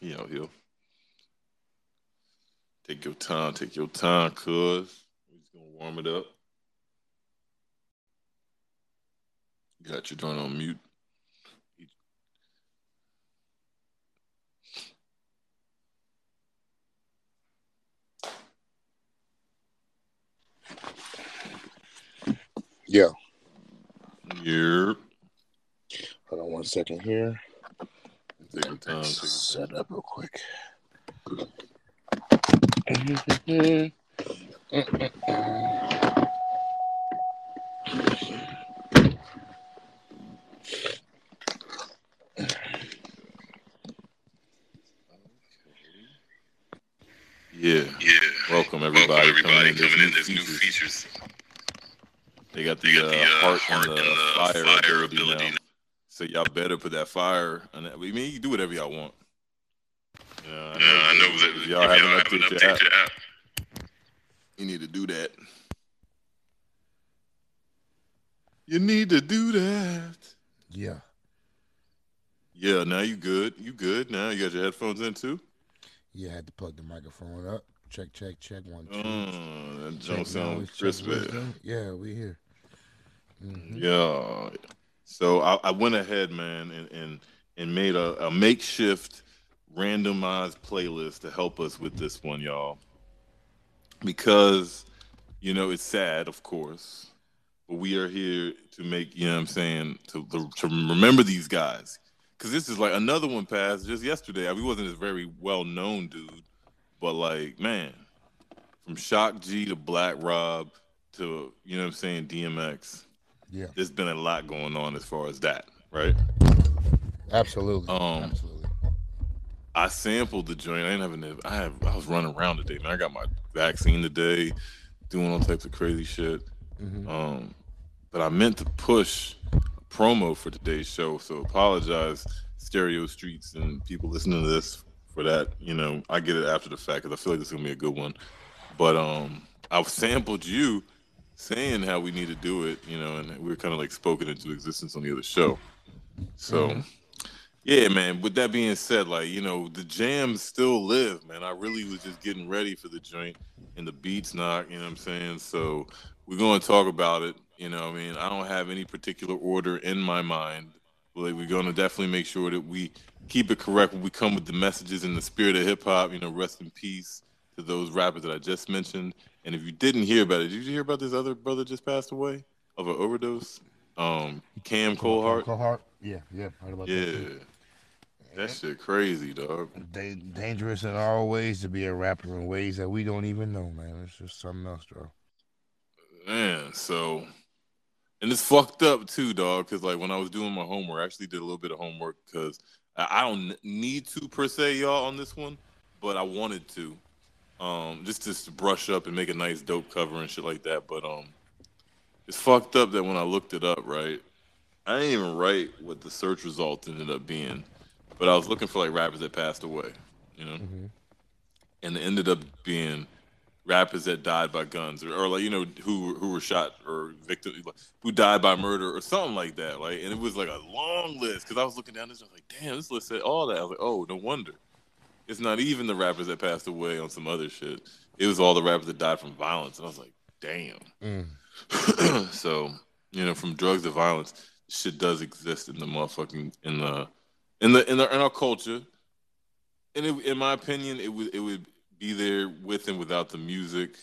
You know, he'll take your time, take your time, cuz. We're just gonna warm it up. Got your joint on mute. Yeah. Yep. Hold on one second here. Take your time. Take your Set up real quick. Yeah. Yeah. Welcome everybody. Welcome everybody There's coming in. There's new features. features. They got the, They got uh, the uh, heart, and the, fire, fire ability, ability now. So y'all better put that fire. And I mean, you can do whatever y'all want. Yeah, Yeah, I know that If if y'all y'all haven't haven't updated your app, your app, you need to do that. You need to do that. Yeah. Yeah, now you good. You good now. You got your headphones in too. Yeah, I had to plug the microphone up. Check, check, check. One, two. Mm, that don't sound noise, check crispy. wisdom. Yeah, we here. Mhm. Yeah. So I, I went ahead, man, and and, and made a, a makeshift randomized playlist to help us with this one, y'all. Because, you know, it's sad, of course, but we are here to make, you know what I'm saying, to, to, remember these guys. Because this is like another one passed just yesterday. I mean, he wasn't a very well known dude, but like, man, from Shock G to Black Rob to, you know what I'm saying, DMX Yeah, there's been a lot going on as far as that, right? absolutely. Um, absolutely. I sampled the joint. I didn't have an, I have I was running around today, man. I got my vaccine today, doing all types of crazy shit. Mhm. Um, but I meant to push a promo for today's show, so apologize, Stereo Streets and people listening to this for that. You know, I get it after the fact because I feel like this is gonna be a good one. But um, I've sampled you saying how we need to do it, you know, and we are kind of like spoken into existence on the other show. So, Mhm. yeah, man. With that being said, like you know, the jams still live, man. I really was just getting ready for the joint, and the beats knock. You know what I'm saying? So we're going to talk about it. You know, I mean, I don't have any particular order in my mind. Like we're going to definitely make sure that we keep it correct when we come with the messages in the spirit of hip hop. You know, rest in peace to those rappers that I just mentioned. And if you didn't hear about it, did you hear about this other brother just passed away of an overdose? Um, Cam Colehart. Cohart. Yeah, yeah. Heard about that. Yeah, too. that shit crazy, dog. Da- dangerous in all ways to be a rapper in ways that we don't even know, man. It's just something else, bro. Man, so and it's fucked up too, dog. Because like when I was doing my homework, I actually did a little bit of homework because I don't need to per se, y'all, on this one, but I wanted to, um, just just to brush up and make a nice dope cover and shit like that. But um, it's fucked up that when I looked it up, right, I didn't even write what the search result ended up being, but I was looking for like rappers that passed away, you know, Mhm. and it ended up being rappers that died by guns or, or like you know who who were shot or victim who died by murder or something like that like and it was like a long list. Because i was looking down this and I was like damn this list said all that. I was like oh no wonder it's not even the rappers that passed away on some other shit. It was all the rappers that died from violence. And i was like damn. Mm. so you know from drugs to violence shit does exist in the motherfucking in the in the in, the, in our culture. And it, in my opinion it would it would be there with and without the music.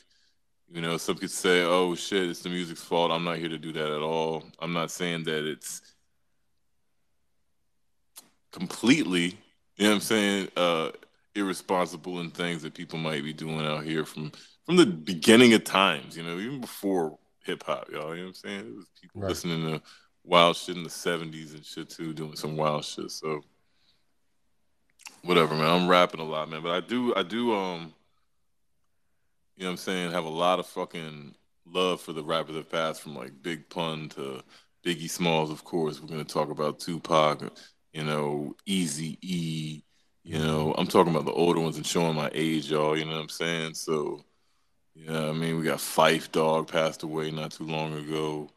You know some could say oh shit it's the music's fault. I'm not here to do that at all. I'm not saying that it's completely you know what i'm saying uh irresponsible in things that people might be doing out here from from the beginning of times you know even before hip-hop y'all you know what i'm saying it was people Right. listening to wild shit in the 70s and shit too doing some wild shit so whatever man i'm rapping a lot man but i do i do um you know what i'm saying have a lot of fucking love for the rappers that passed from like big pun to biggie smalls of course we're going to talk about tupac you know easy e you know i'm talking about the older ones and showing my age y'all you know what i'm saying so yeah i mean we got Phife Dawg passed away not too long ago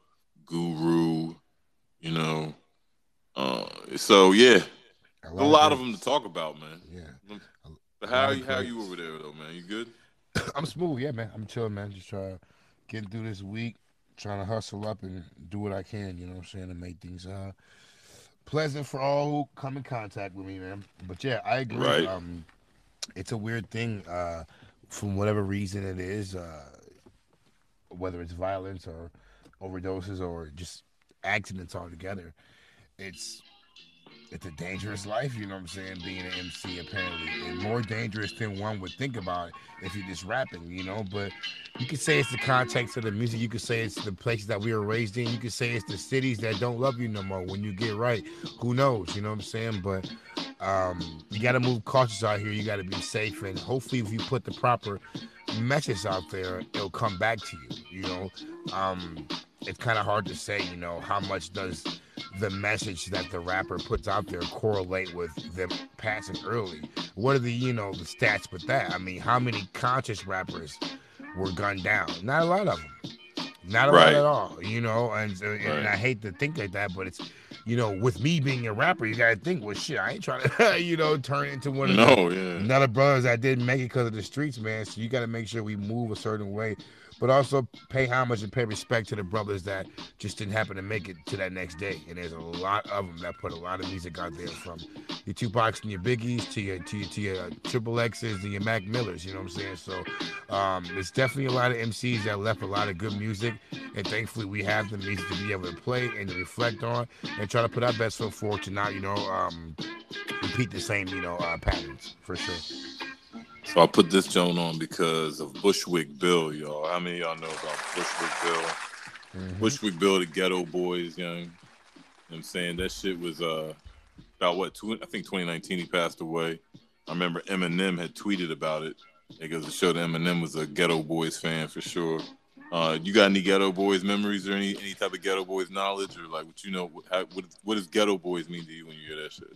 guru you know uh so yeah a lot, a lot of, them to talk about, man. Yeah. But how are you? How you over there, though, man? You good? I'm smooth, yeah, man. I'm chilling, man. Just trying to get through this week, trying to hustle up and do what I can. You know what I'm saying to make things uh pleasant for all who come in contact with me, man. But yeah, I agree. Right. Um, it's a weird thing, uh, from whatever reason it is, uh, whether it's violence or overdoses or just accidents altogether. It's it's a dangerous life, you know what I'm saying, being an MC apparently. And more dangerous than one would think about if you're just rapping, you know. But you could say it's the context of the music, you could say it's the places that we were raised in, you could say it's the cities that don't love you no more when you get right. Who knows, you know what I'm saying? But um, you gotta move cautious out here, you gotta be safe and hopefully if you put the proper message out there, it'll come back to you, you know. Um, it's kind of hard to say, you know, how much does the message that the rapper puts out there correlate with them passing early? What are the, you know, the stats with that? I mean, how many conscious rappers were gunned down? Not a lot of them. Not a right. lot at all, you know, and, uh, and right. I hate to think like that, but it's, you know, with me being a rapper, you gotta think, well, shit, I ain't trying to, you know, turn into one of no, the, yeah. another brothers that didn't make it because of the streets, man. So you gotta make sure we move a certain way but also pay homage and pay respect to the brothers that just didn't happen to make it to that next day. And there's a lot of them that put a lot of music out there, from your Tupacs and your Biggies to your to your, to your Triple X's and your Mac Millers. You know what I'm saying? So um, there's definitely a lot of MCs that left a lot of good music, and thankfully we have the music to be able to play and to reflect on and try to put our best foot forward to not, you know, um, repeat the same, you know, uh, patterns for sure. So I put this joint on because of Bushwick Bill, y'all. How many y'all know about Bushwick Bill? Mm-hmm. Bushwick Bill, the Geto Boys, young. You know I'm saying that shit was uh about what? Two, I think 2019 he passed away. I remember Eminem had tweeted about it because show showed Eminem was a Geto Boys fan for sure. Uh, you got any Geto Boys memories or any any type of Geto Boys knowledge or like what you know? How, what what does Geto Boys mean to you when you hear that shit?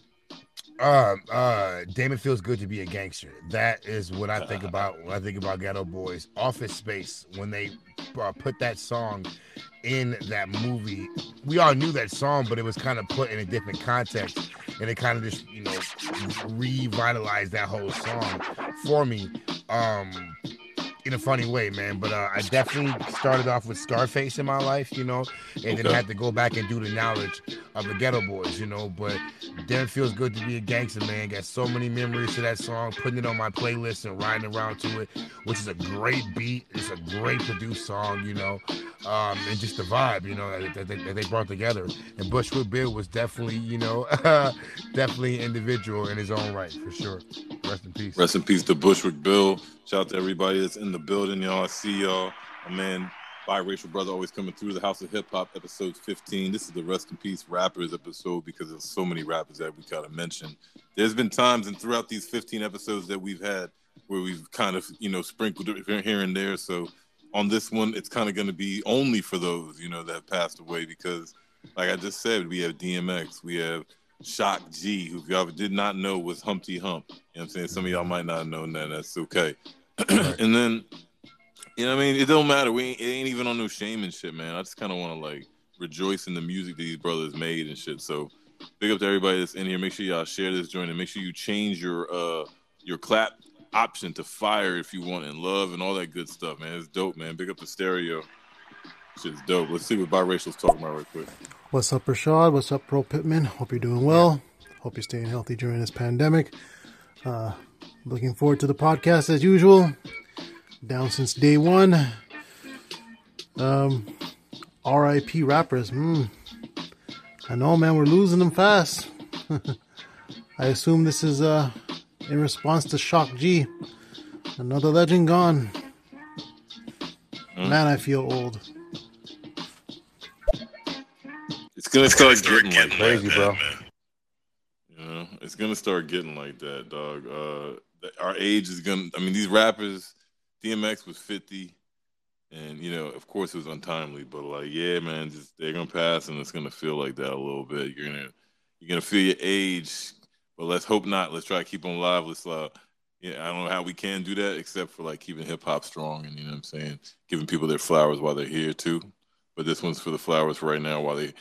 Uh, uh, Damon feels good to be a gangster. That is what I think about when I think about Geto Boys. Office Space when they uh, put that song in that movie. We all knew that song, but it was kind of put in a different context, and it kind of just you know revitalized that whole song for me. Um, in a funny way, man. But uh, I definitely started off with Scarface in my life, you know, and okay. then had to go back and do the knowledge of the Geto Boys, you know. But then feels good to be a gangster, man. Got so many memories to that song, putting it on my playlist and riding around to it, which is a great beat. It's a great produced song, you know, um, and just the vibe, you know, that, that, that they brought together. And Bushwick Bill was definitely, you know, definitely individual in his own right, for sure. Rest in peace. Rest in peace to Bushwick Bill. Shout out to everybody that's in the building, y'all. I see y'all. My man, biracial brother, always coming through the House of Hip Hop, episode 15. This is the Rest in Peace Rappers episode because there's so many rappers that we gotta mention. There's been times and throughout these 15 episodes that we've had where we've kind of, you know, sprinkled here and there. So on this one, it's kind of going to be only for those, you know, that passed away because, like I just said, we have DMX, we have Shock G, who y'all did not know was Humpty Hump. You know what I'm saying? Some of y'all might not know that. That's okay. and then, you know what I mean? It don't matter. We ain't, it ain't even on no shame and shit, man. I just kind of want to like rejoice in the music that these brothers made and shit. So big up to everybody that's in here. Make sure y'all share this joint and make sure you change your uh your clap option to fire if you want and love and all that good stuff, man. It's dope, man. Big up the stereo. Shit's dope. Let's see what biracial's talking about right quick. What's up, Rashad? What's up, Pro Pittman? Hope you're doing well. Hope you're staying healthy during this pandemic. Uh, looking forward to the podcast as usual. Down since day one. Um, RIP rappers. Hmm. I know, man. We're losing them fast. I assume this is uh, in response to Shock G. Another legend gone. Hmm. Man, I feel old. It's gonna start getting, getting like crazy, bro. You know, it's gonna start getting like that, dog. Uh, our age is gonna. I mean, these rappers. DMX was fifty, and you know, of course, it was untimely. But like, yeah, man, just they're gonna pass, and it's gonna feel like that a little bit. You're gonna you're gonna feel your age, but let's hope not. Let's try to keep them alive. Let's uh, yeah, I don't know how we can do that except for like keeping hip hop strong and you know what I'm saying, giving people their flowers while they're here too. But this one's for the flowers right now while they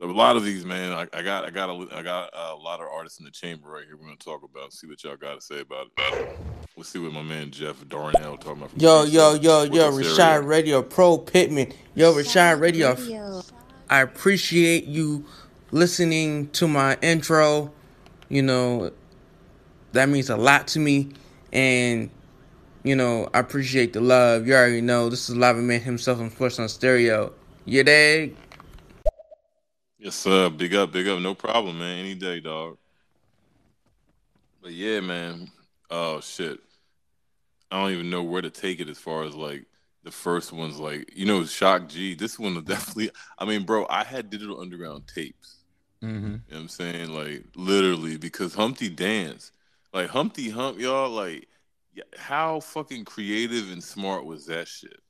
a lot of these, man. I, I got, I got, a, I got a lot of artists in the chamber right here. We're gonna talk about, see what y'all got to say about it. Let's see what my man Jeff Darnell talking about. Yo, yo, yo, yo, Rashad Radio Pro Pittman. Yo, Rashad Radio. Radio. I appreciate you listening to my intro. You know, that means a lot to me, and you know, I appreciate the love. You already know this is Lava Man himself on Sports on Stereo. You dig? Yes, sir. Big up, big up. No problem, man. Any day, dog. But yeah, man. Oh shit. I don't even know where to take it as far as like the first one's like, you know, Shock G. This one was definitely I mean, bro, I had digital underground tapes. Mm-hmm. You know what I'm saying? Like literally because Humpty Dance, like Humpty Hump, y'all, like how fucking creative and smart was that shit?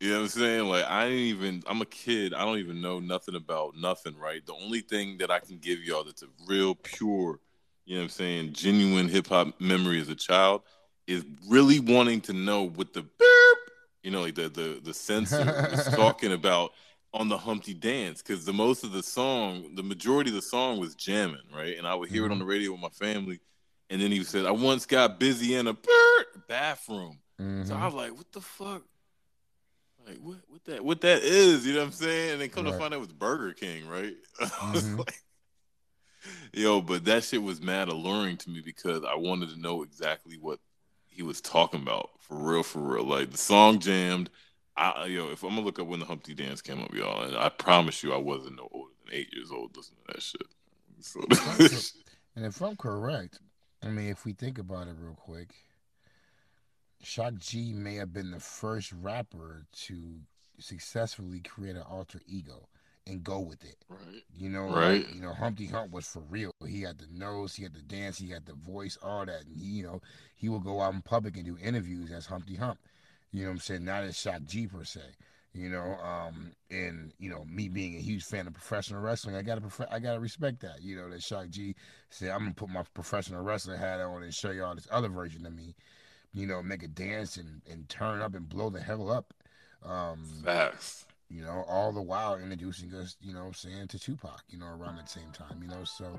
You know what I'm saying? Like I didn't even I'm a kid. I don't even know nothing about nothing, right? The only thing that I can give y'all that's a real pure, you know what I'm saying, genuine hip hop memory as a child is really wanting to know what the beep, you know, like the the the censor was talking about on the Humpty Dance because the most of the song, the majority of the song was jamming, right? And I would hear mm-hmm. it on mm-hmm. the radio with my family, and then he said, "I once got busy in a bathroom." Mm-hmm. So I was like, "What the fuck?" Like what what that what that is, you know what I'm saying? And then come right. to find out it was Burger King, right? Mm-hmm. like, yo, but that shit was mad alluring to me because I wanted to know exactly what he was talking about for real, for real. Like the song jammed. I yo, if I'm gonna look up when the Humpty Dance came up, y'all, and I promise you, I wasn't no older than eight years old listening to that shit. So, and if I'm correct, I mean, if we think about it real quick, Shock G may have been the first rapper to successfully create an alter ego and go with it. Right. You know, right. Like, you know, Humpty Hump was for real. He had the nose, he had the dance, he had the voice, all that. And he, you know, he would go out in public and do interviews as Humpty Hump. You know what I'm saying? Not as Shock G per se. You know, um, and you know, me being a huge fan of professional wrestling, I gotta prefer, I gotta respect that. You know, that Shock G said, I'm gonna put my professional wrestling hat on and show y'all this other version of me you know, make a dance and, and turn up and blow the hell up. Um, Facts. You know, all the while introducing us, you know, saying to Tupac, you know, around the same time, you know. So,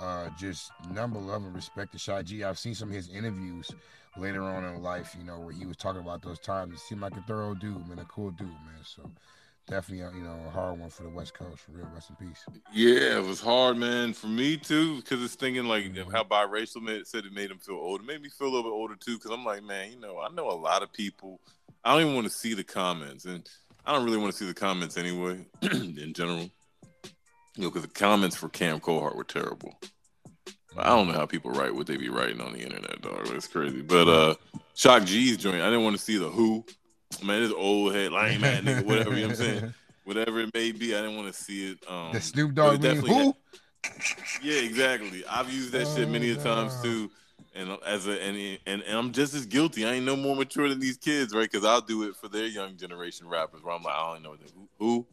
uh, just number love and respect to Shy G. I've seen some of his interviews later on in life, you know, where he was talking about those times. It seemed like a thorough dude, man, a cool dude, man. So, definitely, uh, you know, a hard one for the West Coast, for real. Rest in peace. Yeah, it was hard, man, for me too, because it's thinking like mm-hmm. how biracial made, said it made him feel older. It made me feel a little bit older too, because I'm like, man, you know, I know a lot of people. I don't even want to see the comments, and I don't really want to see the comments anyway, in general. You know, because the comments for Cam Cohart were terrible. I don't know how people write what they be writing on the internet, dog. It's crazy. But uh Shock G's joint, I didn't want to see the who man, this old head lame man nigga, whatever you know what I'm saying. Whatever it may be, I didn't want to see it. Um, the Snoop Dogg definitely. Who? yeah, exactly. I've used that oh, shit many oh, times too, and as a and, and and I'm just as guilty. I ain't no more mature than these kids, right? Because I'll do it for their young generation rappers. Where I'm like, I don't know who, who,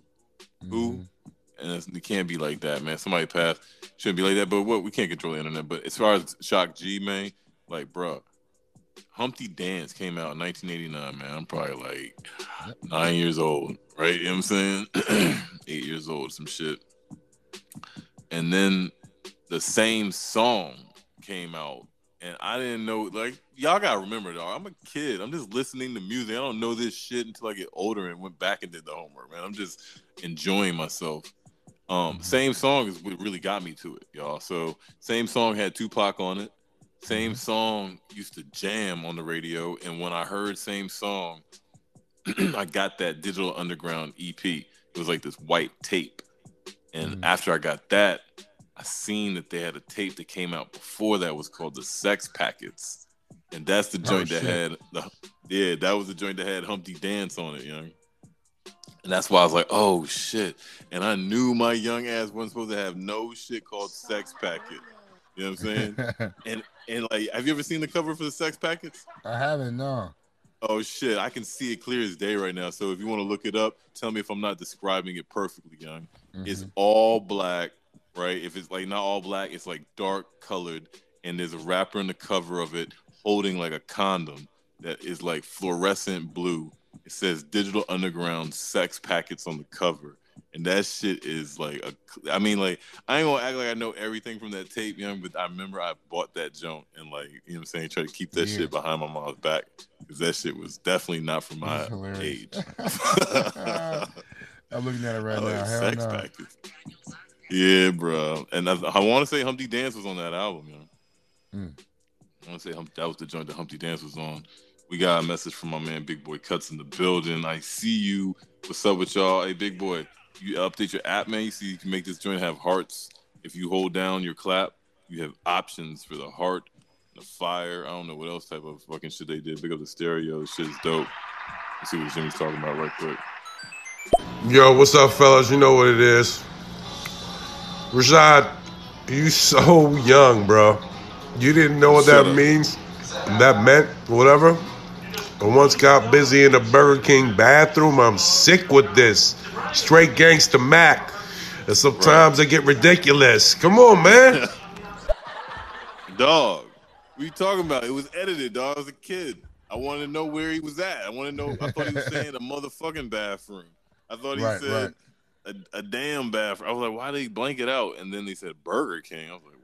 who. Mm-hmm. And it can't be like that, man. Somebody passed shouldn't be like that. But what we can't control the internet. But as far as Shock G, man, like, bro, Humpty Dance came out in 1989, man. I'm probably like nine years old, right? You know what I'm saying? Eight years old, some shit. And then the same song came out. And I didn't know, like, y'all gotta remember, dog. I'm a kid. I'm just listening to music. I don't know this shit until I get older and went back and did the homework, man. I'm just enjoying myself. Um, same song is what really got me to it, y'all. So same song had Tupac on it. Same mm-hmm. song used to jam on the radio, and when I heard same song, I got that Digital Underground EP. It was like this white tape, and mm-hmm. after I got that, I seen that they had a tape that came out before that was called the Sex Packets, and that's the oh, joint oh, that had the yeah, that was the joint that had Humpty Dance on it, young. And that's why I was like, oh shit. And I knew my young ass wasn't supposed to have no shit called sex packet. You know what I'm saying? and and like, have you ever seen the cover for the sex packets? I haven't. No. Oh shit! I can see it clear as day right now. So if you want to look it up, tell me if I'm not describing it perfectly, young. Mm-hmm. It's all black, right? If it's like not all black, it's like dark colored, and there's a rapper in the cover of it holding like a condom that is like fluorescent blue. It says Digital Underground Sex Packets on the cover, and that shit is like a. I mean, like I ain't gonna act like I know everything from that tape, young, but I remember I bought that joint and like you know what I'm saying, try to keep that yeah. shit behind my mom's back because that shit was definitely not for my age. I'm looking at it right now. Sex no. package. Yeah, bro. And I, I want to say Humpty Dance was on that album, you know. Mm. I want to say that was the joint that Humpty Dance was on. We got a message from my man Big Boy Cuts in the building. I see you. What's up with y'all? Hey, Big Boy, you update your app, man. You see, you can make this joint have hearts. If you hold down your clap, you have options for the heart, the fire. I don't know what else type of fucking shit they did. Big up the stereo. This shit is dope. Let's see what Jimmy's talking about right quick. Yo, what's up, fellas? You know what it is. Rashad, you so young, bro. You didn't know what Shut that up. means, that meant, whatever. I once got busy in the Burger King bathroom. I'm sick with this. Straight gangsta Mac. And sometimes right. I get ridiculous. Come on, man. dog, what you talking about? It was edited, dog. I was a kid. I wanted to know where he was at. I want to know. I thought he was saying a motherfucking bathroom. I thought he right, said right. a, a damn bathroom. I was like, why did he blank it out? And then they said Burger King. I was like, what?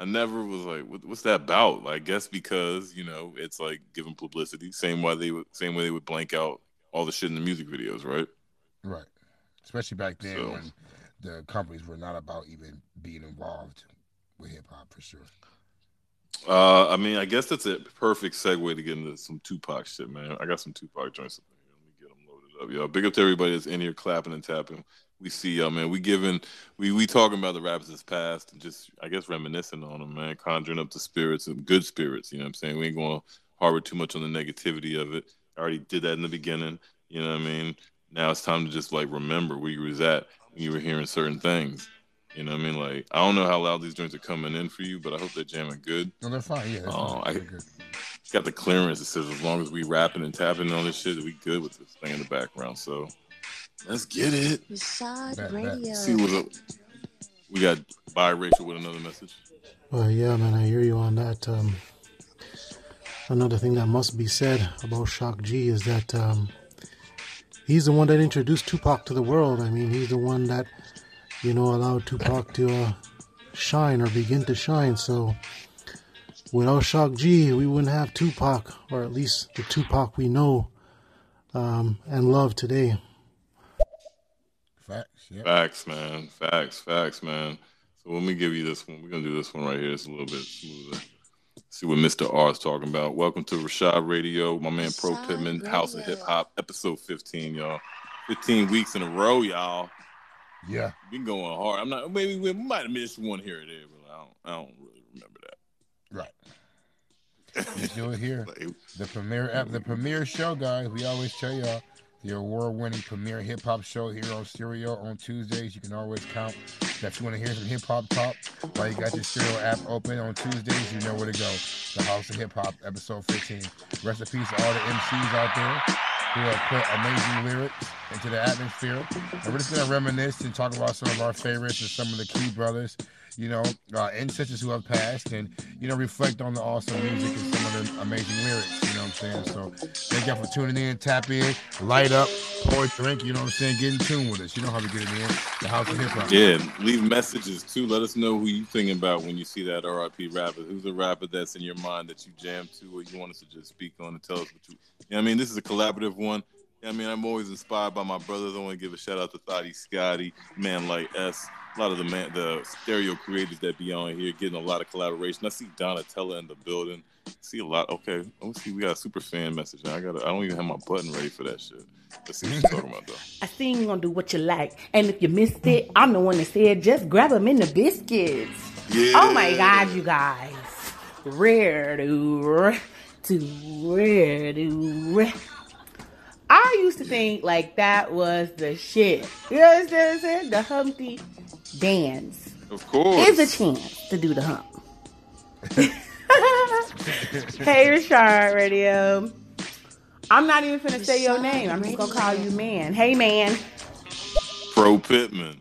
I never was like, what, what's that about? Like, I guess because you know it's like giving publicity. Same way they would, same way they would blank out all the shit in the music videos, right? Right. Especially back then so, when the companies were not about even being involved with hip hop for sure. Uh, I mean, I guess that's a perfect segue to get into some Tupac shit, man. I got some Tupac joints. Up here. Let me get them loaded up, y'all. Big up to everybody that's in here clapping and tapping. We see y'all, man. We giving, we we talking about the rappers that's passed and just, I guess, reminiscing on them, man. Conjuring up the spirits and good spirits. You know what I'm saying? We ain't going to harbor too much on the negativity of it. I already did that in the beginning. You know what I mean? Now it's time to just like remember where you was at when you were hearing certain things. You know what I mean? Like I don't know how loud these joints are coming in for you, but I hope they're jamming good. No, they're fine. Yeah, uh, I good. got the clearance. It says as long as we rapping and tapping on this shit, we good with this thing in the background. So let's get it. Rashad Radio. See what's up. We got biracial with another message. Well, yeah, man, I hear you on that. Um, another thing that must be said about Shock G is that um, he's the one that introduced Tupac to the world. I mean, he's the one that, you know, allowed Tupac to uh, shine or begin to shine. So without Shock G, we wouldn't have Tupac, or at least the Tupac we know um, and love today. Facts. Facts, man. Facts, facts, man. So let me give you this one. We're gonna do this one right here. It's a little bit smoother see what Mr. R is talking about. Welcome to Rashad Radio, my man Rashad Pro Pittman, Radio. House of Hip Hop, episode 15, y'all. 15 weeks in a row, y'all. Yeah. Been going hard. I'm not maybe we might have missed one here or there, but I don't I don't really remember that. Right. You do it here. the premiere app, the premiere show, guys. We always tell y'all the award-winning premiere hip-hop show here on Stereo on Tuesdays. You can always count if you want to hear some hip-hop talk while you got your Stereo app open on Tuesdays, you know where to go. The House of Hip Hop, episode 15. Rest in peace to all the MCs out there who have put amazing lyrics into the atmosphere. And we're just going to reminisce and talk about some of our favorites and some of the key brothers you know, uh, ancestors who have passed, and you know, reflect on the awesome music and some of the amazing lyrics. You know what I'm saying? So, thank y'all for tuning in. Tap in, light up, pour a drink. You know what I'm saying? Get in tune with us. You know how to get it in. The House of Hip Hop. Yeah, leave messages too. Let us know who you thinking about when you see that RIP rapper. Who's a rapper that's in your mind that you jam to, or you want us to just speak on and tell us what you. you know I mean, this is a collaborative one. I mean, I'm always inspired by my brothers. I want to give a shout out to Thotty Scotty, Man Like S a lot of the man, the stereo creators that be on here getting a lot of collaboration. I see Donatella in the building. I see a lot. Okay, let's see. We got a super fan message. Now. I got. I don't even have my button ready for that shit. Let's see what she's talking about though. I see you gonna do what you like, and if you missed it, I'm the one that said just grab them in the biscuits. Yeah. Oh my god, you guys, rare to to rare to. I used to think like that was the shit. You know what I'm saying? The Humpty dance. Of course. Is a chance to do the hump. hey, Rashad Radio. I'm not even gonna say your name. I'm just gonna call you man. Hey, man. Pro Pittman.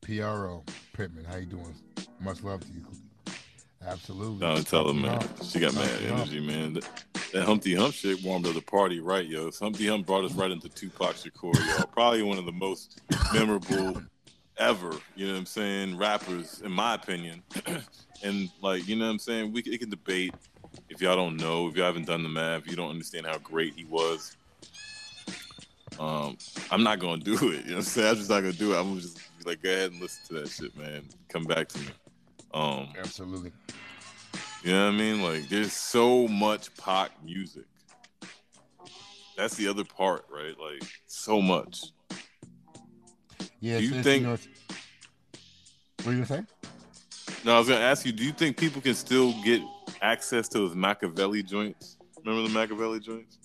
PRO Pittman. How you doing? Much love to you. Absolutely. Don't tell her, man. She got mad energy, man. That Humpty Hump shit warmed up the party right, yo. Humpty Hump brought us right into Tupac Shakur, yo. Probably one of the most memorable ever, you know what I'm saying, rappers, in my opinion. and like, you know what I'm saying, we, we can debate if y'all don't know, if y'all haven't done the math, you don't understand how great he was. Um, I'm not gonna do it. You know what I'm saying? I'm just not gonna do it. I'm gonna just like, go ahead and listen to that shit, man. Come back to me. Um, absolutely. You know what I mean? Like, there's so much Pac music. That's the other part, right? Like, so much. Yeah. Do you think? What are you gonna say? No, I was gonna ask you. Do you think people can still get access to those Machiavelli joints? Remember the Machiavelli joints?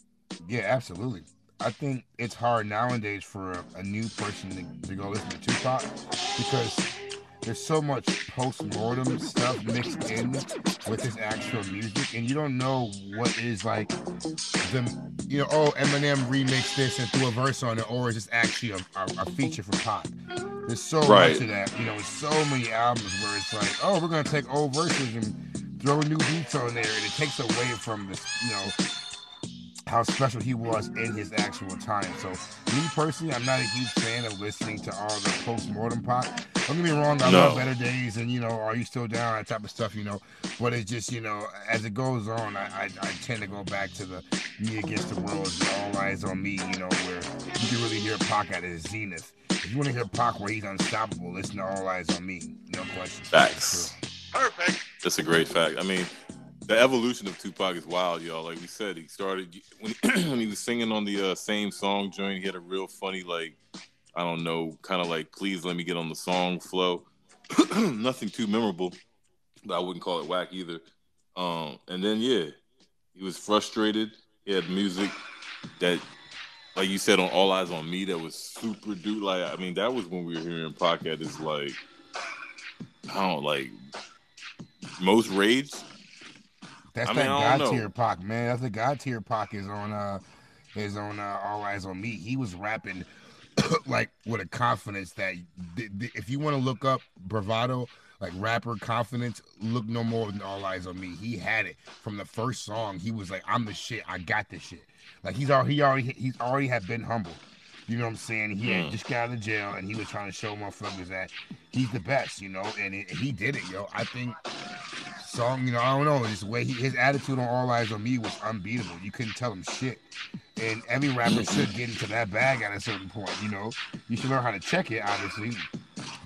Yeah, absolutely. I think it's hard nowadays for a, a new person to, to, go listen to Tupac because there's so much post-mortem stuff mixed in with his actual music, and you don't know what is like the you know oh Eminem remixed this and threw a verse on it, or is this actually a, a, a feature from Pac There's so right. much of that, you know, so many albums where it's like, oh, we're gonna take old verses and throw new beats on there, and it takes away from this, you know, how special he was in his actual time. So, me personally, I'm not a huge fan of listening to all the post-mortem Pac. Don't get me wrong, I no. love Better Days and, you know, Are You Still Down, that type of stuff, you know. But it's just, you know, as it goes on, I, I, I tend to go back to the Me Against the World, All Eyez on Me, you know, where you can really hear Pac at his zenith. If you want to hear Pac where he's unstoppable, listen to All Eyez on Me. No question. Facts. Perfect. That's a great fact. I mean, the evolution of Tupac is wild, y'all. Like we said, he started when when he was singing on the uh, same song joint. He had a real funny, like I don't know, kind of like "Please let me get on the song" flow. Nothing too memorable, but I wouldn't call it whack either. Um, and then yeah, he was frustrated. He had music that, like you said, on All Eyez on Me, that was super dude. Like I mean, that was when we were hearing Pac at his like, I don't like most rage that's I mean, that God tier Pac, man. That's the God tier Pac is on uh is on uh, All Eyez on Me. He was rapping like with a confidence that th- th- if you want to look up bravado, like rapper confidence, look no more than All Eyez on Me. He had it from the first song. He was like, "I'm the shit. I got this shit." Like he's already he already he's already had been humble. You know what I'm saying? He had hmm. just got out of jail and he was trying to show motherfuckers that he's the best, you know, and it, he did it, yo. I think song, you know, I don't know, his way he, his attitude on All Eyez on Me was unbeatable. You couldn't tell him shit. And every rapper should get into that bag at a certain point, you know. You should learn how to check it, obviously.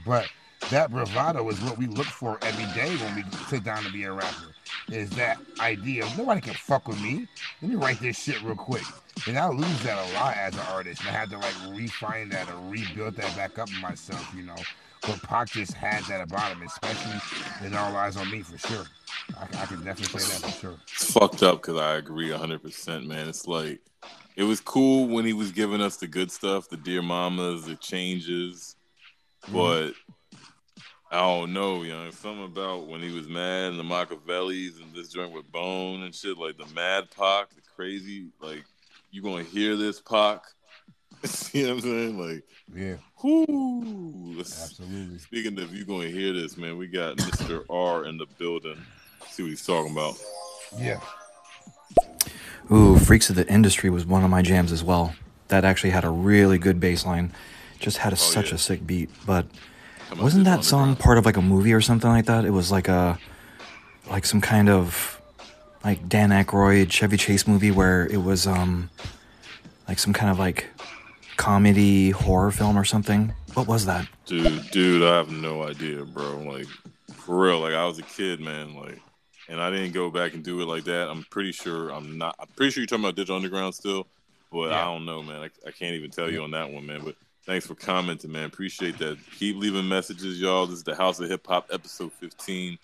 But that bravado is what we look for every day when we sit down to be a rapper. Is that idea of nobody can fuck with me. Let me write this shit real quick. And I lose that a lot as an artist. And I had to like refine that or rebuild that back up in myself, you know. But Pac just had that about him, especially in All Eyez on Me for sure. I, I can definitely say that for sure. It's fucked up because I agree 100%, man. It's like, it was cool when he was giving us the good stuff, the Dear Mamas, the changes. Mm-hmm. But I don't know, you know, something about when he was mad and the Machiavellis and this joint with Bone and shit, like the Mad Pac, the crazy, like you gonna hear this Pac. See what I'm saying? Like, yeah. Whoo. Absolutely. Speaking of you gonna hear this, man, we got Mr. R in the building. see what he's talking about. Yeah. Ooh, Freaks of the Industry was one of my jams as well. That actually had a really good bass line. Just had a, oh, such yeah. a sick beat. But wasn't that song part of like a movie or something like that? It was like a like some kind of like Dan Aykroyd Chevy Chase movie where it was um like some kind of like comedy horror film or something. What was that? Dude, dude, I have no idea, bro. Like for real, like I was a kid, man. Like, and I didn't go back and do it like that. I'm pretty sure I'm not. I'm pretty sure you're talking about Digital Underground still, but yeah. I don't know, man. I, I can't even tell you on that one, man. But thanks for commenting, man. Appreciate that. Keep leaving messages, y'all. This is the House of Hip Hop, episode 15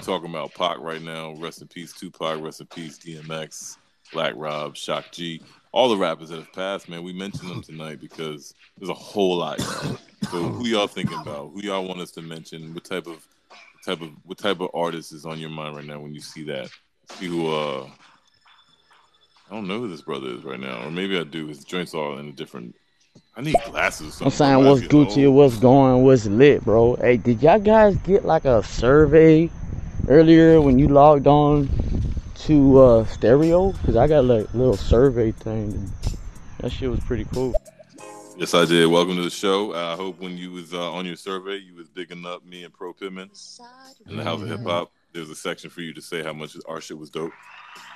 talking about Pac right now. Rest in peace, Tupac. Rest in peace, DMX, Black Rob, Shock G. All the rappers that have passed, man. We mentioned them tonight because there's a whole lot. So who y'all thinking about? Who y'all want us to mention? What type of type of what type of artist is on your mind right now when you see that? See who uh I don't know who this brother is right now, or maybe I do. His joints are in a different. I need glasses. I'm saying what's Gucci, old. what's going, what's lit, bro. Hey, did y'all guys get like a survey earlier when you logged on to uh, stereo? Cause I got like little survey thing. And that shit was pretty cool. Yes, I did. Welcome to the show. I hope when you was uh, on your survey, you was digging up me and Pro Pittman in the House of Hip Hop. There's a section for you to say how much our shit was dope.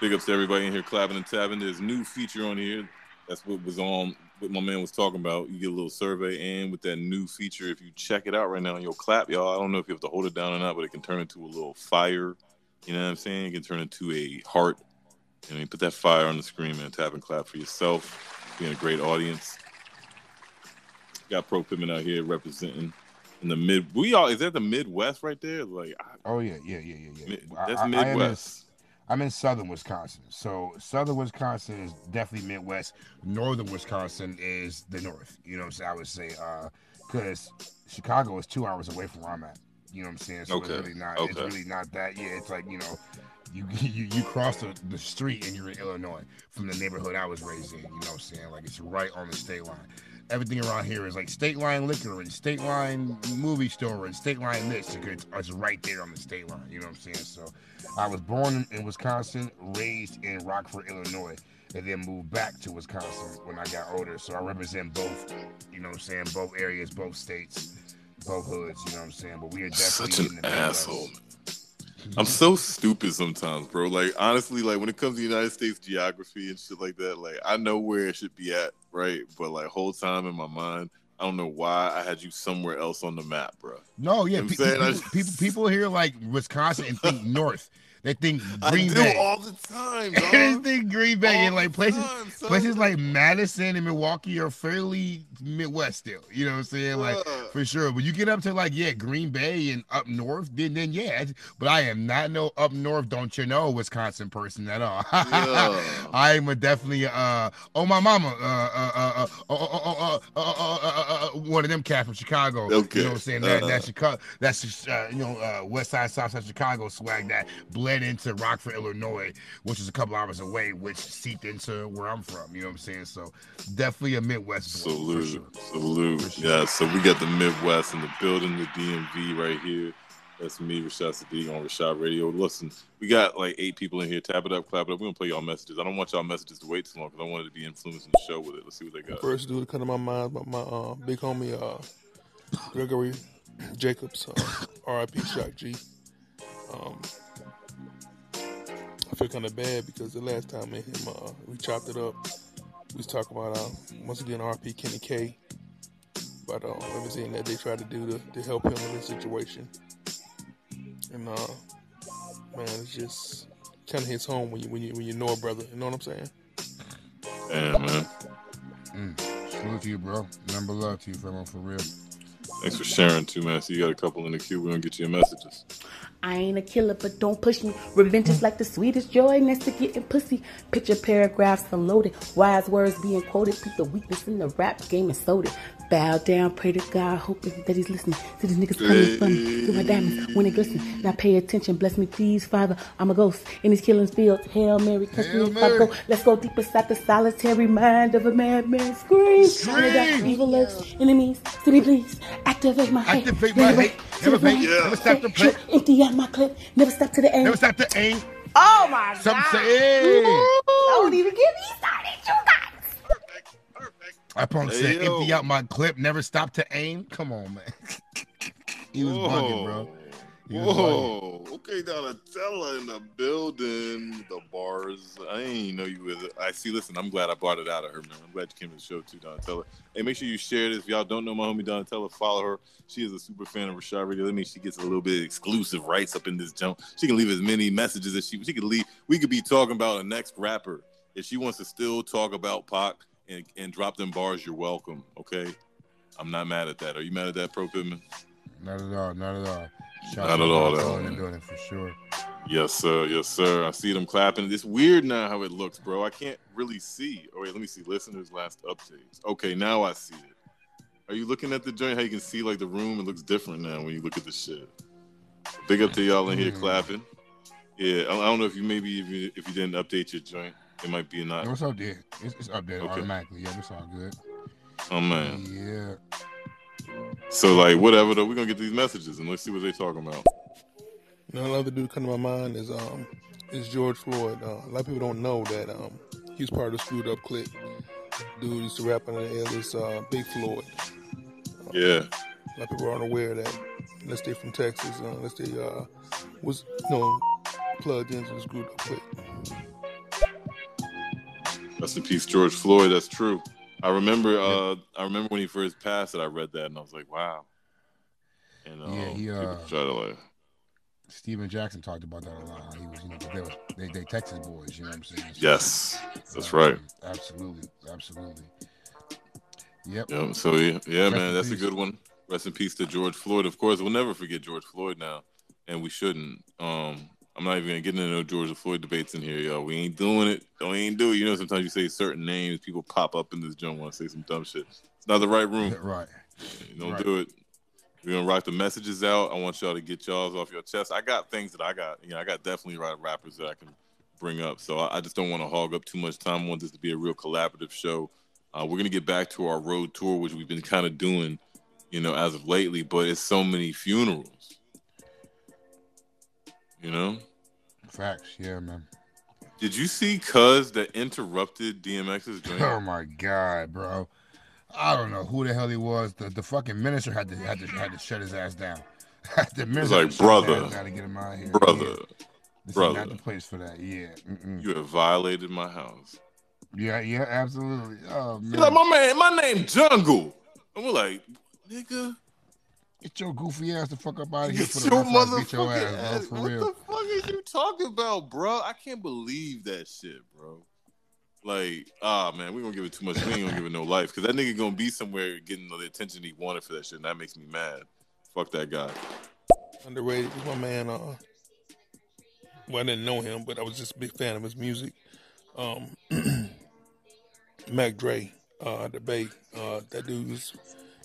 Big ups to everybody in here clapping and tapping. There's new feature on here. That's what was on what my man was talking about. You get a little survey, and with that new feature, if you check it out right now, you'll clap, y'all. I don't know if you have to hold it down or not, but it can turn into a little fire. You know what I'm saying? It can turn into a heart. And you put that fire on the screen, and Tap and clap for yourself. Being a great audience. Got Pro Pittman out here representing in the mid. We all is that the Midwest right there? Like, oh yeah, yeah, yeah, yeah, yeah. That's I, Midwest. I'm in southern Wisconsin. So southern Wisconsin is definitely Midwest. Northern Wisconsin is the North. You know what I'm saying? I would say because uh, Chicago is two hours away from where I'm at. You know what I'm saying? So okay. it's really not. Okay. It's really not that. Yeah, it's like you know, you you, you cross the, the street and you're in Illinois from the neighborhood I was raised in. You know what I'm saying? Like it's right on the state line everything around here is like state line liquor and state line movie store and state line this. It's, it's right there on the state line. You know what I'm saying? So I was born in Wisconsin, raised in Rockford, Illinois, and then moved back to Wisconsin when I got older. So I represent both, you know what I'm saying, both areas, both states, both hoods, you know what I'm saying? But we are definitely such an asshole. I'm so stupid sometimes, bro. Like honestly, like when it comes to United States geography and shit like that, like I know where it should be at, right? But like whole time in my mind, I don't know why I had you somewhere else on the map, bro. No, yeah, you know people, people, people, people here like Wisconsin and think north. They think Green I Bay all the time. they think Green Bay all and like places time, places like Madison and Milwaukee are fairly Midwest still. You know what I'm saying? Like for sure. But you get up to like yeah, Green Bay and up north, then then yeah. But I am not no up north, don't you know, Wisconsin person at all. Yeah. I am a definitely uh oh my mama uh uh uh uh one of them cats from Chicago. Okay. You know what I'm saying? That that Chicago that's uh, you know uh, West Side South Side Chicago swag that bled into Rockford, Illinois, which is a couple hours away, which seeped into where I'm from. You know what I'm saying? So definitely a Midwest. Salute, sure. salute. Sure. Yeah. So we got the Midwest and the building, the DMV right here. That's me, Rashad Sadiq on Rashad Radio. Listen, we got like eight people in here. Tap it up, clap it up. We're gonna play y'all messages. I don't want y'all messages to wait too long because I wanted to be influencing the show with it. Let's see what they got. First dude to come to my mind, but my uh, big homie uh, Gregory Jacobs, uh, R.I.P. Shock G. Um, I feel kind of bad because the last time me and him uh, we chopped it up, we was talking about uh, once again RP Kenny K. But uh, everything that they tried to do to, to help him in this situation, and uh, man, it's just kind of hits home when you when you when you know a brother. You know what I'm saying? Yeah, man. Mm. Salute to you, bro. Number love to you, fam. For real. Thanks for sharing too, man. So you got a couple in the queue. We're gonna get you your messages. I ain't a killer, but don't push me. Revenge is like the sweetest joy next to getting pussy. Picture paragraphs unloaded, wise words being quoted. Put the weakness in the rap game and sold it. Bow down, pray to God, hoping that he's listening. to these niggas coming from me. Through my diamonds when they glisten. Now pay attention, bless me, please, Father. I'm a ghost in these killing fields. Hail Mary, catch me if I go. Let's go deep inside the solitary mind of a madman. Scream. Scream. Evil lurks, enemies, be please. Activate my hate. Activate my hate. Never fake. Yeah. Never stop to play. Empty out my clip. Never stop to the aim. Never stop to aim. Oh my Some god. Some say, hey. Don't even get me started, you guys. I punk hey, said, empty out my clip, never stop to aim. Come on, man. he was Whoa. bugging, bro. Whoa. Okay, Donatella in the building. The bars. I ain't know you was. I see. Listen, I'm glad I brought it out of her, man. I'm glad you came to the show too, Donatella. Hey, make sure you share this. If y'all don't know my homie Donatella, follow her. She is a super fan of Rashad Radio. That means she gets a little bit exclusive rights up in this jump. She can leave as many messages as she she could leave. We could be talking about a next rapper. If she wants to still talk about Pac, and, and drop them bars, you're welcome. Okay, I'm not mad at that. Are you mad at that, Pro Pittman? Not at all. Not at all. Shout not at all. Though. Doing it for sure. Yes, sir. Yes, sir. I see them clapping. It's weird now how it looks, bro. I can't really see. Oh wait, let me see. Listeners' last updates. Okay, now I see it. Are you looking at the joint? How you can see like the room? It looks different now when you look at the shit. Big up to y'all in here mm. clapping. Yeah, I don't know if you maybe if you, if you didn't update your joint. It might be not. No, it's updated. It's, it's updated okay. automatically. Yeah, it's all good. Oh man. Yeah. So like whatever though, we're gonna get these messages and let's see what they're talking about. You know, another dude come to my mind is um is George Floyd. Uh, a lot of people don't know that um, he's part of the Screwed Up Click. Dude used to rap under the alias uh, Big Floyd. Uh, yeah. A lot of people aren't aware of that. Unless they're from Texas, uh, unless they uh, was you know plugged into the Screwed Up Click. Rest in peace, George Floyd. That's true. I remember. Uh, I remember when he first passed it. I read that and I was like, "Wow." And um, yeah, he uh, try to like. Stephen Jackson talked about that a lot. He was, you know, they were they, they Texas boys. You know what I'm saying? So, yes, that's right. Absolutely, absolutely. Yep. Yeah. So yeah, yeah man, that's peace. a good one. Rest in peace to George Floyd. Of course, we'll never forget George Floyd now, and we shouldn't. Um, I'm not even gonna get into no George Floyd debates in here, y'all. We ain't doing it. Don't ain't do it. You know, sometimes you say certain names, people pop up in this joint want to say some dumb shit. It's not the right room. Right. Don't right. do it. We're gonna rock the messages out. I want y'all to get y'all's off your chest. I got things that I got. You know, I got definitely right rappers that I can bring up. So I, I just don't want to hog up too much time. I want this to be a real collaborative show. Uh, we're gonna get back to our road tour, which we've been kind of doing, you know, as of lately. But it's so many funerals. You know. Facts, yeah, man. Did you see Cuz that interrupted DMX's dream? Oh my god, bro! I don't know who the hell he was. The the fucking minister had to had to had to shut his ass down. the minister like brother, gotta get him out here. Brother, yeah. this brother, is not the place for that. Yeah, Mm-mm. you have violated my house. Yeah, yeah, absolutely. Oh man, He's like my man, my name Jungle, and we're like, nigga. Get your goofy ass the fuck up out of here Get for the your motherfucking your ass, ass, bro. For what real. the fuck is you talking about, bro? I can't believe that shit, bro. Like, ah, man, we gonna give it too much. We ain't gonna give it no life because that nigga gonna be somewhere getting all the attention he wanted for that shit, and that makes me mad. Fuck that guy. Underrated. My man. Uh, well, I didn't know him, but I was just a big fan of his music. Um, Mac Dre, uh, the Bay. Uh, that dude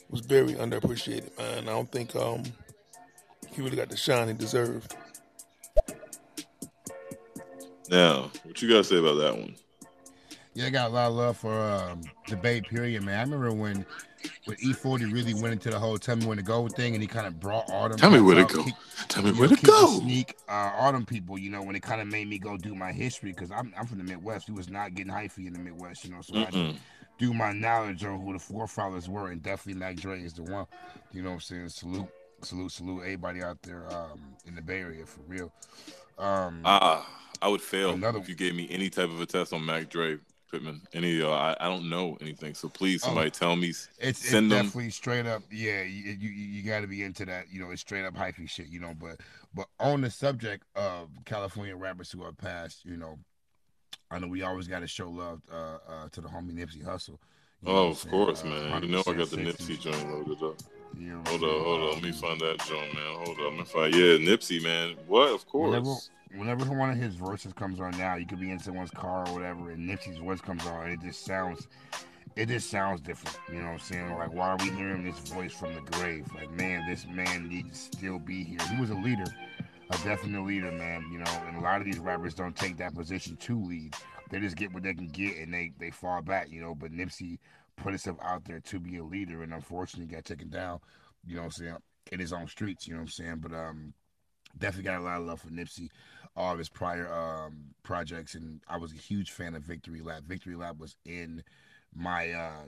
was was very underappreciated, man. I don't think um he really got the shine he deserved. Now, what you gotta say about that one? Yeah, I got a lot of love for um, debate. Period, man. I remember when when E-40 really went into the whole "tell me when to go" thing, and he kind of brought Autumn. Tell me where to go. Keep, tell me where know, to go. Sneak uh, all them people, you know, when it kind of made me go do my history because I'm I'm from the Midwest. We was not getting hyphy in the Midwest, you know. So I do my knowledge on who the forefathers were, and definitely Mac Dre is the one. You know what I'm saying? Salute, salute, salute everybody out there um, in the Bay Area for real. Um, ah, I would fail another, if you gave me any type of a test on Mac Dre. Pittman. Any, uh, I, I don't know anything, so please, oh, somebody oh, tell me. It's, it's definitely straight up. Yeah, you you, you got to be into that. You know, it's straight up hyphy shit. You know, but but on the subject of California rappers who have passed, you know, I know we always got to show love uh, uh, to the homie Nipsey Hussle. oh, of course, uh, man. You know I got the Nipsey joint loaded up. You know hold on, hold on. Let me find that joint, man. Hold on. Let me find. Yeah, Nipsey, man. What? Of course. Whenever, whenever one of his verses comes on now, you could be in someone's car or whatever, and Nipsey's voice comes on, and it just sounds, it just sounds different. You know what I'm saying? Like, why are we hearing this voice from the grave? Like, man, this man needs to still be here. He was a leader, a definite leader, man. You know, and a lot of these rappers don't take that position to lead they just get what they can get and they they fall back, you know. But Nipsey put himself out there to be a leader and unfortunately got taken down, you know what I'm saying, in his own streets, you know what I'm saying. But um definitely got a lot of love for Nipsey, all of his prior um projects and I was a huge fan of Victory Lap. Victory Lap was in my uh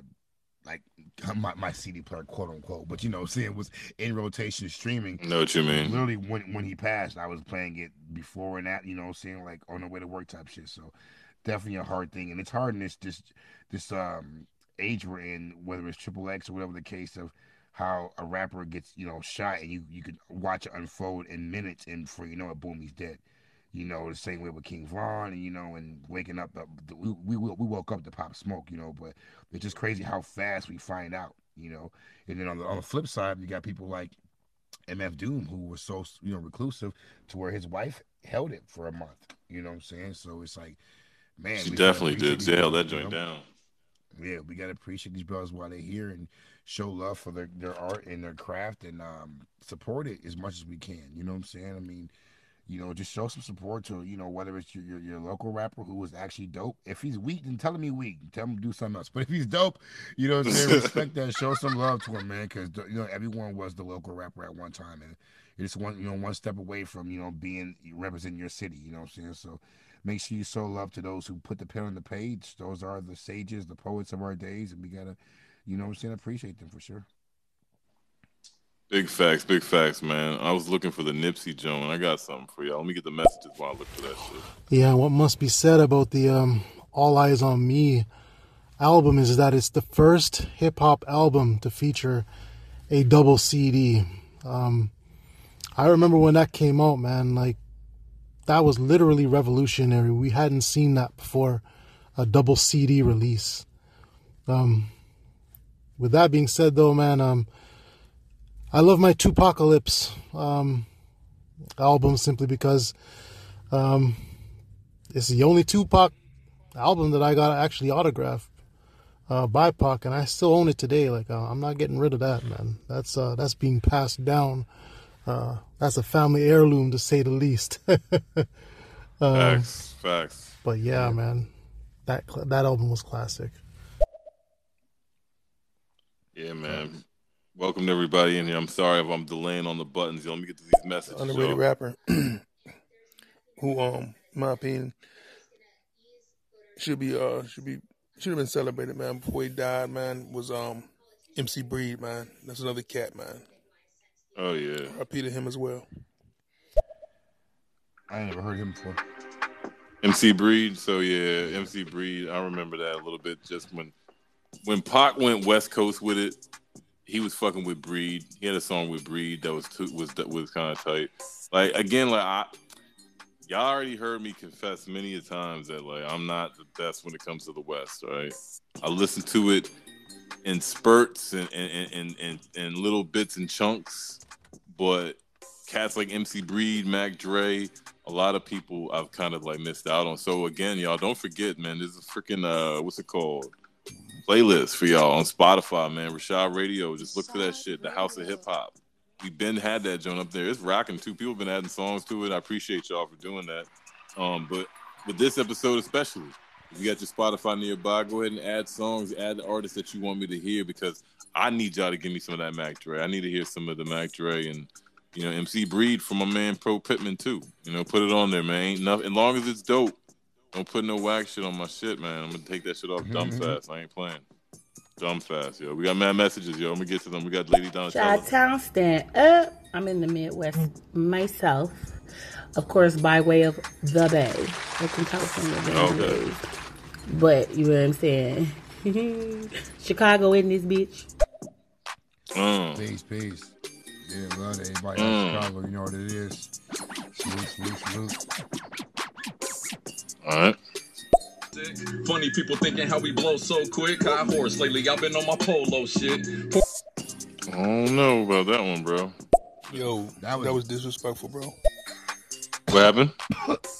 like my, my CD player, quote unquote. But you know, seeing was in rotation streaming. Know what you mean? Literally, when when he passed, I was playing it before and that. You know, seeing like on the way to work type shit. So definitely a hard thing, and it's hard in this this this um age we're in, whether it's triple X or whatever the case of how a rapper gets you know shot and you you could watch it unfold in minutes, and before you know it, boom, he's dead. You know, the same way with King Von, and you know, and waking up, we we we woke up to Pop Smoke, you know, but it's just crazy how fast we find out, you know. And then on the on the flip side, you got people like MF Doom who was so you know reclusive to where his wife held it for a month. You know what I'm saying? So it's like man, she definitely did. She held that joint down. Yeah, we gotta appreciate these brothers while they're here and show love for their, their art and their craft and um, support it as much as we can. You know what I'm saying? I mean, you know, just show some support to, you know, whether it's your, your, your local rapper who was actually dope. If he's weak, then tell him he's weak. Tell him to do something else. But if he's dope, you know what I'm saying? Respect that. Show some love to him, man, because, you know, everyone was the local rapper at one time. And you're just one you know one step away from you know being representing your city. You know what I'm saying? So make sure you show love to those who put the pen on the page. Those are the sages, the poets of our days, and we gotta, you know what I'm saying, appreciate them for sure. Big facts, big facts, man. I was looking for the Nipsey Joan. I got something for y'all. Let me get the messages while I look for that shit. Yeah, what must be said about the um, All Eyez on Me album is that it's the first hip hop album to feature a double CD. Um, I remember when that came out, man. Like that was literally revolutionary. We hadn't seen that before, a double CD release. Um, with that being said, though, man, um, I love my 2Pacalypse um, album simply because um, it's the only Tupac album that I got actually autographed uh, by Pac, and I still own it today. Like uh, I'm not getting rid of that, man. That's uh, that's being passed down. Uh, that's a family heirloom to say the least. Um, facts, facts. But yeah, man, that that album was classic. Yeah, man. Welcome to everybody in here. I'm sorry if I'm delaying on the buttons. Let me get to these messages. Underrated rapper, who, um, in my opinion, should be uh should be should have been celebrated, man. Before he died, man, was um MC Breed, man. That's another cat, man. Oh yeah. I to him as well. I ain't never heard him before. MC Breed. So yeah, MC Breed. I remember that a little bit. Just when when Pac went West Coast with it, he was fucking with Breed. He had a song with Breed that was too, was that was kind of tight. Like again, like I, y'all already heard me confess many a times that like I'm not the best when it comes to the West. Right? I listen to it in spurts and and and and, and little bits and chunks, but cats like MC Breed, Mac Dre, a lot of people I've kind of like missed out on. So again, y'all don't forget, man. This is freaking uh, what's it called? Playlist for y'all on Spotify, man. Rashad Radio. Just look for that shit. The House of Hip Hop. We've been had that joint up there. It's rocking too. People been adding songs to it. I appreciate y'all for doing that. Um, but with this episode especially, if you got your Spotify nearby, go ahead and add songs, add the artists that you want me to hear because I need y'all to give me some of that Mac Dre. I need to hear some of the Mac Dre and you know MC Breed from my man Pro Pittman too. You know, put it on there, man. Ain't nothing. As long as it's dope, don't put no wax shit on my shit, man. I'm gonna take that shit off dumb mm-hmm. fast. I ain't playing. Dumb fast, yo. We got mad messages, yo. I'm gonna get to them. We got Lady Donatella. Shot Town stand up. I'm in the Midwest myself. Of course, by way of the Bay. Oakland, California. Okay. But you know what I'm saying? Chicago in this bitch. Mm. Peace, peace. Yeah, love everybody mm. in Chicago. You know what it is. Salute, salute, salute. All right. Funny people thinking how we blow so quick. High horse lately. I've been on my polo shit. I don't know about that one, bro. Yo, that was, that was disrespectful, bro. What happened?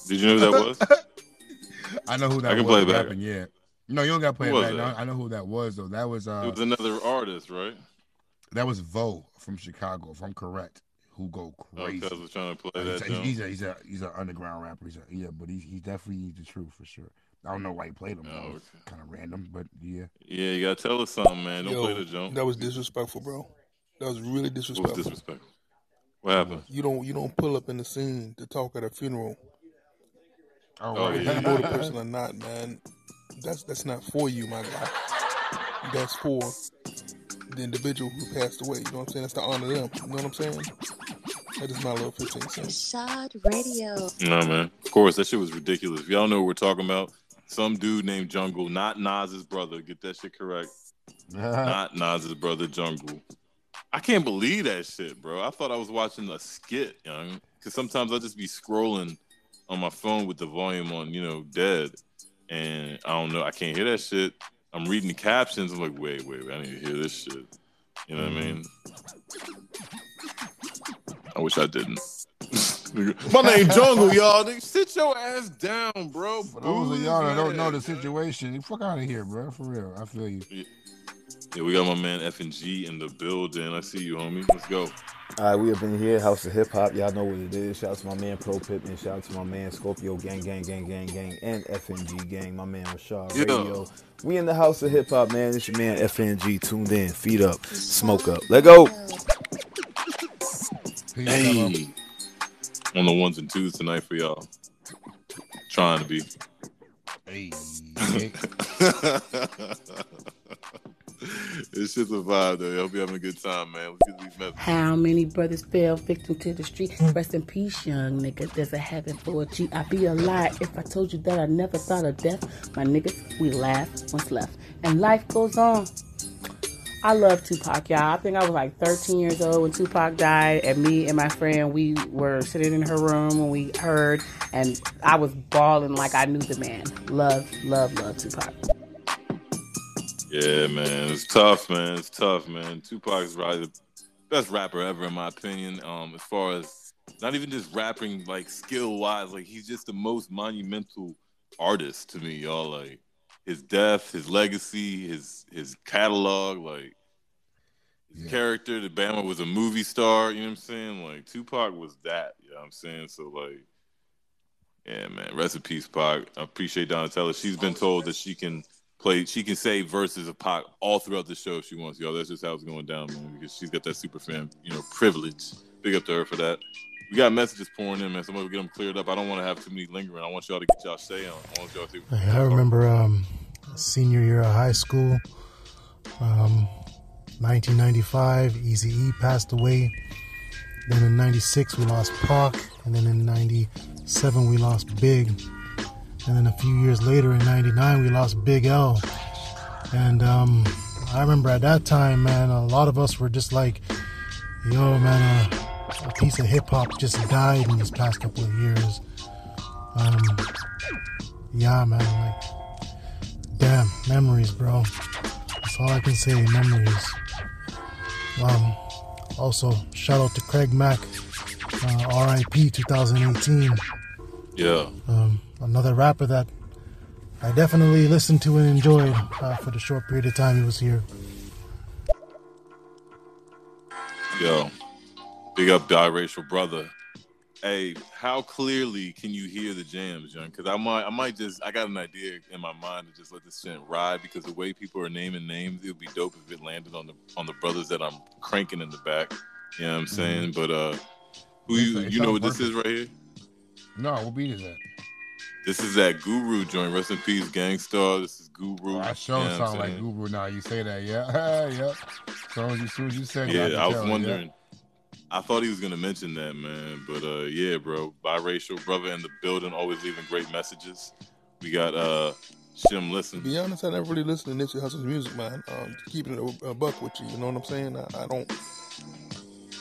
Did you know who that was? I know who that I can was. Play back. Happened, yeah. No, you don't got to play it back. I know who that was though. That was uh. It was another artist, right? That was Vo from Chicago, if I'm correct who go oh, crazy. Oh, was trying to play that. He's a, he's a, he's a he's an underground rapper. He's a, yeah, but he's he's definitely the truth for sure. I don't know why he played him. Oh, okay. Kind of random, but yeah. Yeah, you gotta tell us something, man. Don't Yo, play the jump. That was disrespectful, bro. That was really disrespectful. What was disrespectful? What happened? You don't you don't pull up in the scene to talk at a funeral. Oh, oh yeah. you know the person or not, man. That's that's not for you, my guy. That's for the individual who passed away. You know what I'm saying? That's to honor them. You know what I'm saying? That is my little 15 cents. Rashad Radio. No, man. Of course, that shit was ridiculous. If y'all know what we're talking about, some dude named Jungle, not Nas's brother. Get that shit correct. not Nas's brother, Jungle. I can't believe that shit, bro. I thought I was watching a skit, young. Because sometimes I'll just be scrolling on my phone with the volume on, you know, dead. And I don't know. I can't hear that shit. I'm reading the captions. I'm like, wait, wait, wait. I need to hear this shit. You know what I mm. mean? I wish I didn't. My name Jungle, y'all. sit your ass down, bro. For those of y'all that don't know the situation, you fuck out of here, bro. For real, I feel you. Yeah, we got my man F and G in the building. I see you, homie. Let's go. All right, we have been here, House of Hip Hop. Y'all know what it is. Shout out to my man Pro Pittman. Shout out to my man Scorpio Gang, Gang, Gang, Gang, Gang, and FNG Gang. My man Rashad yeah. Radio. We in the House of Hip Hop, man. It's your man FNG. Tuned in, feet up, smoke up. Let go. Hey. On the ones and twos tonight for y'all. Trying to be. Hey. it's just a vibe though. I hope you're having a good time, man. How many brothers fell victim to the street? Rest in peace, young nigga. There's a heaven for a G. I'd be a lie if I told you that I never thought of death. My niggas, we laugh once left. And life goes on. I love Tupac, y'all. I think I was like 13 years old when Tupac died, and me and my friend, we were sitting in her room when we heard, and I was bawling like I knew the man. Love, love, love Tupac. Yeah, man, it's tough, man. It's tough, man. Tupac's probably the best rapper ever, in my opinion. Um, as far as not even just rapping, like skill wise, like he's just the most monumental artist to me, y'all. Like his death, his legacy, his his catalog, like his yeah. character. The Bama was a movie star. You know what I'm saying? Like Tupac was that. You know what I'm saying? So like, yeah, man. Rest in peace, Pac. I appreciate Donatella. She's been told that she can play. She can say verses of Pac all throughout the show if she wants. Y'all, that's just how it's going down, man. Because she's got that super fan, you know, privilege. Big up to her for that. We got messages pouring in, man. Somebody get them cleared up. I don't want to have too many lingering. I want y'all to get y'all say on. I want y'all to. I remember um, senior year of high school, um, 1995. Easy E passed away. Then in '96 we lost Pac, and then in '97 we lost Big, and then a few years later in '99 we lost Big L. And um, I remember at that time, man, a lot of us were just like, "Yo, man." Uh, a piece of hip hop just died in these past couple of years. Um, yeah, man, like, damn, memories, bro. That's all I can say, memories. Um, also, shout out to Craig Mack, uh, RIP 2018. Yeah. Um, another rapper that I definitely listened to and enjoyed uh, for the short period of time he was here. Yo, Big up biracial brother. Hey, how clearly can you hear the jams, young? Because I might, I might just, I got an idea in my mind to just let this shit ride. Because the way people are naming names, it would be dope if it landed on the on the brothers that I'm cranking in the back. You know what I'm mm-hmm. saying? Mm-hmm. But uh, who you, you know what perfect. this is right here? No, what beat is that? This is that Guru joint. Rest in peace, Gang Starr. This is Guru. Oh, I sure you know sound like Guru now. You say that, yeah, yeah. So as soon as you said, yeah, I, I was wondering. Yeah. I thought he was gonna mention that, man. But uh, yeah, bro, biracial brother in the building, always leaving great messages. We got uh, Shim listen. To be honest, I never really listen to Nipsey Hussle's music, man. Um, keeping it a, a, buck with you, you know what I'm saying? I, I, don't.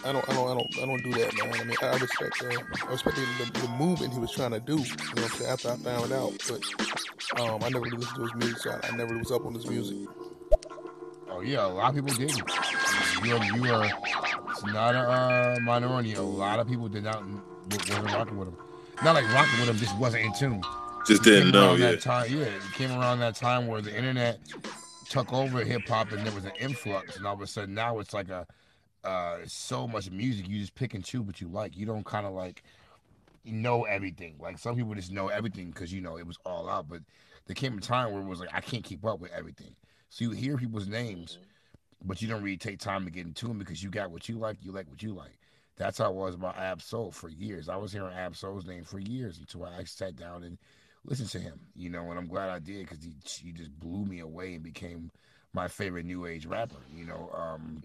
I don't, I don't, I don't, I don't do that, man. I mean, I respect, uh, I respect the, the, movement he was trying to do. You know what I'm saying? After I found out, but um, I never listened to his music, so I, I never was up on his music. Oh yeah, a lot of people did. You are, you are it's not a uh, minority. A lot of people did not wasn't rocking with him. Not like rocking with him, just wasn't in tune. Just didn't know. Yeah. That time, yeah, it came around that time where the internet took over hip hop and there was an influx, and all of a sudden now it's like a uh, so much music you just pick and choose what you like. You don't kind of like know everything. Like some people just know everything because you know it was all out, but there came a time where it was like I can't keep up with everything. So you hear people's names, but you don't really take time to get into them because you got what you like, you like what you like. That's how it was about Ab-Soul for years. I was hearing Ab-Soul's name for years until I sat down and listened to him, you know, and I'm glad I did because he, he just blew me away and became my favorite new age rapper, you know. Um,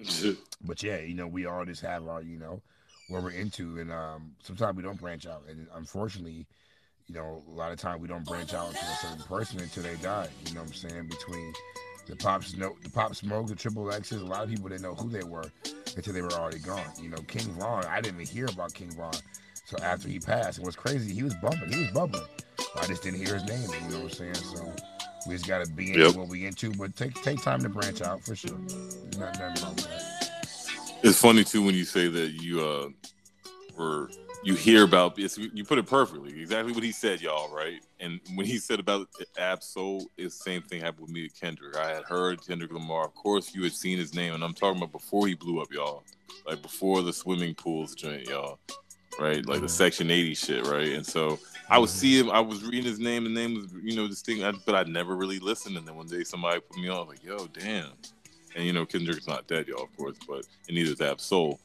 but yeah, you know, we all just have our, you know, what we're into, and um, sometimes we don't branch out, and unfortunately, you know, a lot of time we don't branch out to a certain person until they die. You know what I'm saying? Between the Pop Smoke, the Pop Smoke, the Triple X's. A lot of people didn't know who they were until they were already gone. You know, King Von, I didn't even hear about King Von so after he passed. And what's crazy, he was bumping, he was bubbling. I just didn't hear his name. You know what I'm saying? So we just got to be into yep. what we into, but take take time to branch out for sure. Not, nothing wrong with that. It's funny too when you say that you uh were you hear about it's, you put it perfectly exactly what he said y'all right and when he said about Ab-Soul it's the same thing happened with me to kendrick i had heard kendrick lamar of course you had seen his name and i'm talking about before he blew up y'all like before the swimming pools joint y'all right like the section 80 shit right and so i would see him i was reading his name the name was you know this thing but i never really listened and then one day somebody put me on like yo damn. And you know kendrick's not dead y'all of course but and neither is Ab-Soul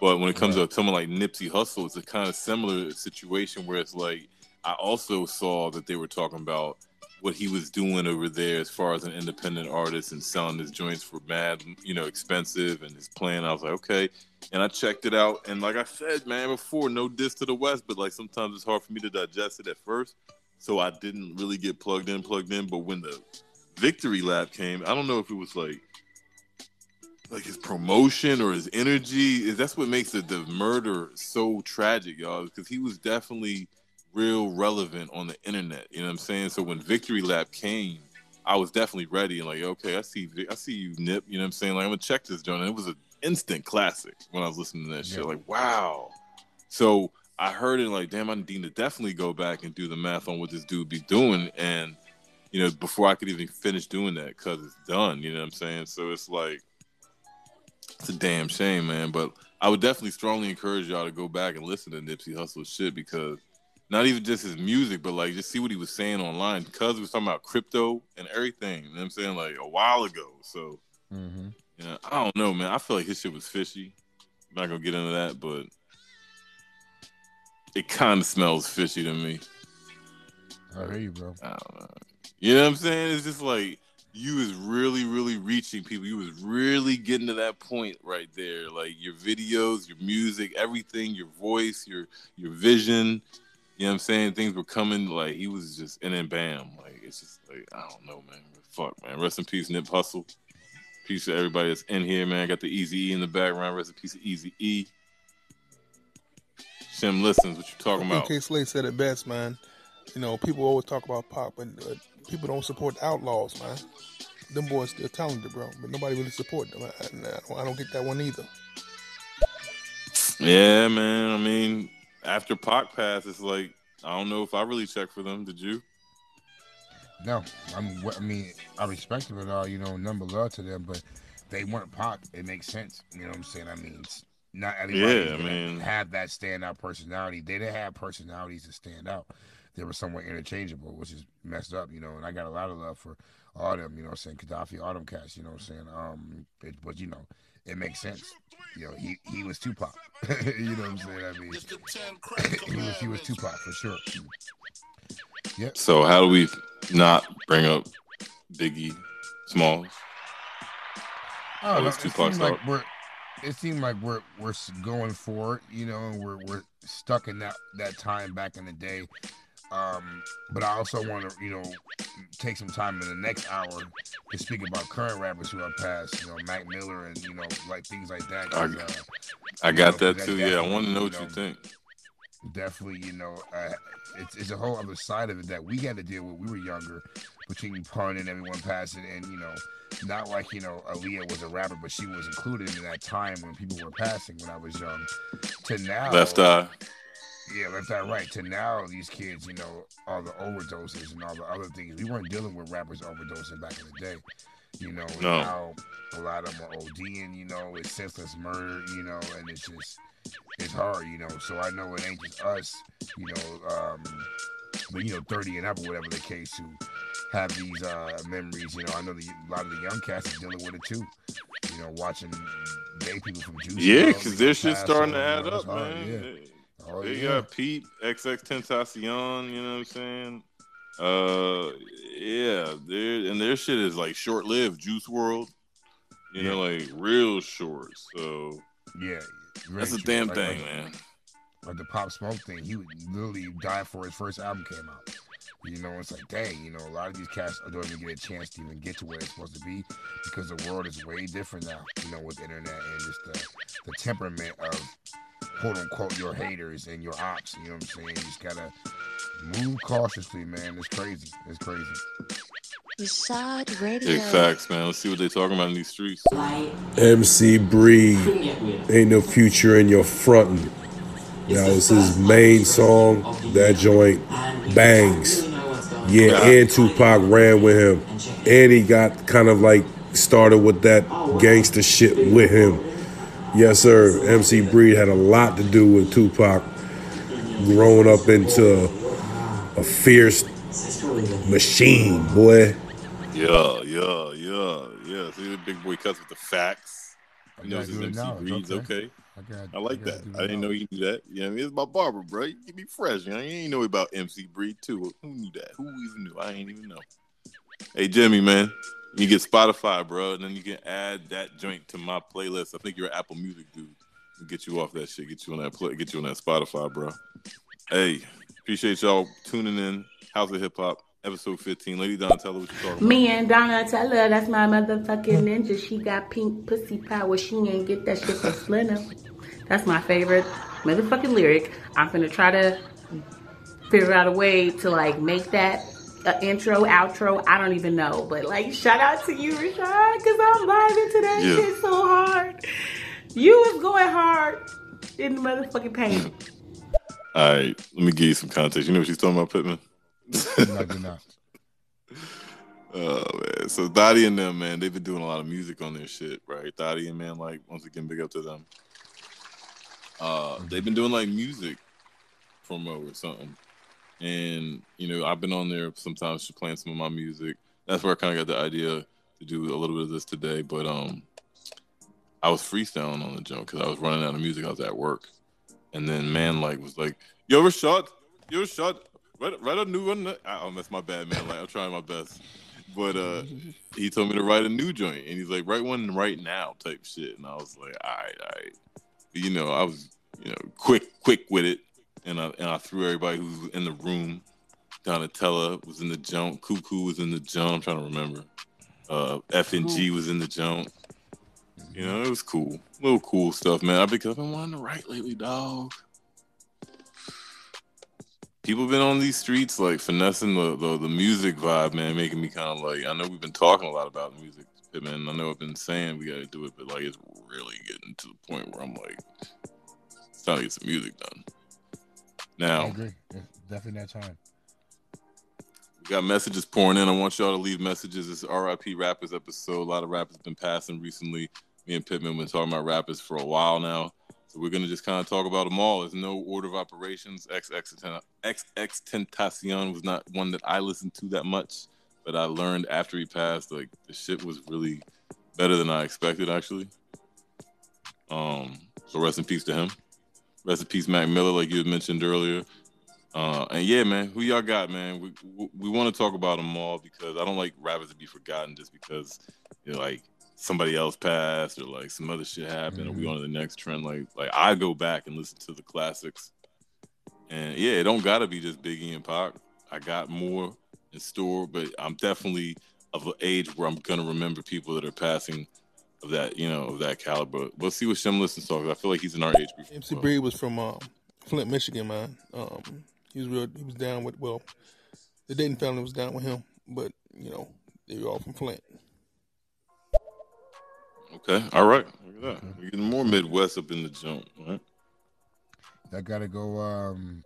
But when it comes right. to someone like Nipsey Hussle, it's a kind of similar situation where it's like I also saw that they were talking about what he was doing over there as far as an independent artist and selling his joints for mad, you know, expensive and his plan. I was like, okay. And I checked it out. And like I said, man, before, no diss to the West, but like sometimes it's hard for me to digest it at first. So I didn't really get plugged in, plugged in. But when the victory lap came, I don't know if it was like like his promotion or his energy. Is that's what makes the, the murder so tragic, y'all, because he was definitely real relevant on the internet. You know what I'm saying? So when Victory Lap came, I was definitely ready and like, okay, I see, I see you, Nip. You know what I'm saying? Like, I'm gonna check this joint. And it was an instant classic when I was listening to that yeah. shit. Like, wow. So I heard it like, damn, I need to definitely go back and do the math on what this dude be doing, and you know, before I could even finish doing that, cause it's done. You know what I'm saying? So it's like, it's a damn shame, man. But I would definitely strongly encourage y'all to go back and listen to Nipsey Hussle shit because not even just his music, but like just see what he was saying online because he was talking about crypto and everything. You know what I'm saying? Like a while ago. So mm-hmm. yeah, I don't know, man. I feel like his shit was fishy. I'm not gonna get into that, but it kind of smells fishy to me. I hear you, bro. I don't know. You know what I'm saying? It's just like you was really, really reaching people. You was really getting to that point right there. Like your videos, your music, everything, your voice, your your vision, you know what I'm saying? Things were coming like he was just and then bam. Like it's just like I don't know, man. Fuck, man. Rest in peace, Nip Hussle. Peace to everybody that's in here, man. Got the Easy E in the background. Rest in peace, Easy E. Shem listens. What you talking about? K Slade said it best, man. You know, people always talk about pop, but uh, people don't support Outlawz, man. Them boys still talented, bro, but nobody really support them. I, I don't get that one either. Yeah, man. I mean, after Pac passed, it's like I don't know if I really checked for them. Did you? No, I'm. I mean, I respect them and all. You know, number love to them, but they weren't Pac. It makes sense. You know what I'm saying? I mean, not everybody yeah, I mean, have that standout personality. They didn't have personalities to stand out. They were somewhat interchangeable, which is messed up. You know, and I got a lot of love for all them. You know, what I'm saying Kadafi, all them cats. You know, what I'm saying. Um, it, but you know, it makes sense. You know, he, he was Tupac. you know what I'm saying? I mean, he was he was Tupac for sure. Yeah. So how do we not bring up Biggie Smalls? Oh, no, it seems like we're it seemed like we're we're going for it, you know, and we're we're stuck in that that time back in the day um, but I also want to, you know, take some time in the next hour to speak about current rappers who have passed, you know, Mac Miller and you know, like things like that. I, uh, I got know, that too. Yeah, I want to know what you, know, you think. Definitely, you know, uh, it's it's a whole other side of it that we had to deal with. We were younger, between pun and everyone passing, and you know, not like you know, Aaliyah was a rapper, but she was included in that time when people were passing when I was young. To now, left eye. Yeah, left that right. To now, these kids, you know, all the overdoses and all the other things. We weren't dealing with rappers overdosing back in the day. You know, no. now a lot of them are ODing, you know, it's senseless murder, you know, and it's just, it's hard, you know. So I know it ain't just us, you know, um, but, you know, 30 and up or whatever the case who have these uh, memories. You know, I know the, a lot of the young cats are dealing with it too. You know, watching gay people from Juice. Yeah, because this shit's starting to add up, man. Yeah. Oh, they yeah. got Pete, XXXTentacion, you know what I'm saying? Uh, yeah, and their shit is like short lived. Juice WRLD, you yeah. know, like real short. So yeah, that's a damn like, thing, like, man. Like the Pop Smoke thing, he would literally die for his first album came out. You know, it's like, dang, you know, a lot of these cats don't even get a chance to even get to where it's supposed to be because the world is way different now, you know, with internet and just the, the temperament of quote unquote your haters and your ops. You know what I'm saying? You just gotta move cautiously, man. It's crazy. It's crazy. Rashad Radio. Big facts, man. Let's see what they're talking about in these streets. MC Breed, ain't no future in your frontin'. That was his main song. That joint bangs. Yeah, and Tupac ran with him, and he got kind of like started with that gangster shit with him. Yes, sir. MC Breed had a lot to do with Tupac growing up into a fierce machine, boy. Yeah, yeah, yeah, yeah. See the big boy cuts with the facts. You know, his MC Breed's okay. okay. I, I like I that. I didn't know you knew that. You know, I mean, it's my barber, bro. You keep me fresh. You know, you ain't know about MC Breed too. Who knew that? Who even knew? I ain't even know. Hey Jimmy, man, you get Spotify, bro, and then you can add that joint to my playlist. I think you're an Apple Music dude. Get you off that shit. Get you on that play. Get you on that Spotify, bro. Hey, appreciate y'all tuning in. House of Hip Hop episode 15. Lady Donatella, what you talking about? Me and Donatella, that's my motherfucking ninja. She got pink pussy power. She ain't get that shit from Splinter. That's my favorite motherfucking lyric. I'm gonna try to figure out a way to like make that a intro, outro. I don't even know, but like shout out to you, Rashad, because I'm vibing to that yeah. shit so hard. You was going hard in the motherfucking pain. All right, let me give you some context. You know what she's talking about, Pittman? I do not. Oh man, so Dottie and them, man, they've been doing a lot of music on their shit, right? Dottie and man, like once again, big up to them. Uh, they've been doing like music promo or something, and you know, I've been on there sometimes playing some of my music. That's where I kind of got the idea to do a little bit of this today. But um, I was freestyling on the jump because I was running out of music. I was at work, and then man, like was like, "You ever shot? You ever shot? write, write a new one. Oh, that's my bad, man. Like I'm trying my best. But uh, he told me to write a new joint, and he's like, write one right now, type shit. And I was like, all right, all right. You know, I was, you know, quick, quick with it, and I and I threw everybody who was in the room. Donatella was in the jump. Cuckoo was in the jump. I'm trying to remember. Uh, F and G was in the jump. You know, it was cool. Little cool stuff, man. I've been, I've been wanting to write lately, dog people been on these streets like finessing the, the, the music vibe, man, making me kind of like I know we've been talking a lot about music, man. I know I've been saying we got to do it, but like it's really getting to the point where I'm like, it's time to get some music done. Now, I agree. It's definitely that time. We got messages pouring in. I want y'all to leave messages. It's RIP Rappers episode. A lot of rappers have been passing recently. Me and Pittman been talking about rappers for a while now. So we're gonna just kind of talk about them all. There's no order of operations. XX X Tentacion was not one that I listened to that much, but I learned after he passed, like the shit was really better than I expected, actually. Um, so rest in peace to him. Rest in peace, Mac Miller, like you had mentioned earlier. Uh, and yeah, man, who y'all got, man? We we, we want to talk about them all because I don't like rappers to be forgotten just because you know, like somebody else passed or like some other shit happened mm-hmm. or we mm-hmm. on to the next trend. Like like I go back and listen to the classics. And yeah, it don't gotta be just Biggie and Pac. I got more in store, but I'm definitely of an age where I'm gonna remember people that are passing of that, you know, of that caliber. We'll see what Shem listens to. I feel like he's in our age group. MC well. Breed was from um, Flint, Michigan, man. Um, he was real. He was down with well, the Dayton family was down with him, but you know they were all from Flint. Okay. All right. Look at that. We're getting more Midwest up in the jump, right? I gotta go um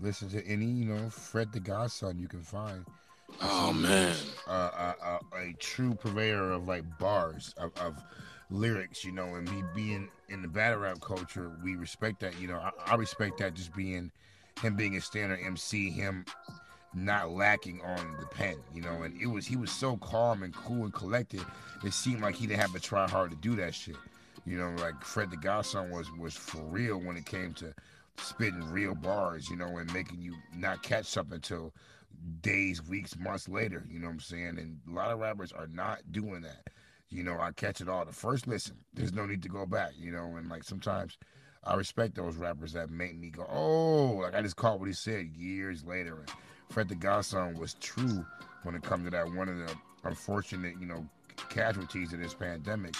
listen to any, you know, Fred the Godson you can find. Oh man. Uh, uh, a true purveyor of like bars of, of, lyrics, you know, and me being in the battle rap culture, we respect that. You know, I, I respect that just being him being a standard MC, him not lacking on the pen, you know, and it was he was so calm and cool and collected. It seemed like he didn't have to try hard to do that shit. You know, like Fred the Godson was was for real when it came to spitting real bars, you know, and making you not catch something until days, weeks, months later. You know what I'm saying? And a lot of rappers are not doing that. You know, I catch it all the first listen. There's no need to go back. You know, and like sometimes I respect those rappers that make me go, oh, like I just caught what he said years later. And Fred the Godson was true when it comes to that. One of the unfortunate, you know, casualties of this pandemic.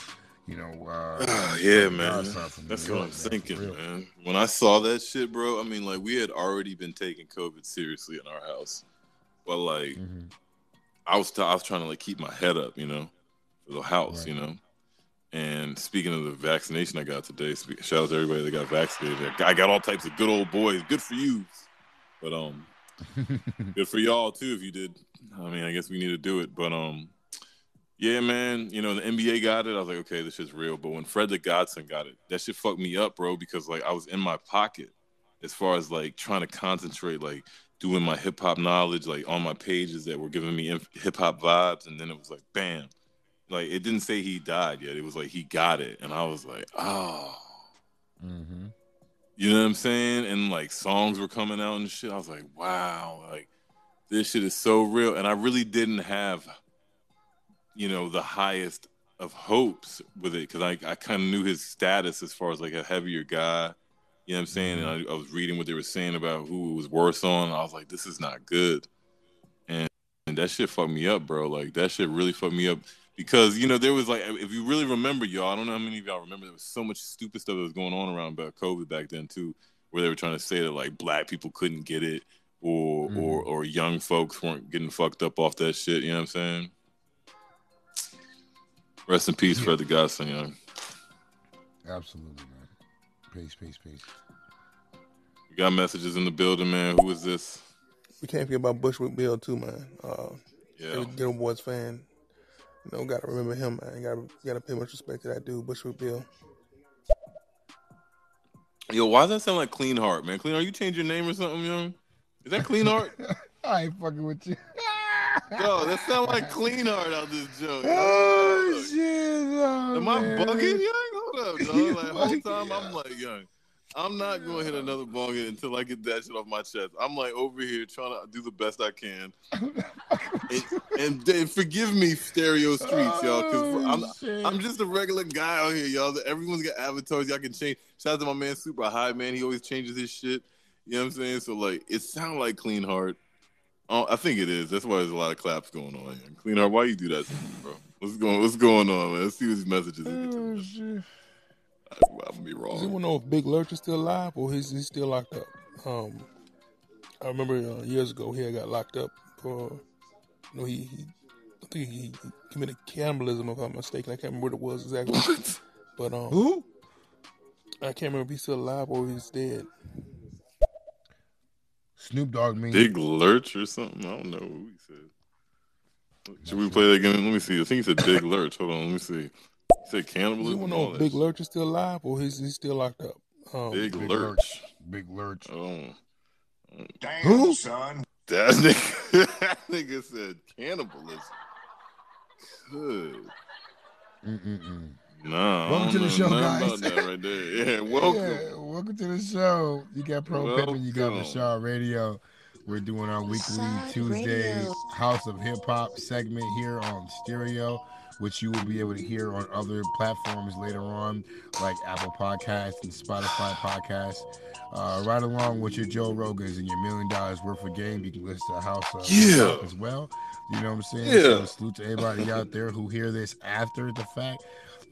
You know, uh, uh yeah, man. That's what I'm thinking, man. When I saw that shit, bro, I mean, like we had already been taking COVID seriously in our house, but like, mm-hmm. I was t- I was trying to like keep my head up, you know, for the house, right. you know. And speaking of the vaccination I got today, shout out to everybody that got vaccinated. I got all types of good old boys. Good for you. But um, Good for y'all too if you did. I mean, I guess we need to do it. But um, yeah, man. You know the NBA got it. I was like, okay, this is real. But when Fred the Godson got it, that shit fucked me up, bro. Because like I was in my pocket as far as like trying to concentrate, like doing my hip hop knowledge, like on my pages that were giving me hip hop vibes, and then it was like, bam. Like it didn't say he died yet. It was like he got it, and I was like, oh. Mm-hmm. You know what I'm saying? And like songs were coming out and shit. I was like, wow, like this shit is so real. And I really didn't have, you know, the highest of hopes with it because I, I kind of knew his status as far as like a heavier guy. You know what I'm saying? And I, I, was reading what they were saying about who was worse on. I was like, this is not good. And, and that shit fucked me up, bro. Like that shit really fucked me up because you know there was like if you really remember y'all i don't know how many of y'all remember there was so much stupid stuff that was going on around about covid back then too where they were trying to say that like black people couldn't get it or mm. or or young folks weren't getting fucked up off that shit you know what i'm saying rest in peace yeah. fred the godson young absolutely man peace peace peace we got messages in the building man who is this we can't forget about bushwick bill too man uh yeah Geto Boys fan you know, gotta remember him, man. Gotta gotta pay much respect to that dude, Bushwick Bill. Yo, why does that sound like Clean Heart, man? Clean Heart, you change your name or something, young? Is that Clean Heart? I ain't fucking with you. Yo, that sound like Clean Heart out this joke. Oh shit! Oh, Am man. I bugging, young? Up, dog. Like whole time, I'm like, young. I'm not going to hit another bong until I get that shit off my chest. I'm like over here trying to do the best I can. and, and, and, forgive me, Stereo Streets, y'all, because oh, I'm I'm just a regular guy out here, y'all. Everyone's got avatars. Y'all can change. Shout out to my man Super High, man. He always changes his shit. You know what I'm saying? So like, it sounds like Clean Heart. Oh, I think it is. That's why there's a lot of claps going on. Here. Clean Heart, why you do that to me, bro? What's going What's going on, man? Let's see what these messages. Oh, shit. I, am be wrong. Does anyone know if Big Lurch is still alive or he's, he's still locked up? Um, I remember uh, years ago he got locked up for, you know, he, he I think he, he, committed cannibalism if I'm mistaken. I can't remember what it was exactly. What? But um, who? I can't remember if he's still alive or he's dead. Snoop Dogg means Big Lurch or something. I don't know who he said. Should we play that again? Let me see. I think he said Big Lurch. Hold on, let me see. He said cannibalism. You know if Big Lurch is still alive or he's, he's still locked up? Um, Big, Big Lurch. Lurch. Big Lurch. Oh. Damn, Who? son. That nigga, that nigga said cannibalism. Good. Mm-mm-mm. No. Welcome to the show, guys. right there. Yeah, welcome. Yeah, welcome to the show. You got Pro Pittman, you got Rashad Radio. We're doing our weekly Tuesday Radio. House of Hip Hop segment here on Stereo which you will be able to hear on other platforms later on, like Apple Podcasts and Spotify Podcasts. Uh, right along with your Joe Rogans and your million dollars worth of game, you can listen to House of yeah. as well. You know what I'm saying? Yeah. So salute to everybody out there who hear this after the fact.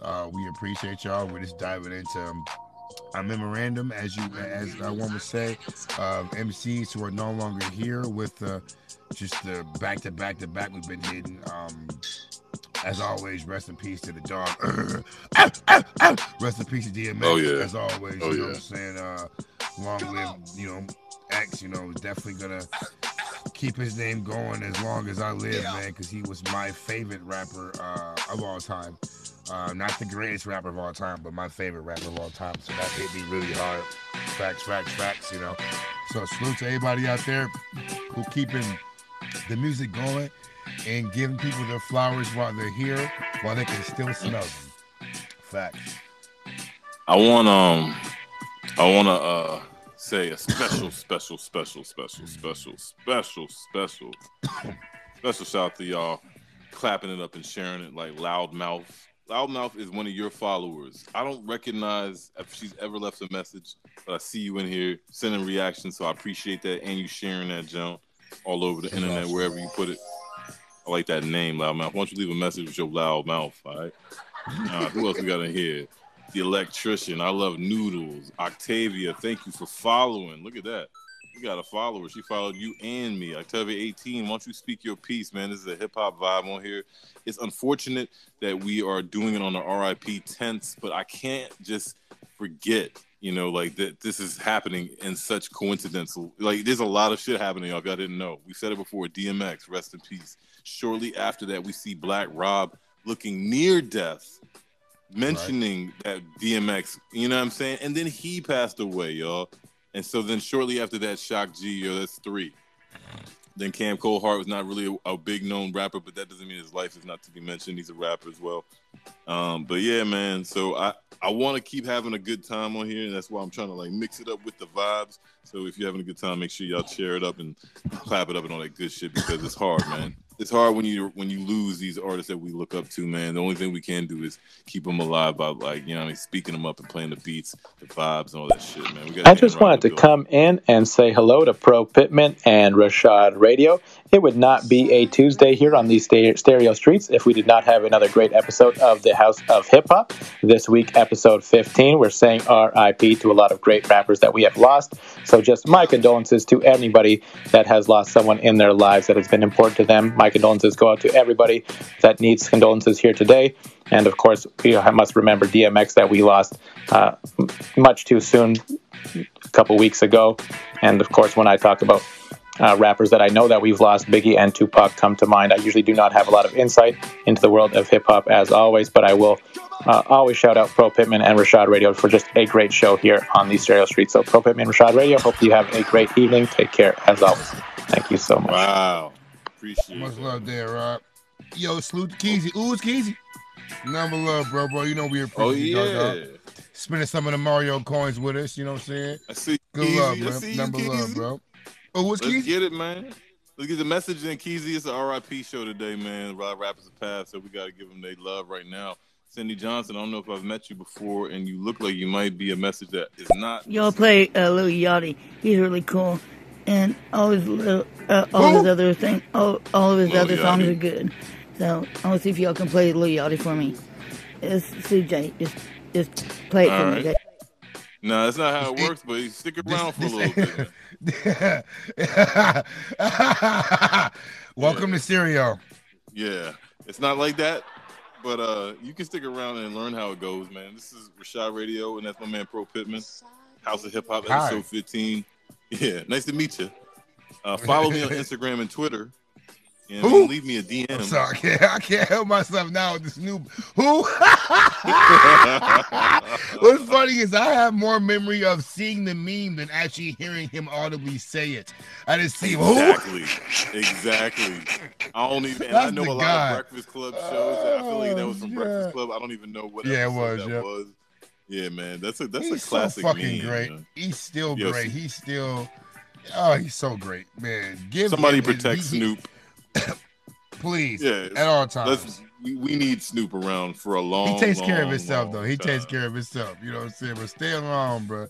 Uh, we appreciate y'all. We're just diving into um, a memorandum, as you as I want to say, of MCs who are no longer here with uh, just the back to back to back we've been hitting. Um, as always, rest in peace to the dog. rest in peace to DMX. Oh, yeah. As always, oh, you know yeah. what I'm saying? Uh, long live, you know, X, you know, definitely gonna keep his name going as long as I live, yeah. man, because he was my favorite rapper uh, of all time. Uh, not the greatest rapper of all time, but my favorite rapper of all time. So that hit me really hard. Facts, facts, facts, you know. So salute to everybody out there who keeping the music going and giving people their flowers while they're here, while they can still smell them. Facts. I want um, I want to uh say a special, special, special, special, special, special, special, special shout to y'all clapping it up and sharing it like loudmouth. Loudmouth is one of your followers. I don't recognize if she's ever left a message, but I see you in here sending reactions, so I appreciate that and you sharing that junk all over the internet wherever you put it. I like that name, Loudmouth. Why don't you leave a message with your loud mouth, all right? Uh, who else we got in here? The electrician. I love noodles. Octavia, thank you for following. Look at that. You got a follower. She followed you and me. Octavia 18, why don't you speak your piece, man? This is a hip hop vibe on here. It's unfortunate that we are doing it on the RIP tense, but I can't just forget you know, like that this is happening in such coincidence. Like there's a lot of shit happening, y'all. If y'all didn't know. We said it before, DMX, rest in peace. Shortly after that, we see Black Rob looking near death, mentioning right. that DMX, you know what I'm saying? And then he passed away, y'all. And so then shortly after that, Shock G, yo, that's three. then Cam Coldheart was not really a, a, big known rapper, but that doesn't mean his life is not to be mentioned. He's a rapper as well. Um, but yeah, man. So I I want to keep having a good time on here, and that's why I'm trying to like mix it up with the vibes. So if you're having a good time, make sure y'all cheer it up and clap it up and all that good shit because it's hard, man it's hard when you when you lose these artists that we look up to, man. The only thing we can do is keep them alive by like you know, I mean, speaking them up and playing the beats, the vibes, and all that shit, man. I just wanted to come in and say hello to Pro Pittman and Rashad Radio. It would not be a Tuesday here on these stereo streets if we did not have another great episode of the House of Hip Hop. This week, episode 15, we're saying RIP to a lot of great rappers that we have lost. So, just my condolences to anybody that has lost someone in their lives that has been important to them. My condolences go out to everybody that needs condolences here today. And of course, we must remember DMX that we lost uh, much too soon a couple weeks ago. And of course, when I talk about uh, rappers that I know that we've lost, Biggie and Tupac come to mind. I usually do not have a lot of insight into the world of hip hop as always, but I will uh, always shout out Pro Pittman and Rashad Radio for just a great show here on the Stereo Street. So, Pro Pittman, and Rashad Radio, hope you have a great evening. Take care as always. Thank you so much. Wow. Appreciate Much it. love there, Rob. Yo, salute Keezy. Ooh, it's Keezy. Number love, bro, bro. You know we appreciate oh, yeah. Dog, dog. Spending some of the Mario coins with us, you know what I'm saying? I see. Good Keezy. love, bro. Number love, bro. Oh, what's Let's Keezy? get it, man. Let's get the message in. Keezy, it's an RIP show today, man. Rob Rappers have passed, so we got to give them their love right now. Cindy Johnson, I don't know if I've met you before, and you look like you might be a message that is not. Y'all play uh, Lil Yachty. He's really cool, and all his little, uh, all his other thing, all, all of his Lil other Yachty. songs are good. So I want to see if y'all can play Lil Yachty for me. It's CJ. Just just play it all for right. me. Okay? No, that's not how it works, but stick around for a little bit. Welcome yeah. to Stereo. Yeah, it's not like that, but uh, you can stick around and learn how it goes, man. This is Rashad Radio, and that's my man Pro Pittman, House of Hip Hop, episode 15. Yeah, nice to meet you. Uh, follow me on Instagram and Twitter you know, Who? Leave me a DM. I'm sorry, I can't, I can't help myself now with this new. Who? What's funny is I have more memory of seeing the meme than actually hearing him audibly say it. I didn't see who exactly, exactly. I don't even. I know a lot guy. of Breakfast Club shows. I feel like that was from oh, yeah. Breakfast Club. I don't even know what. Yeah, it was. That was. Yeah, man, that's a that's he's a classic. So fucking meme, great. Man. He's still Yo, great. He's still. Oh, he's so great, man. Give somebody protect his, Snoop. He, Please, yeah, at all times. We, we need Snoop around for a long. He takes long, care of himself though. He time. takes care of himself. You know what I'm saying? But stay along, bro.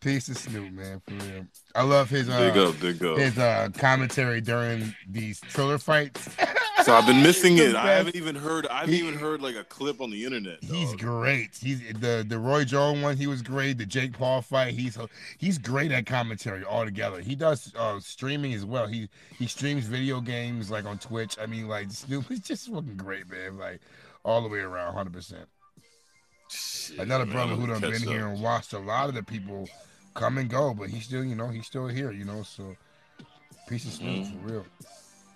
Peace to Snoop, man, for real. I love his uh, dig up, dig up. his uh, commentary during these Triller fights. so I've been missing it. I haven't even heard. I haven't he, even heard like a clip on the internet. Dog. He's great. He's the the Roy Jones one. He was great. The Jake Paul fight. He's he's great at commentary altogether. He does uh, streaming as well. He he streams video games like on Twitch. I mean, like Snoop is just fucking great, man. Like all the way around, hundred percent. Another brother who done been up. here and watched a lot of the people come and go, but he's still, you know, he's still here, you know. So, piece of Snoop mm. for real.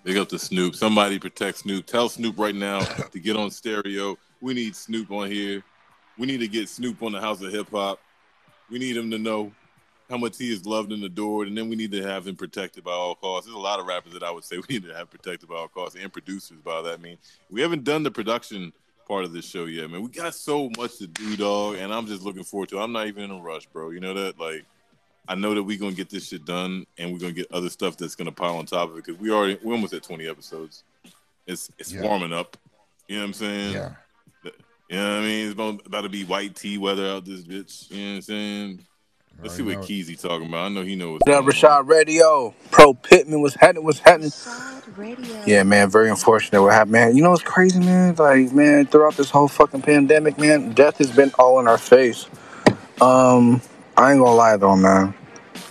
Big up to Snoop. Somebody protect Snoop. Tell Snoop right now to get on stereo. We need Snoop on here. We need to get Snoop on the House of Hip Hop. We need him to know how much he is loved and adored, and then we need to have him protected by all costs. There's a lot of rappers that I would say we need to have protected by all costs, and producers by that I mean. We haven't done the production part of this show yet, man. We got so much to do, dog, and I'm just looking forward to it. I'm not even in a rush, bro. You know that? Like, I know that we're gonna get this shit done, and we're gonna get other stuff that's gonna pile on top of it because we already we're almost at 20 episodes. It's it's yeah. warming up. You know what I'm saying? Yeah. You know what I mean? It's about, about to be white tea weather out this bitch. You know what I'm saying? Let's see what Keezy talking about. I know he knows. What up, Rashad Radio? Pro Pittman was happening. Was happening. Yeah, man. Very unfortunate what happened, man. You know what's crazy, man? Like, man, throughout this whole fucking pandemic, man, death has been all in our face. Um, I ain't gonna lie though, man.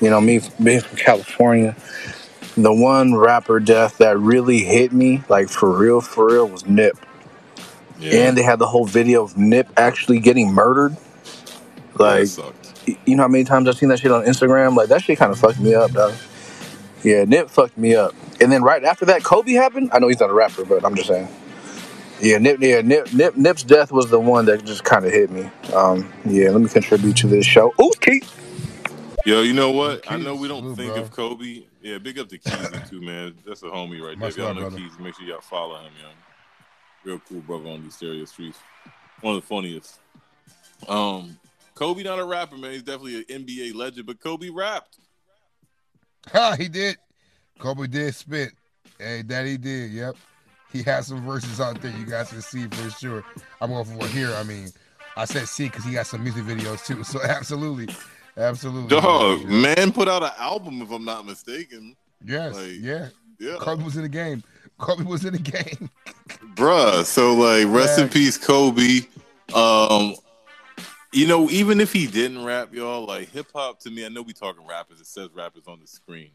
You know, me being from California, the one rapper death that really hit me, like for real, for real, was Nip. Yeah. And they had the whole video of Nip actually getting murdered. Like, you know how many times I've seen that shit on Instagram? Like, that shit kind of fucked me up, dog. Yeah, Nip fucked me up. And then right after that, Kobe happened. I know he's not a rapper, but I'm just saying. Yeah, Nip, yeah, Nip, Nip, Nip's death was the one that just kind of hit me. Um, yeah, let me contribute to this show. Ooh, Keith. Yo, you know what? I know we don't think bro. of Kobe. Yeah, big up to Keezy too, man. That's a homie right there. y'all know Keezy, make sure y'all follow him, young. Real cool brother on these stereo streets. One of the funniest. Um, Kobe not a rapper, man. He's definitely an NBA legend, but Kobe rapped. Ha, he did. Kobe did spit. Hey, that he did. Yep. He has some verses out there you guys can see for sure. I'm going for here. I mean, I said see because he got some music videos too. So absolutely, absolutely. Dog, man, put out an album if I'm not mistaken. Yes. Like, yeah. Yeah. Kobe was in the game. Kobe was in the game. Bruh. So like, rest yeah. in peace, Kobe. Um, you know, even if he didn't rap, y'all, like hip hop to me, I know we talking rappers, it says rappers on the screen.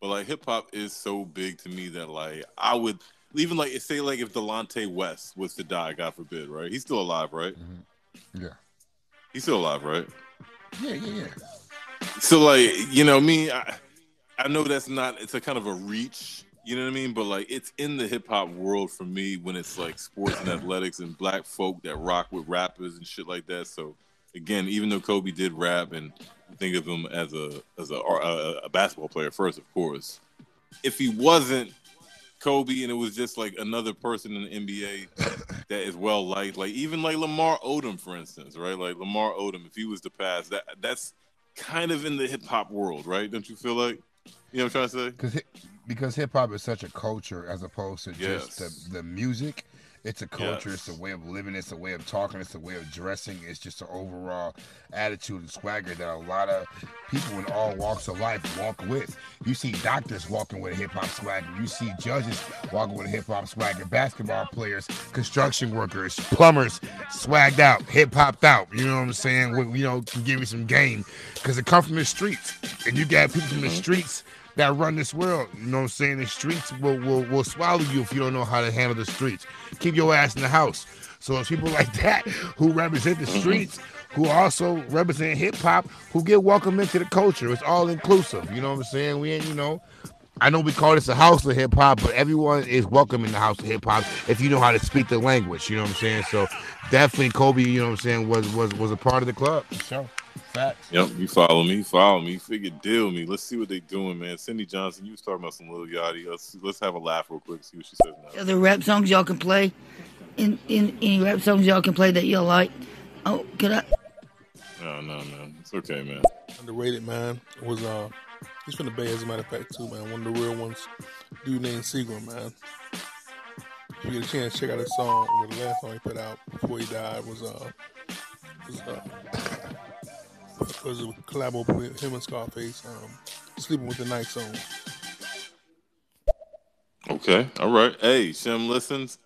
But like hip hop is so big to me that like I would even like say like if Delonte West was to die, God forbid, right? He's still alive, right? Mm-hmm. Yeah. He's still alive, right? Yeah, yeah, yeah. So like, you know, me, I, I know that's not it's a kind of a reach, you know what I mean? But like it's in the hip hop world for me when it's like sports and athletics and black folk that rock with rappers and shit like that. So again, even though Kobe did rap and think of him as a as a, a, a basketball player first, of course. If he wasn't Kobe and it was just like another person in the NBA that is well liked, like even like Lamar Odom, for instance, right? Like Lamar Odom, if he was to pass, that that's kind of in the hip hop world, right? Don't you feel like? You know what I'm trying to say? Because because hip hop is such a culture as opposed to just yes. the, the music it's a culture. Yes. It's a way of living. It's a way of talking. It's a way of dressing. It's just an overall attitude and swagger that a lot of people in all walks of life walk with. You see doctors walking with a hip hop swagger. You see judges walking with a hip hop swagger. Basketball players, construction workers, plumbers, swagged out, hip hopped out. You know what I'm saying? you know, can give me some game because it come from the streets, and you got people from the mm-hmm. streets that run this world. You know what I'm saying? The streets will, will, will swallow you if you don't know how to handle the streets. Keep your ass in the house. So it's people like that who represent the mm-hmm. streets, who also represent hip hop, who get welcomed into the culture. It's all inclusive. You know what I'm saying? We ain't, you know, I know we call this a house of hip hop, but everyone is welcome in the house of hip hop if you know how to speak the language. You know what I'm saying? So definitely Kobe, you know what I'm saying, was was was a part of the club. Sure. Facts. Yep, you follow me, follow me. Figure deal me. Let's see what they doing, man. Cindy Johnson, you was talking about some Lil Yachty. Let's let's have a laugh real quick. See what she says now. The rap songs y'all can play. In in any rap songs y'all can play that y'all like. Oh, can I? No, no, no. It's okay, man. Underrated, man. It was uh, he's from the Bay, as a matter of fact, too, man. One of the real ones. Dude named Seagram, man. If you get a chance, check out his song. The last song he put out before he died was uh, was uh because of collab with him and Scarface, um, sleeping with the Night on. Okay, all right. Hey, Shem listens.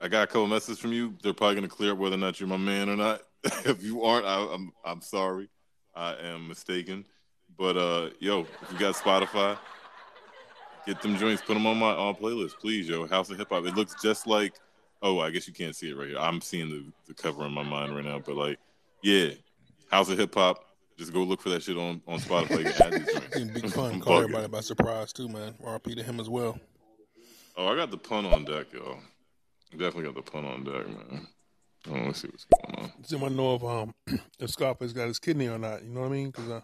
I got a couple messages from you. They're probably gonna clear up whether or not you're my man or not. if you aren't, I, I'm I'm sorry. I am mistaken. But uh, yo, if you got Spotify, get them joints, put them on my on playlist, please, yo. House of Hip Hop. It looks just like. Oh, I guess you can't see it right here. I'm seeing the, the cover in my mind right now, but like, yeah, House of Hip Hop. Just go look for that shit on, on Spotify. Big Pun. Caught everybody by surprise too, man. RP to him as well. Oh, I got the pun on deck, y'all. Definitely got the pun on deck, man. Oh, let's see what's going on. Does anyone know if um if Scarface got his kidney or not? You know what I mean? Because uh,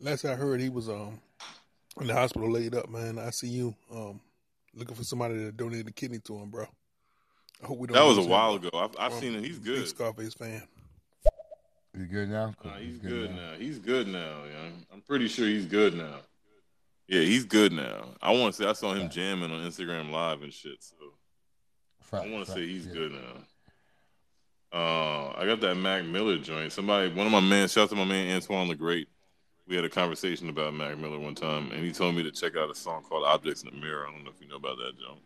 last I heard, he was um in the hospital laid up, man. I see you um looking for somebody to donate a kidney to him, bro. I hope we don't. That was a while ago. I've, I've seen him. He's good. Scarface fan. He's good now. Nah, he's, he's, good, good now. now. He's good now. Young. I'm pretty sure he's good now. Yeah, he's good now. I want to say I saw him jamming on Instagram Live and shit. So I want to say he's yeah. good now. Uh, I got that Mac Miller joint. Somebody, one of my man, shout out to my man Antoine the Great. We had a conversation about Mac Miller one time, and he told me to check out a song called "Objects in the Mirror." I don't know if you know about that, Joe.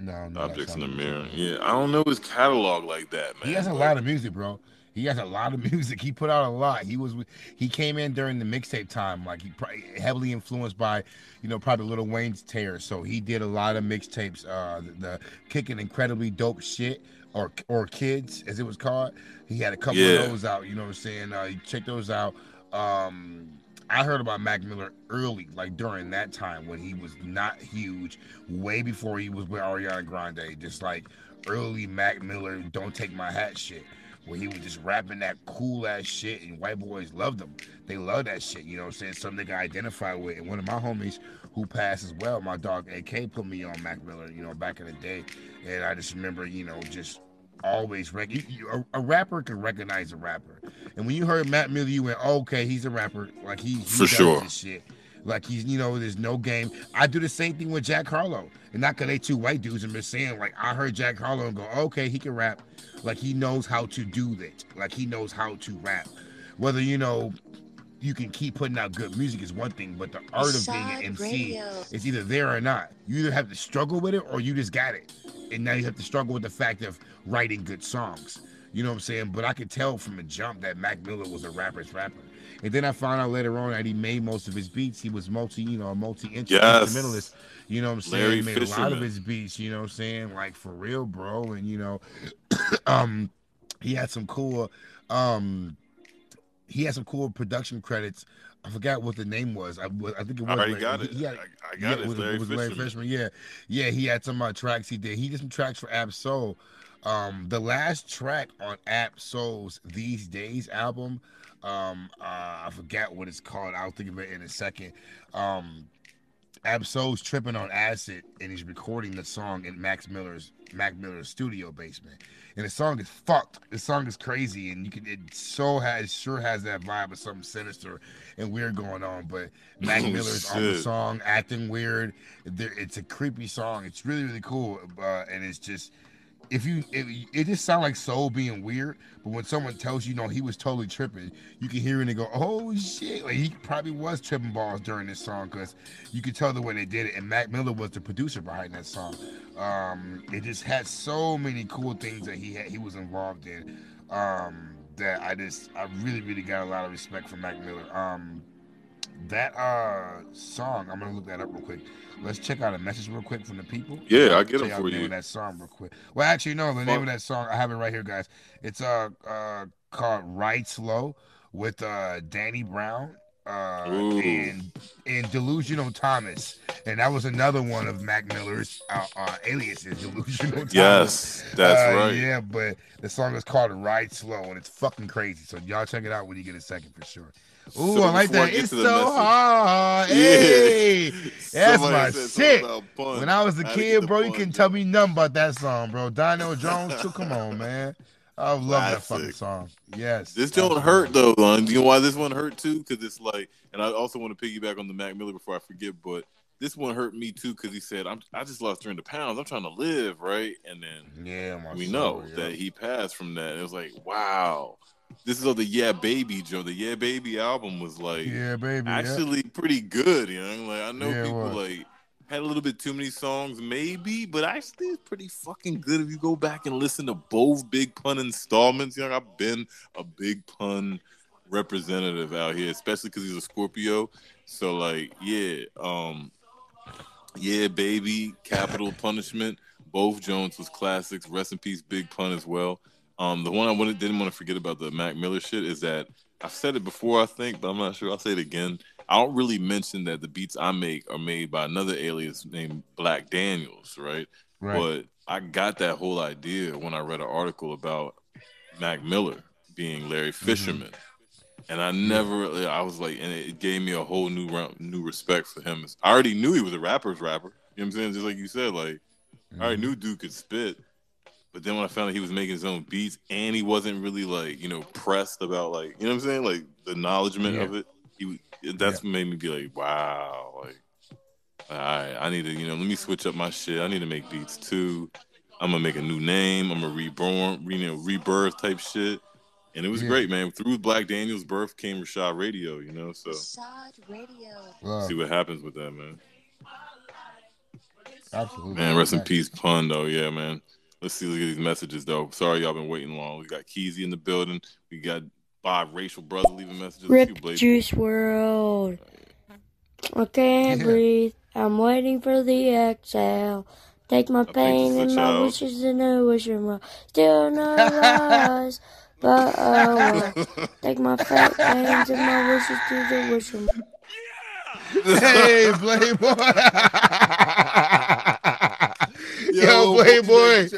No, no Objects in the Mirror. Yeah, I don't know his catalog like that, man. He has a lot of music, bro. He has a lot of music. He put out a lot. He was he came in during the mixtape time, like he probably heavily influenced by, you know, probably Lil Wayne's tear. So he did a lot of mixtapes. Uh, the, the kicking incredibly dope shit or or kids as it was called. He had a couple yeah. of those out. You know what I'm saying? Uh, check those out. Um, I heard about Mac Miller early, like during that time when he was not huge, way before he was with Ariana Grande. Just like early Mac Miller, don't take my hat shit where he was just rapping that cool ass shit, and white boys loved him. They love that shit. You know what I'm saying? Something they can identify with. And one of my homies who passed as well, my dog AK, put me on Mac Miller. You know, back in the day, and I just remember, you know, just always rec- you, you, a, a, rapper can recognize a rapper. And when you heard Mac Miller, you went, oh, "Okay, he's a rapper. Like he, he for sure." This shit. Like he's, you know, there's no game. I do the same thing with Jack Harlow, and not because they two white dudes. I'm just saying, like I heard Jack Harlow and go, "Okay, he can rap. Like he knows how to do that. Like he knows how to rap. Whether you know." You can keep putting out good music is one thing, but the art of being an MC radio. is either there or not. You either have to struggle with it or you just got it and now you have to struggle with the fact of writing good songs. You know what I'm saying? But I could tell from a jump that Mac Miller was a rapper's rapper. And then I found out later on that he made most of his beats. He was multi, you know, a multi instrumentalist. Yes. You know what I'm saying? Larry he made Fisherman. a lot of his beats, you know what I'm saying? Like for real, bro. And you know, um, he had some cool um he had some cool production credits I forgot what the name was. I, I think it was. I already got it. He had, I, I got yeah, it. Was, Larry, it was Larry Fisherman. Yeah, yeah. He had some uh, tracks. He did. He did some tracks for Ab-Soul. Um, the last track on Ab-Soul's "These Days" album, um, uh, I forgot what it's called. I'll think of it in a second. Um, Ab-Soul's tripping on acid, and he's recording the song in Max Miller's Mac Miller's studio basement and the song is fucked. The song is crazy, and you can it so has sure has that vibe of something sinister and weird going on. But Mac oh, Miller's shit. on the song, acting weird. It's a creepy song. It's really really cool, uh, and it's just if you it, just sounds like soul being weird, but when someone tells you, no, he was totally tripping, you can hear it and go, oh shit, like he probably was tripping balls during this song because you could tell the way they did it. And Mac Miller was the producer behind that song. Um, it just had so many cool things that he had, he was involved in. Um, that I just I really really got a lot of respect for Mac Miller. Um, that uh song, I'm gonna look that up real quick. Let's check out a message real quick from the people. Yeah, I'll get it for you. that song real quick. Well, actually, no, the Fuck. name of that song I have it right here, guys. It's uh uh called "Ride Slow" with uh Danny Brown uh and and Delusional Thomas, and that was another one of Mac Miller's uh, uh aliases, Delusional Thomas. Yes, that's uh, right. Yeah, but the song is called "Ride Slow" and it's fucking crazy. So y'all check it out when you get a second for sure. Ooh, so I like that. It's so message, hard. Hey, yeah. that's my shit. When I was a I kid, bro, you couldn't tell me nothing about that song, bro. Dino Jones, too. Come on, man. I love Classic. that fucking song. Yes. This don't hurt though, man. You know why this one hurt too? Because it's like, and I also want to piggyback on the Mac Miller before I forget, but this one hurt me too because he said, "I'm I just lost 300 pounds. I'm trying to live, right?" And then yeah, we know yeah. that he passed from that. It was like, wow this is all the Yeah Baby Joe. The Yeah Baby album was like Yeah Baby actually yeah. pretty good, you know. Like I know yeah, people like had a little bit too many songs, maybe, but actually it's pretty fucking good if you go back and listen to both Big Pun installments. You know, I've been a Big Pun representative out here, especially because he's a Scorpio. So like, yeah, um, yeah, baby, Capital Punishment. Both Jones was classics. Rest in peace, Big Pun as well. Um, the one I wanted, didn't want to forget about the Mac Miller shit is that I've said it before, I think, but I'm not sure. I'll say it again. I don't really mention that the beats I make are made by another alias named Black Daniels, right? right. But I got that whole idea when I read an article about Mac Miller being Larry mm-hmm. Fisherman. Mm-hmm. And I never, I was like, and it gave me a whole new new respect for him. I already knew he was a rapper's rapper. You know what I'm saying? Just like you said, like, mm-hmm. I already mm-hmm. knew dude could spit. But then when I found out he was making his own beats and he wasn't really like, you know, pressed about like, you know what I'm saying? Like the acknowledgement yeah. of it. He that's yeah. made me be like, wow, like all right, I need to, you know, let me switch up my shit. I need to make beats too. I'm gonna make a new name. I'm gonna reborn, you know, rebirth type shit. And it was yeah. great, man. Through Black Daniel's birth came Rashad Radio, you know. So Rashad Radio. See what happens with that, man. Absolutely. Man, rest in peace, pun though. Yeah, man. Let's see. Look at these messages though. Sorry, y'all been waiting long. We got Keezy in the building. We got Bob Racial brother leaving messages. Rip Juice WRLD. Oh, I can't yeah. breathe. I'm waiting for the exhale. Take my pain and my child. wishes in a wishing well. Still no rise. But uh, oh well. Take my fat pains and my wishes to the wishing well. Hey, Playboy. Yo, way, boy.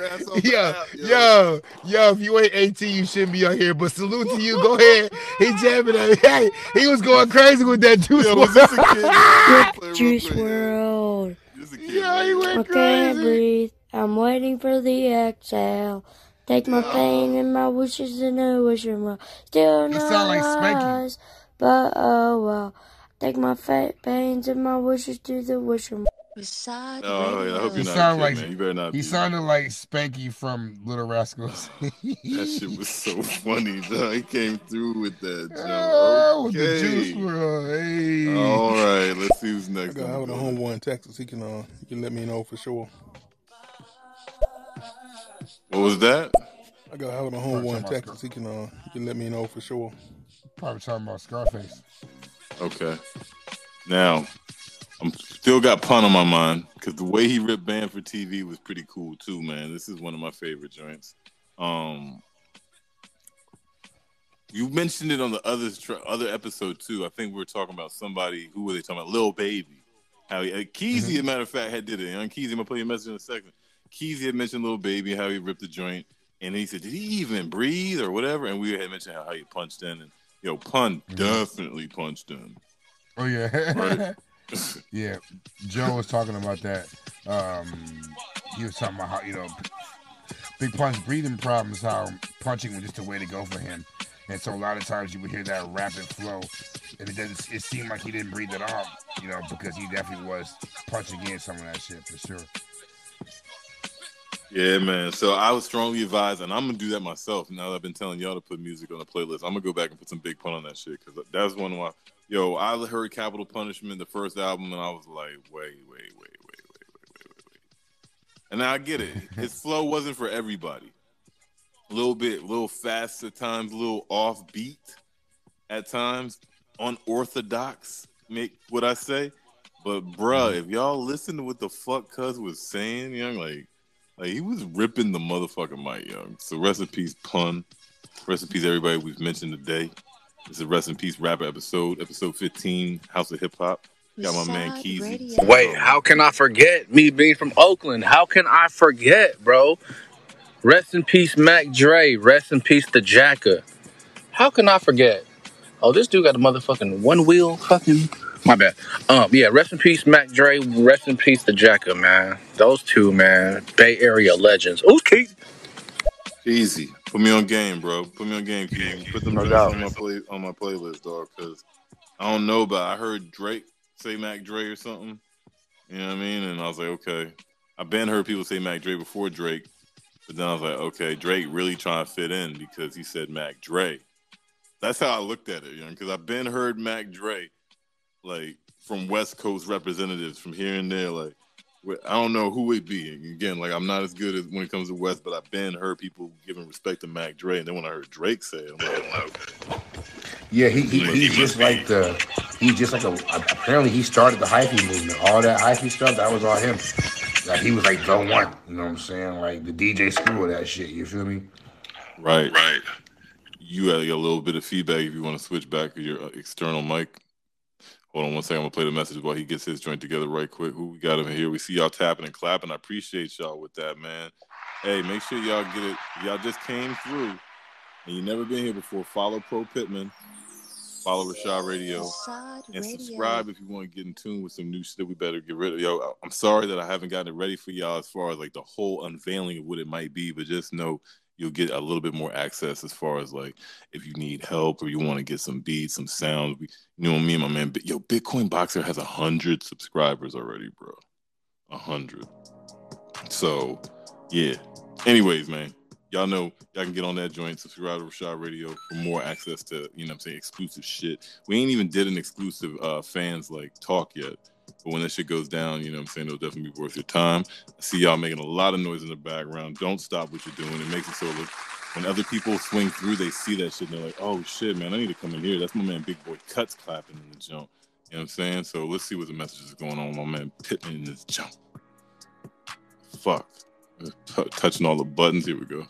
Yo, yo, yo, if you ain't 18, you shouldn't be out here. But salute to you. Go ahead. He jamming at Hey, he was going crazy with that juice Yo, was this a kid? Juice WRLD. Yeah, he went I can't crazy. breathe. I'm waiting for the exhale. Take my pain and my wishes in a wishing well. Still You no sound like Spanky. eyes, but oh well. Take my fa- pains and my wishes to the wishing well. Oh, yeah, I hope He you're not sounded kid, like man. You better not he be. sounded like Spanky from Little Rascals. That shit was so funny, dog. He came through with that joke. Oh, with the Juice WRLD. Hey. All right, let's see who's next. I next. got on out the a homeboy in Texas. He can uh, he can let me know for sure. What was that? I got out a homeboy in Texas. He can uh, he can let me know for sure. Probably talking about Scarface. Okay. Now, I'm still got pun on my mind because the way he ripped band for TV was pretty cool too, man. This is one of my favorite joints. Um, you mentioned it on the other other episode too. I think we were talking about somebody who were they talking about? Lil Baby. How he, uh, Keezy, as a matter of fact, had did it. Young Keezy, I'm gonna play your message in a second. Keezy had mentioned Lil Baby, how he ripped the joint, and he said, "Did he even breathe or whatever?" And we had mentioned how, how he punched in, and yo, pun definitely punched in. Oh yeah. Right. yeah. Joe was talking about that. Um he was talking about how, you know, Big Pun's breathing problems, how punching was just a way to go for him. And so a lot of times you would hear that rapid flow, and it doesn't. It seemed like he didn't breathe at all, you know, because he definitely was punching in some of that shit for sure. Yeah, man. So I would strongly advise, and I'm gonna do that myself. Now that I've been telling y'all to put music on the playlist, I'm gonna go back and put some big pun on that shit because that's one of my. Yo, I heard Capital Punishment, the first album, and I was like, wait, wait, wait, wait, wait, wait, wait, wait, wait. And I get it. His flow wasn't for everybody. A little bit, a little fast at times, a little offbeat at times, unorthodox. Make what I say. But bruh, mm-hmm. if y'all listen to what the fuck Cuz was saying, young, like, like he was ripping the motherfucking mic, young. So peace, pun. Peace, everybody we've mentioned today. This is rest in peace rapper episode, episode 15, House of Hip Hop. Got my man Keezy. Wait, how can I forget me being from Oakland? How can I forget, bro? Rest in peace, Mac Dre. Rest in peace, the Jacka. How can I forget? Oh, this dude got a motherfucking one wheel fucking. My bad. Um, yeah, rest in peace, Mac Dre. Rest in peace, the Jacka, man. Those two, man. Bay Area legends. Who's Keith? Easy. Put me on game, bro. Put me on game, Keezy. Put them No on my play on my playlist, dog. Cause I don't know, but I heard Drake say Mac Dre or something. You know what I mean? And I was like, okay. I've been heard people say Mac Dre before Drake, but then I was like, okay, Drake really trying to fit in because he said Mac Dre. That's how I looked at it, you know, because I've been heard Mac Dre, like from West Coast representatives from here and there, like I don't know who it be. Again, like I'm not as good as when it comes to West, but I've been heard people giving respect to Mac Dre, and then when I heard Drake say it, I'm like, okay. Yeah, he, he Like, he's he just like the he's just like a apparently he started the hyphy movement. All that hyphy stuff that was all him. Like he was like the one. You know what I'm saying? Like the DJ screw of that shit. You feel me? Right. Right. You got a little bit of feedback if you want to switch back to your uh, external mic. Hold on one second. I'm gonna play the message while he gets his joint together right quick. Who we got him here? We see y'all tapping and clapping. I appreciate y'all with that, man. Hey, make sure y'all get it. Y'all just came through and you never been here before. Follow Pro Pittman. Follow Rashad Radio. And subscribe if you want to get in tune with some new shit that we better get rid of. Yo, I'm sorry that I haven't gotten it ready for y'all as far as like the whole unveiling of what it might be, but just know you'll get a little bit more access as far as like if you need help or you want to get some beats, some sounds. We, you know, me and my man, yo, Bitcoin Boxer has a hundred subscribers already, bro. A hundred. So, yeah. Anyways, man, y'all know y'all can get on that joint, subscribe to Rashad Radio for more access to, you know what I'm saying, exclusive shit. We ain't even did an exclusive uh fans like talk yet. But when that shit goes down, you know what I'm saying, it'll definitely be worth your time. I see y'all making a lot of noise in the background. Don't stop what you're doing. It makes it so look when other people swing through, they see that shit and they're like, oh shit, man, I need to come in here. That's my man Big Boy Cuts clapping in the jump. You know what I'm saying? So let's see what the message is going on my man Pittman in this jump. Fuck. T- touching all the buttons. Here we go.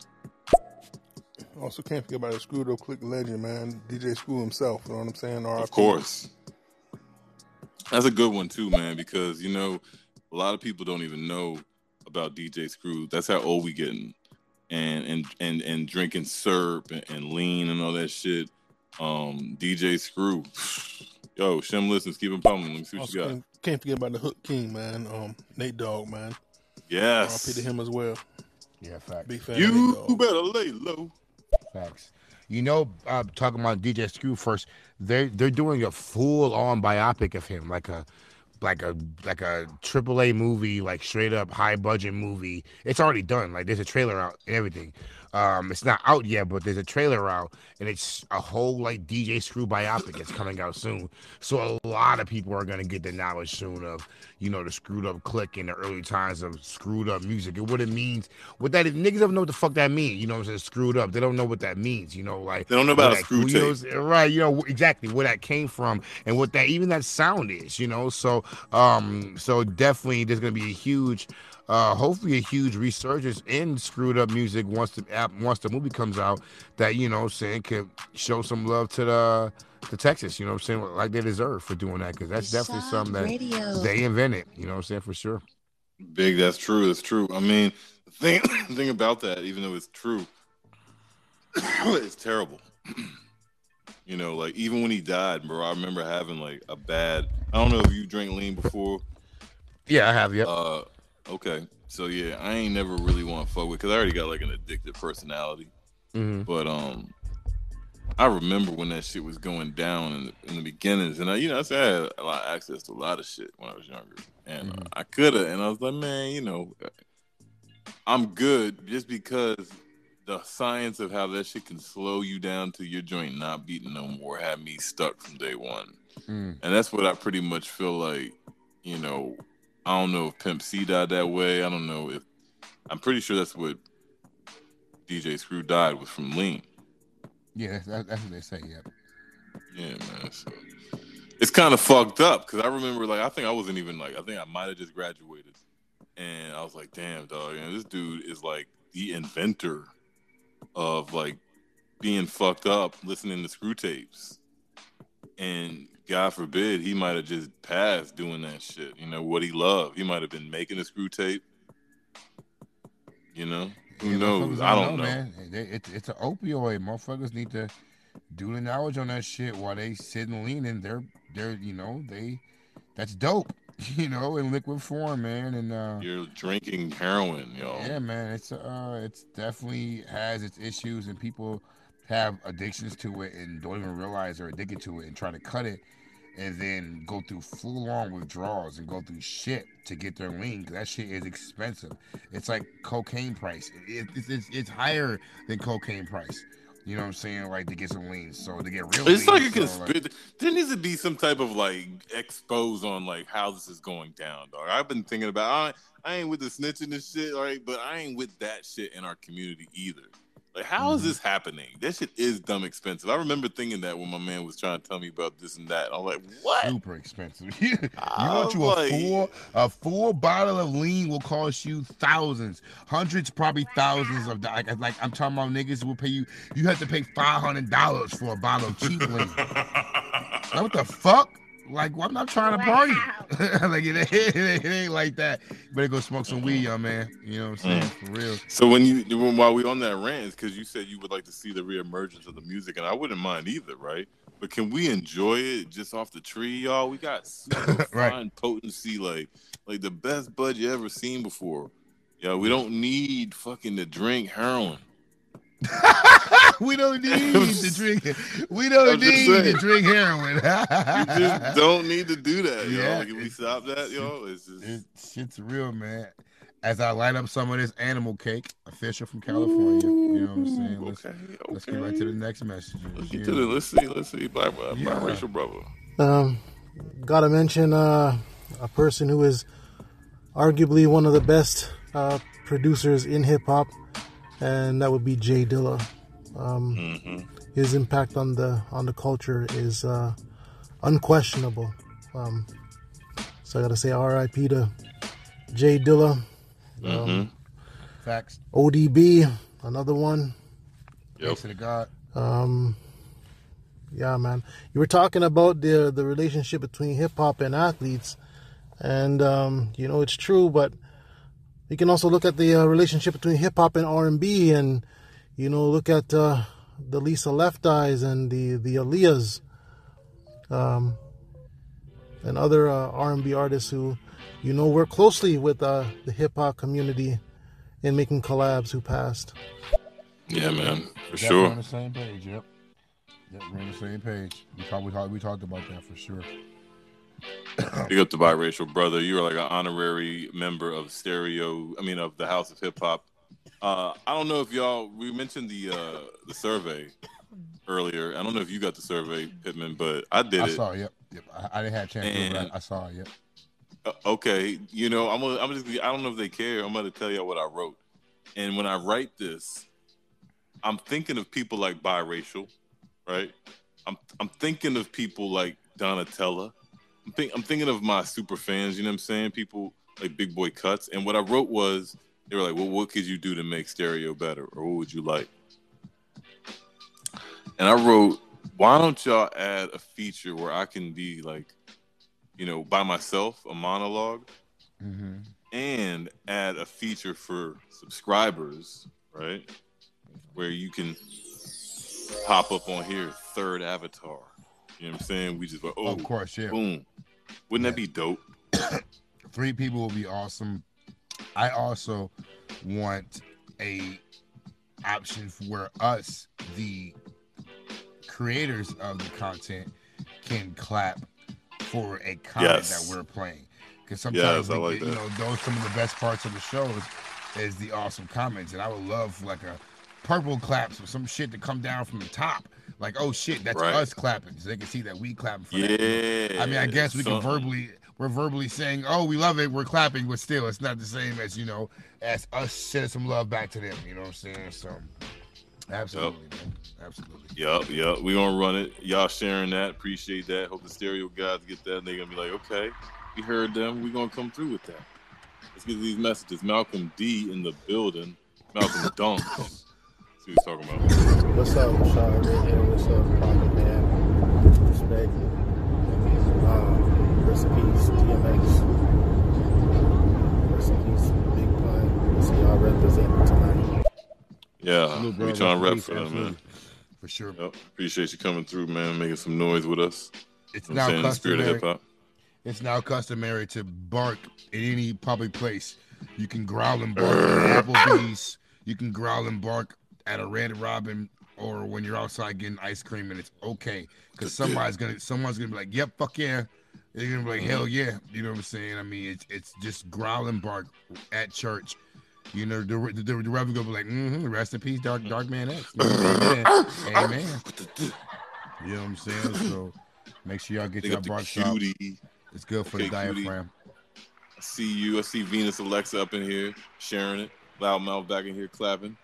Also, can't forget about the Screwed Up Click legend, man. DJ Screw himself. You know what I'm saying? Of course. That's a good one too, man, because you know, a lot of people don't even know about DJ Screw. That's how old we getting, and and and and drinking syrup and, and lean and all that shit. Um, DJ Screw, yo, Shem listens, keep him pumping. Let me see what Also you got. Can't, can't forget about the Hook King, man. Um, Nate Dogg, man. Yes. RP to him as well. Yeah, facts. Big fan. of Nate You Dogg. better lay low. Facts. You know, uh, talking about DJ Screw first, they're they're doing a full on biopic of him, like a like a like a triple A movie, like straight up high budget movie. It's already done. Like there's a trailer out and everything. Um, it's not out yet, but there's a trailer out, and it's a whole like DJ Screw biopic. It's coming out soon, so a lot of people are gonna get the knowledge soon of you know the screwed up click in the early times of screwed up music and what it means. What that is, niggas don't know what the fuck that means. You know what I'm saying? Screwed up. They don't know what that means. You know, like They don't know about screw tape. right? You know exactly where that came from and what that even that sound is. You know, so um, so definitely there's gonna be a huge. Uh, hopefully a huge resurgence in screwed up music once the app once the movie comes out that you know what I'm saying could show some love to the to Texas you know what I'm saying like they deserve for doing that because that's definitely something that Radio. they invented you know what I'm saying for sure Big, that's true. That's true. I mean, the thing, the thing about that, even though it's true, it's terrible. you know, like even when he died, bro, I remember having like a bad. I don't know if you drank lean before. yeah I have Yeah. Uh, okay. So yeah, I ain't never really want to fuck with because I already got like an addictive personality. Mhm. But um, I remember when that shit was going down in the, in the beginnings, and I, you know, I said I had a lot of access to a lot of shit when I was younger, and uh, I could have, and I was like, man, you know, I'm good just because the science of how that shit can slow you down to your joint not beating no more had me stuck from day one. Mm. And that's what I pretty much feel like, you know, I don't know if Pimp C died that way. I don't know if I'm pretty sure that's what DJ Screw died was from lean. yeah that, that's what they say yep Yeah, man. So, it's kind of fucked up because I remember, like, I think I wasn't even like, I think I might have just graduated, and I was like, damn, dog, you know, this dude is like the inventor of like being fucked up, listening to screw tapes, and God forbid he might have just passed doing that shit. You know what he loved? He might have been making a screw tape. You know, who Yeah, knows? I don't know. man. They- It, it's an opioid. Motherfuckers need to do the knowledge on that shit while they sitting leaning. They're they're you know they that's dope. You know, in liquid form, man. And uh, You're drinking heroin, yo. yeah, man, it's uh, it's definitely has its issues, and people have addictions to it and don't even realize they're addicted to it and try to cut it, and then go through full on withdrawals and go through shit to get their lean. that shit is expensive. It's like cocaine price. It, it's, it's it's higher than cocaine price. You know what I'm saying? Like to get some lean, so to get real. It's lean, like a so, like- conspiracy. There needs to be some type of like expose on like how this is going down, dog. I've been thinking about. I, I ain't with the snitching and shit, all right, but I ain't with that shit in our community either. Like, how is Mm-hmm. this happening? That shit is dumb expensive. I remember thinking that when my man was trying to tell me about this and that. I'm like, what? Super expensive. you want you a like- full a full bottle of lean will cost you thousands, hundreds, probably thousands of dollars. Like, like I'm talking about niggas who will pay you. You have to pay five hundred dollars for a bottle of cheap lean. like, what the fuck? Like well, I'm not trying to party. like it, ain't- it ain't like that. Better go smoke some weed, young man. You know what I'm saying? Mm. For real. So when you when, while we on that rant, because you said you would like to see the reemergence of the music, and I wouldn't mind either, right? But can we enjoy it just off the tree, y'all? We got super Right. fine potency, like like the best bud you ever seen before. Yeah, we don't need fucking to drink heroin. we don't need to drink. We don't I'm need to drink heroin. You just don't need to do that, yo. Yeah, Like, can we stop that, yo? It's just It, shit's real, man. As I light up some of this animal cake, official from California. You know what I'm saying? Let's, let's get right to the next message. let's get to the let's see, let's see, black black Yeah. biracial brother. Um, gotta mention uh, a person who is arguably one of the best uh, producers in hip hop, and that would be J Dilla. Um, Mm-hmm. His impact on the on the culture is uh, unquestionable. Um, so I gotta say R.I.P. to J Dilla. Um, Mhm. Facts. ODB, another one. Thanks to God. Um, yeah, man. You were talking about the the relationship between hip hop and athletes, and um, you know it's true. But you can also look at the uh, relationship between hip hop and R and B, and you know, look at uh, the Lisa Left Eyes and the the Aaliyahs, um, and other uh, R and B artists who, you know, work closely with uh, the hip hop community in making collabs who passed. Yeah, man, for Definitely sure. on the same page. Yep. Yep, we're on the same page. We talked, we talked, we talked about that for sure. Big up the biracial brother. You are like an honorary member of Stereo. I mean, of the House of Hip Hop. Uh, I don't know if y'all. We mentioned the uh, the survey earlier. I don't know if you got the survey, Pittman, but I did I it. saw it. Yep. Yep. I, I didn't have a chance to, And- but I, I saw it. Yep. Uh, okay, you know, I'm gonna, I'm just, I don't know if they care. I'm gonna tell y'all what I wrote. And when I write this, I'm thinking of people like biracial, right? I'm, I'm thinking of people like Donatella. I'm, think, I'm thinking of my super fans. You know what I'm saying? People like Big Boy Cuts. And what I wrote was, they were like, "Well, what could you do to make stereo better, or what would you like?" And I wrote, "Why don't y'all add a feature where I can be like." you know, by myself, a monologue, Mm-hmm. and add a feature for subscribers, right? Where you can pop up on here, third avatar. You know what I'm saying? We just go, oh, Of course, yeah. boom. Wouldn't that be dope? Three people will be awesome. I also want a option where us, the creators of the content, can clap for a comment Yes. that we're playing. Because sometimes, Yes, we like you that. know, those some of the best parts of the shows is the awesome comments, and I would love like a purple claps or some shit to come down from the top. Like, oh shit, that's Right. us clapping, so they can see that we clapping for that. Yeah. I mean, I guess we can verbally we're verbally saying, "Oh, we love it," we're clapping, but still, it's not the same as you know, as us sending some love back to them. You know what I'm saying? So, absolutely, man, absolutely. Yup, yup. we gonna run it. Y'all sharing that. Appreciate that. Hope the stereo guys get that. And they gonna be like, okay, we heard them. we gonna come through with that. Let's get these messages. Malcolm D in the building. Malcolm Dunk. See what he's talking about. What's up, Rashad Radio? What's up, Pro Pittman? Respect. Rest in peace, DMX. Rest in peace, Big Pun. See y'all representing tonight. Yeah, Salute, bro. we trying to rep for them, man. For sure. Yep. Appreciate you coming through, man, making some noise with us. It's You know now what I'm saying? In the spirit of customary. hip hop. It's now customary to bark in any public place. You can growl and bark at Applebee's. You can growl and bark at a Red Robin, or when you're outside getting ice cream, and it's okay because somebody's gonna someone's gonna be like, "Yep, fuck yeah." They're gonna be like, "Hell yeah," you know what I'm saying? I mean, it's it's just growl and bark at church. You know, the the, the, the Reverend gonna be like, mm-hmm, "Rest in peace, Dark Dark Man X." You know, Amen. Amen. You know what I'm saying? So make sure y'all get your up the barks out. cutie. It's good for Okay, the cutie. diaphragm. I see you. I see Venus Alexa up in here sharing it. Loudmouth back in here clapping.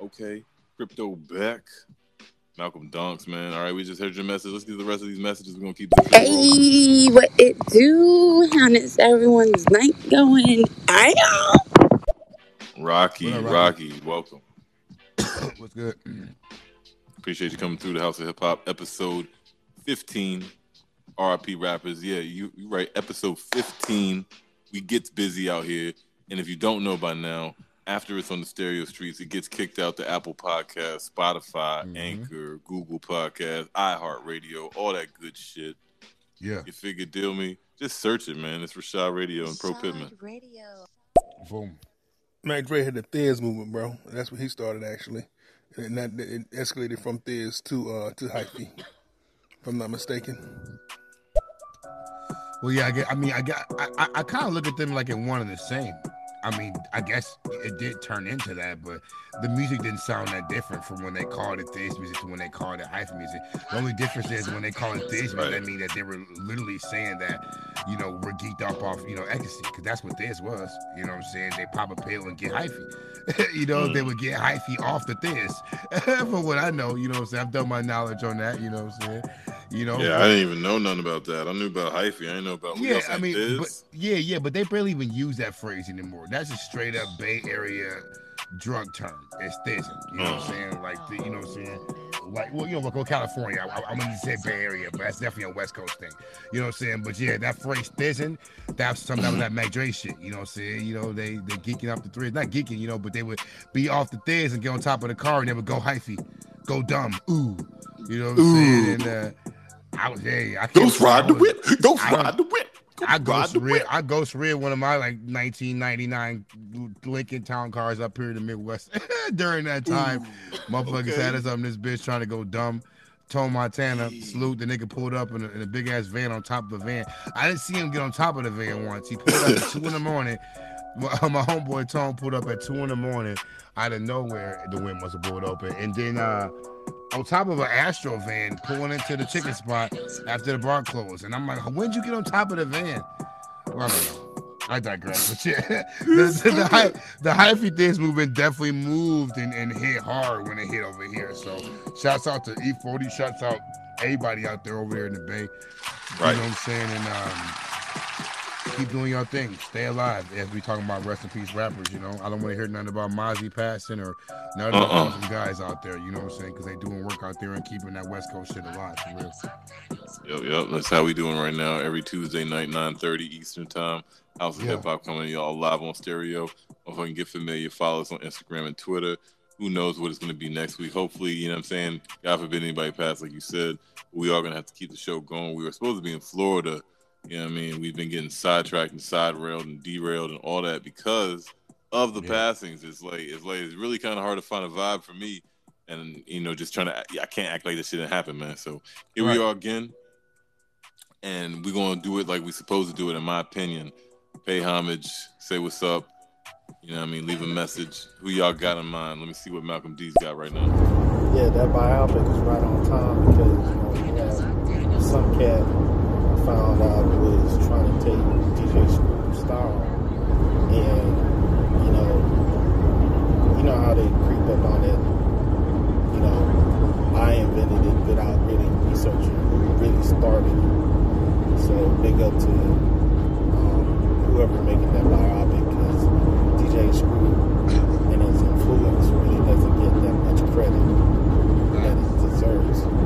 Okay. Crypto back. Malcolm Dunks, man. All right, we just heard your message. Let's get the rest of these messages. We're gonna keep this. Hey, what it do? How is everyone's night going? I Rocky, up, Rocky, Rocky? welcome. What's good? Appreciate you coming through the House of Hip Hop, episode 15. RIP rappers. Yeah, you you right. Episode 15. We gets busy out here. And if you don't know by now, after it's on the stereo streets, it gets kicked out to Apple Podcast, Spotify, Anchor, Google Podcast, iHeartRadio, all that good shit. Yeah. You figure deal me. Just search it, man. It's Rashad Radio and Pro Pittman. Radio. Boom. Mac Dre had the Thiz movement, bro. That's what he started actually, and that it escalated from Thiz to uh to Hyphy, if I'm not mistaken. Well, yeah, I get. I mean, I got. I, I, I kind of look at them like in one and the same. I mean, I guess it did turn into that, but the music didn't sound that different from when they called it thiz music to when they called it hyphy music. The only difference is when they call it thiz music, that mean that they were literally saying that, you know, we're geeked up off, you know, ecstasy, because that's what thiz was. You know what I'm saying? They pop a pill and get hyphy. you know, they mm. would get hyphy off the thiz. From what I know, you know what I'm saying? I've done my knowledge on that, you know what I'm saying? You know, Yeah, I didn't even know nothing about that. I knew about hyphy. I didn't know about yeah, I mean, but yeah, yeah, but they barely even use that phrase anymore. That's a straight up Bay Area drug term. It's thizzing. You know what I'm saying? Like the, you know what I'm saying? Like well, you know, go California. I, I, am gonna say Bay Area, but that's definitely a West Coast thing. You know what I'm saying? But yeah, that phrase thizzing, that's something that was that Mac Dre shit. You know what I'm saying? You know, they they geeking off the threads, not geeking, you know, but they would be off the thiz and get on top of the car and they would go hyphy, go dumb, ooh. You know what I'm Ooh. saying? And uh, I was hey, I Ghost ride the whip. Ghost I ride the whip. I ghost rid I ghost rid one of my like 1999 Lincoln Town cars up here in the Midwest during that time. Motherfuckers okay. had us up in this bitch trying to go dumb. Tone Montana, salute. The nigga pulled up in a, in a big ass van on top of the van. I didn't see him get on top of the van once. He pulled up at two in the morning. My, my homeboy Tone pulled up at two in the morning out of nowhere. The wind must have blew it open. And then uh, on top of an Astro van pulling into the chicken spot after the bar closed. And I'm like, when'd you get on top of the van? Well, I don't know. I digress. But yeah, the, the, the, hy- the hyphy dance movement definitely moved and, and hit hard when it hit over here. So shouts out to E-40, shouts out everybody out there over there in the Bay. Right. You know what I'm saying? And um, keep doing your thing. Stay alive. As we talking about rest in peace rappers, you know. I don't want to hear nothing about Mozzy passing or none of the Uh-uh. awesome guys out there, you know what I'm saying? Because they doing work out there and keeping that West Coast shit alive for real. Yep, yep. That's how we doing right now. Every Tuesday night, 9:30 Eastern Time. House of Yeah. Hip Hop coming to y'all live on stereo. If I can get familiar, follow us on Instagram and Twitter. Who knows what it's going to be next week? Hopefully, you know what I'm saying. God forbid anybody pass, like you said. We are going to have to keep the show going. We were supposed to be in Florida. You know what I mean? We've been getting sidetracked and side railed and derailed and all that because of the passings. It's like it's like it's really kind of hard to find a vibe for me. And you know, just trying to, I can't act like this shit didn't happen, man. So here Right. we are again and we're gonna do it like we're supposed to do it, in my opinion. Pay homage, say what's up. You know what I mean? Leave a message. Who y'all got in mind? Let me see what Malcolm D's got right now. Yeah, that biopic is right on time because you know you have some cat found out was trying to take DJ style, and you know, you know how they creep up on it. You know, I invented it without really researching really started it. So big up to um, whoever making that biopic because DJ Screw and his influence really doesn't get that much credit that it deserves.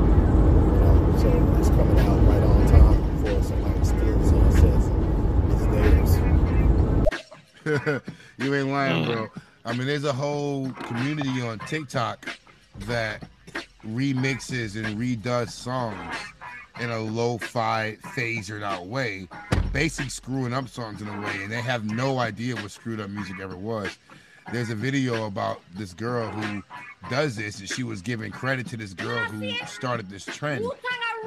you ain't lying, bro. I mean, there's a whole community on TikTok that remixes and redoes songs in a lo-fi, phasered out way, basically screwing up songs in a way, and they have no idea what screwed up music ever was. There's a video about this girl who does this, and she was giving credit to this girl who started this trend,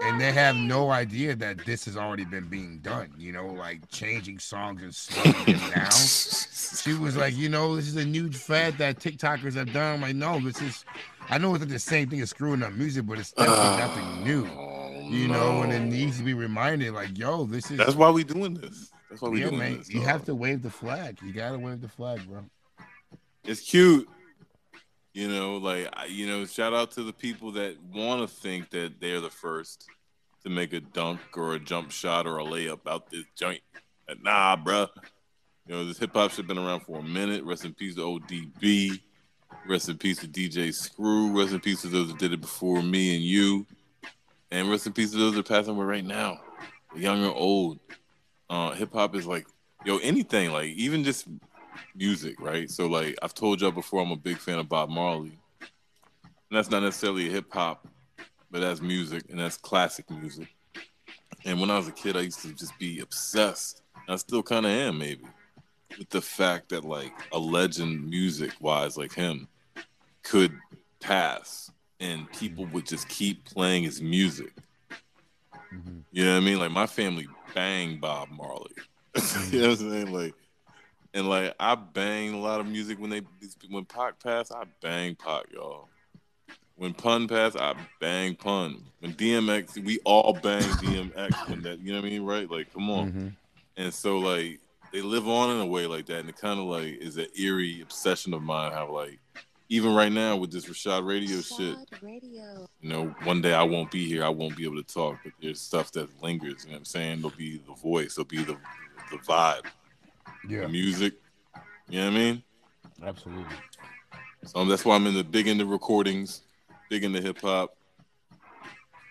and they have no idea that this has already been being done. You know, like changing songs and slowing them down. She was like, you know, this is a new fad that TikTokers have done. I'm like, no, this is. I know it's not the same thing as screwing up music, but it's definitely nothing oh, new. You know, and it needs to be reminded, like, yo, this is. That's why we doing this. That's why we yeah, doing man. this. You have to wave the flag. You gotta wave the flag, bro. It's cute. You know, like you know, shout out to the people that want to think that they're the first to make a dunk or a jump shot or a layup out this joint. Nah, bruh. You know, this hip hop shit been around for a minute. Rest in peace to ODB. Rest in peace to DJ Screw. Rest in peace to those that did it before me and you. And rest in peace to those that are passing away right now, young or old. Uh, hip hop is like, yo, anything, like even just music, right? So like I've told y'all before, I'm a big fan of Bob Marley. And that's not necessarily hip hop, but that's music and that's classic music. And when I was a kid, I used to just be obsessed. I still kind of am, maybe, with the fact that like a legend, music wise, like him, could pass and people would just keep playing his music. Mm-hmm. You know what I mean? Like my family bang Bob Marley. you know what I'm saying? Like, and like I bang a lot of music when they when Pac passed, I bang Pac, y'all. When Pun passed, I bang Pun. When DMX, we all bang DMX. When that, you know what I mean, right? Like, come on. Mm-hmm. And so like they live on in a way like that, and it kind of like is an eerie obsession of mine. How like even right now with this Rashad Radio shit, Radio. you know, one day I won't be here, I won't be able to talk, but there's stuff that lingers. You know what I'm saying? There'll be the voice, there'll be the the vibe, Yeah. music. You know what I mean? Absolutely. So um, that's why I'm in the big into recordings, big into hip hop.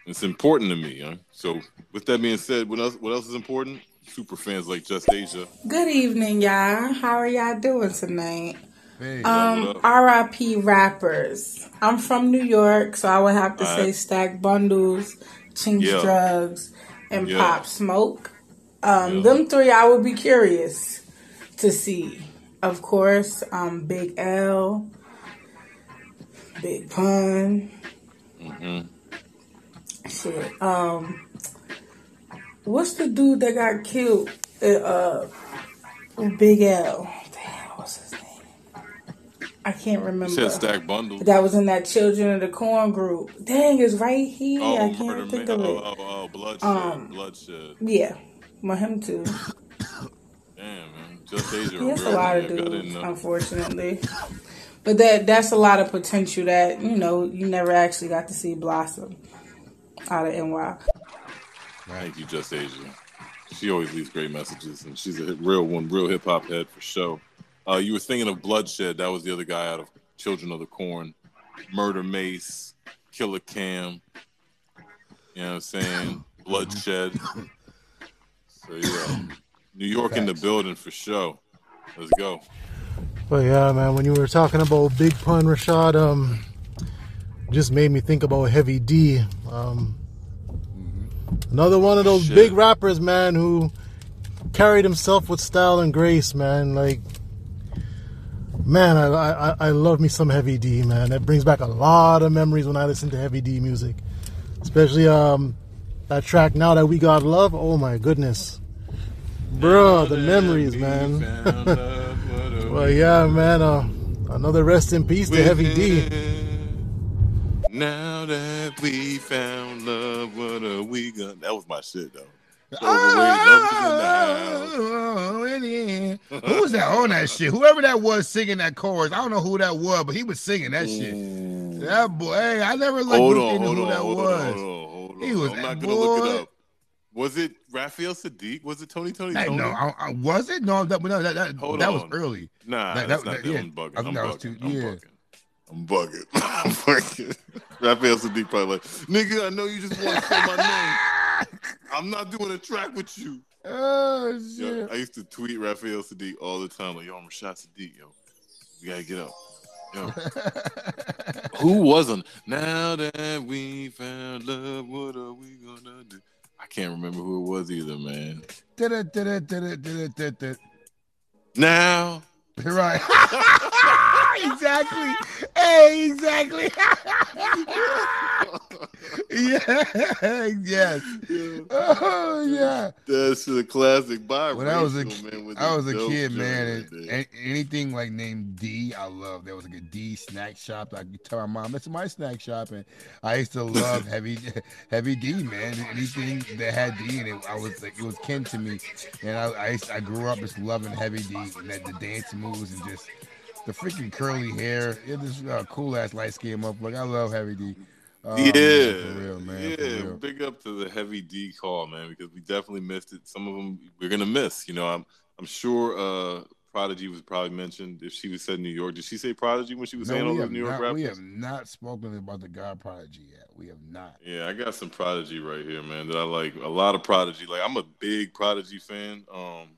It's important to me. Huh? So with that being said, what else? What else is important? Super fans like Just Asia. Good evening, y'all. How are y'all doing tonight? Hey, Um, RIP rappers. I'm from New York, so I would have to say Alright. Stack Bundles, Chinx Yeah. Drugs, and Yeah. Pop Smoke. Um, Them three I would be curious to see. Of course, um, Big L, Big Pun, Mm-hmm. shit. Um, what's the dude that got killed? Uh, Big L. Damn, what's his name? I can't You remember. said stack bundle. That was in that Children of the Corn group. Dang, it's right here. Oh, I can't think man. of Oh, it. oh, oh, bloodshed. Um, bloodshed. Yeah, my him too. Damn, man. Just Asia. He a lot of nigga. I didn't dudes, unfortunately. But that that's a lot of potential that you know you never actually got to see blossom out of NY. Thank you, Just Asia. She always leaves great messages, and she's a real one, real hip hop head for sure. Uh, you were thinking of Bloodshed. That was the other guy out of Children of the Corn. Murder Mase, Killer Cam. You know what I'm saying? Bloodshed. So yeah, New York in the building for sure. Let's go. But yeah, man, when you were talking about Big Pun Rashad, um, just made me think about Heavy D. Um, another one of those Shit. big rappers, man, who carried himself with style and grace, man. Like, man, I, I I love me some Heavy D, man. That brings back a lot of memories when I listen to Heavy D music, especially um that track now that we got love. Oh my goodness, bro, the memories, man. well, yeah, man. Uh, another rest in peace to Heavy D. Now that we found love, what are we gonna? That was my shit though. Oh, yeah. Who was that on that shit? Whoever that was singing that chorus, I don't know who that was, but he was singing that shit. That boy, hey, I never looked Hold into on, hold who on, that hold was. on, hold on, hold on. He was I'm not gonna look it up. Was it Raphael Saadiq? Was it Tony Tony Hey, Tony? no, I, I, was it? No, that, no, that, that, Hold that was early. Nah, that, that's that, not that- yeah. I'm bugging. I think I'm that was bugging. too. I'm yeah. bugging. I'm bugging. I'm bugging. Raphael Saadiq probably like, nigga, I know you just want to say my name. I'm not doing a track with you. Oh Yo, I used to tweet Raphael Saadiq all the time, like, yo, I'm Rashad Sadiq, yo. We gotta get up. Yo. Who wasn't? Now that we found love, what are we gonna do? Can't remember who it was either, man. Da-da-da-da-da-da-da-da. Now. Right. exactly. Hey, exactly. yeah. Yes. Oh yeah. That's a classic by When I was a man, I was a kid, man, and anything like named D, I love. There was like a D snack shop. I could tell my mom, "It's my snack shop," and I used to love heavy, heavy D, man. Anything that had D in it, I was like, it was kin to me, and I, I, used, I grew up just loving heavy D and that the dance moves and just the freaking curly hair. Yeah, this uh, cool ass light skin motherfucker. I love heavy D. Man, yeah, real, man. yeah. Big up to the heavy D call, man, because we definitely missed it. Some of them we're gonna miss. You know, I'm I'm sure uh Prodigy was probably mentioned if she was said New York. Did she say Prodigy when she was saying all those New York not, rappers? we have not spoken about the God Prodigy yet. We have not. Yeah, I got some Prodigy right here, man. That I like a lot of Prodigy. Like I'm a big Prodigy fan. Um,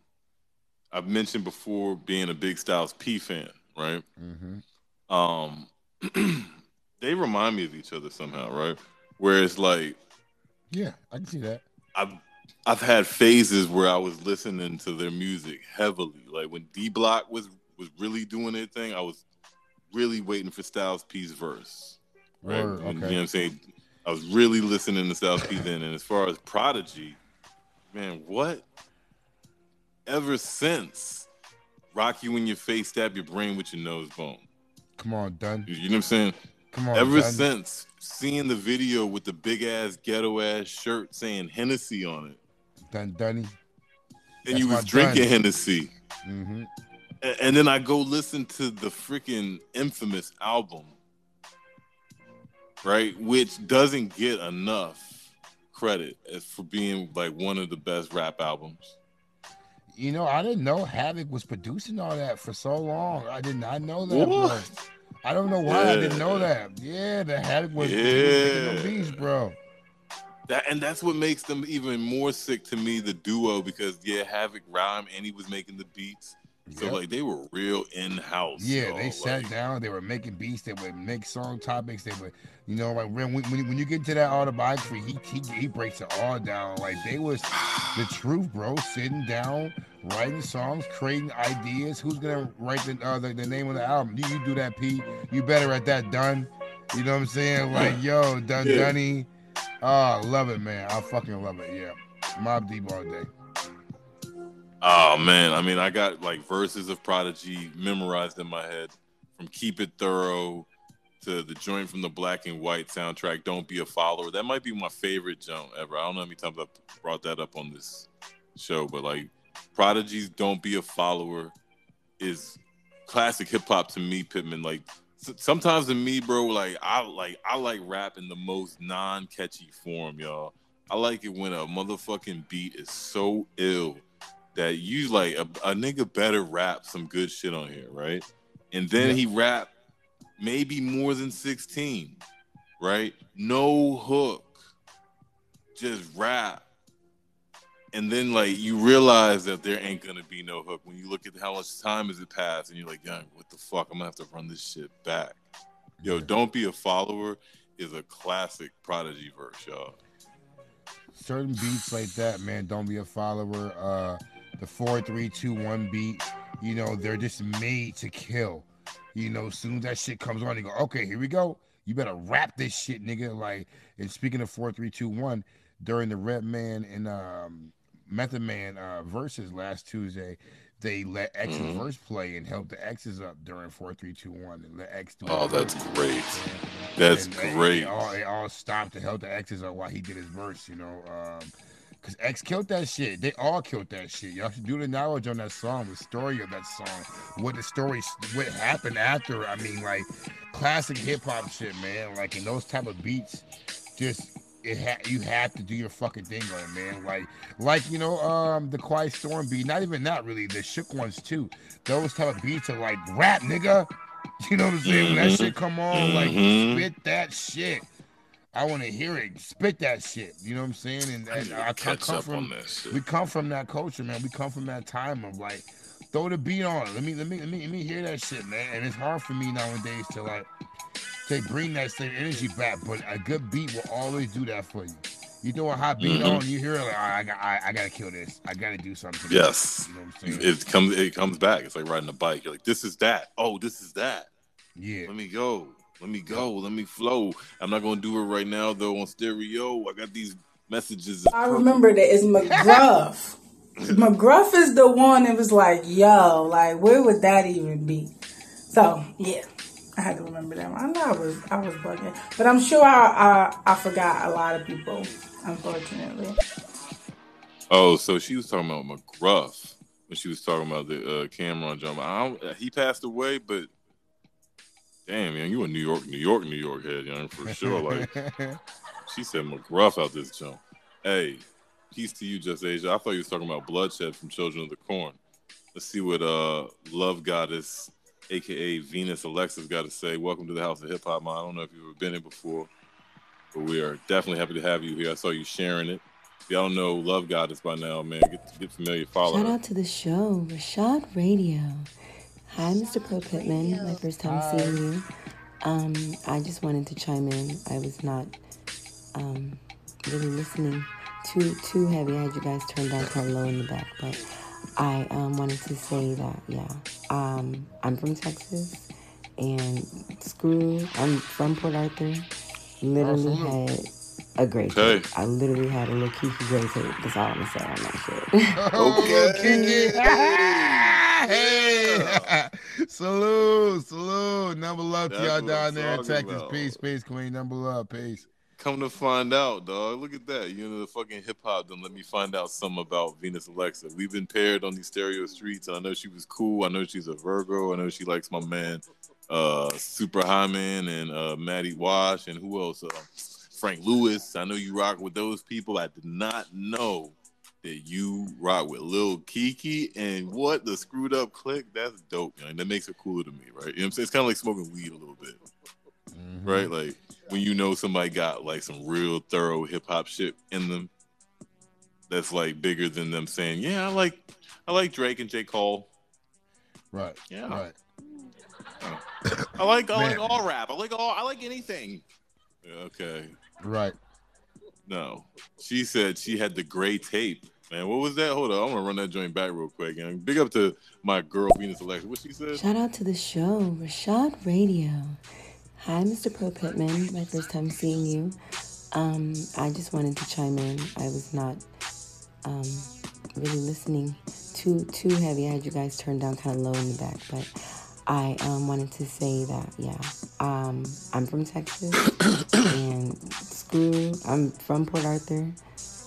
I've mentioned before being a big Styles P fan, right? Mm-hmm. Um, they remind me of each other somehow, right? Whereas, like Yeah, I can see that. I've I've had phases where I was listening to their music heavily. Like when D Block was was really doing their thing, I was really waiting for Styles P's verse. Right. Word, okay. You know what I'm saying? I was really listening to Styles P then. And as far as Prodigy, man, what? Ever since Rock You in Your Face, Stab Your Brain with Your Nose Bone. Come on, done. You know what I'm saying? Come on, Ever Dun. since seeing the video with the big ass ghetto ass shirt saying Hennessy on it, Done, Dunny. and you was drinking Dun. Hennessy, Mm-hmm. A- and then I go listen to the freaking infamous album, right, which doesn't get enough credit as for being like one of the best rap albums. You know, I didn't know Havoc was producing all that for so long. I did not know that, What? bro. I don't know why yeah. I didn't know that. Yeah, the Havoc was yeah. beast, bro. That and that's what makes them even more sick to me, the duo, because yeah, Havoc rhyme and he was making the beats. So yep. like they were real in house. Yeah, they sat like, down. They were making beats. They would make song topics. They would, you know, like when when, when you get to that autobiography, he, he he breaks it all down. Like they was the truth, bro. Sitting down, writing songs, creating ideas. Who's gonna write the uh, the, the, name of the album? You you do that, P. You better at that, done. You know what I'm saying? Like yo, done, yeah. Dunny. Oh, love it, man. I fucking love it. Yeah, Mobb Deep all day. Oh man, I mean, I got like verses of Prodigy memorized in my head, from "Keep It Thorough" to the joint from the Black and White soundtrack. "Don't Be a Follower." That might be my favorite joint ever. I don't know how many times I've brought that up on this show, but like Prodigy's "Don't Be a Follower" is classic hip hop to me, Pittman. Like sometimes to me, bro, like I like I like rap in the most non-catchy form, y'all. I like it when a motherfucking beat is so ill that you like a, a nigga better rap some good shit on here, right? And then yeah. he rap maybe more than 16, right? No hook, just rap. And then like you realize that there ain't gonna be no hook when you look at how much time has it passed and you're like, young, what the fuck? I'm gonna have to run this shit back. Yo, don't be a follower is a classic prodigy verse, y'all. Certain beats like that, man, don't be a follower. Uh the four, three, two, one beat. You know, they're just made to kill. You know, as soon as that shit comes on, you go, okay, here we go. You better rap this shit, nigga. Like, and speaking of four, three, two, one, during the Redman and um, Method Man uh, verses last Tuesday, they let X's mm-hmm. verse play and help the X's up during four, three, two, one, and let X do. Oh, that's great. That's and, great. They all, they all stopped to help the X's up while he did his verse. You know, um, Cause X killed that shit. They all killed that shit. Y'all should do the knowledge on that song, the story of that song, what the story, what happened after. I mean, like classic hip hop shit, man. Like in those type of beats, just it ha- you have to do your fucking thing on it, man. Like, like you know, um, the Quiet Storm beat. Not even that really. The shook ones too. Those type of beats are like rap, nigga. You know what I'm saying? Mm-hmm. When that mm-hmm. shit come on, mm-hmm. like spit that shit. I want to hear it. Spit that shit. You know what I'm saying? And, and I, I come from we come from that culture, man. We come from that time of like throw the beat on. Let me let me let me let me hear that shit, man. And it's hard for me nowadays to like to bring that same energy back. But a good beat will always do that for you. You throw a hot beat mm-hmm. on, you hear it like, I got, I, I, gotta kill this. I gotta do something. Yes, you know it comes, it comes back. It's like riding a bike. You're like, this is that. Oh, this is that. Yeah. Let me go. Let me go. Let me flow. I'm not gonna do it right now though on stereo. I got these messages. I remember that it's McGruff. McGruff is the one that was like, yo, like where would that even be? So yeah. I had to remember that one. I know I was I was bugging. But I'm sure I I, I forgot a lot of people, unfortunately. Oh, so she was talking about McGruff when she was talking about the uh, Cam'ron jump. he passed away, but damn, man, you a New York, New York, New York head, young, for sure. Like she said McGruff out this jump. Hey, peace to you, Just Asia. I thought you was talking about bloodshed from Children of the Corn. Let's see what uh Love Goddess, aka Venus Alexis, got to say. Welcome to the House of Hip Hop, man. I don't know if you've ever been here before, but we are definitely happy to have you here. I saw you sharing it. If y'all know Love Goddess by now, man, get get familiar. Follow. Shout her. out to the show, Rashad Radio. Hi, Mr. Pro Pittman. My first time Hi. seeing you. Um, I just wanted to chime in. I was not um, really listening too too heavy. I had you guys turned down kind of low in the back, but I um, wanted to say that yeah, um, I'm from Texas, and screw. I'm from Port Arthur. Literally had a great okay. tape. I literally had a little Keke Gray tape. That's all I'm gonna say on that shit. okay. hey, salute, salute. Number love to y'all down there in Texas. About. Peace, peace, Queen. Number love, peace. Come to find out, dog. Look at that. You know the fucking hip hop. Then let me find out something about Venus Alexa. We've been paired on these stereo streets. I know she was cool. I know she's a Virgo. I know she likes my man, uh, Super High Man and uh, Maddie Wash and who else? Uh, Frank Lewis. I know you rock with those people. I did not know that you rock with Lil Keke and what the screwed up click, that's dope, man. That makes it cooler to me, right? You know what I'm saying? It's kind of like smoking weed a little bit, mm-hmm. right? Like when you know somebody got like some real thorough hip hop shit in them, that's like bigger than them saying, "Yeah, I like, I like Drake and J Cole." Right. Yeah. Right. I like, I like all rap. I like all, I like anything. Okay. Right. No, she said she had the gray tape. Man, what was that? Hold on, I'm gonna run that joint back real quick. And big up to my girl Venus Alexa. What she said? Shout out to the show, Rashad Radio. Hi, Mr. Pro Pittman. My first time seeing you. Um, I just wanted to chime in. I was not um, really listening too too heavy. I had you guys turned down kind of low in the back, but I um, wanted to say that yeah, um, I'm from Texas and screw. I'm from Port Arthur.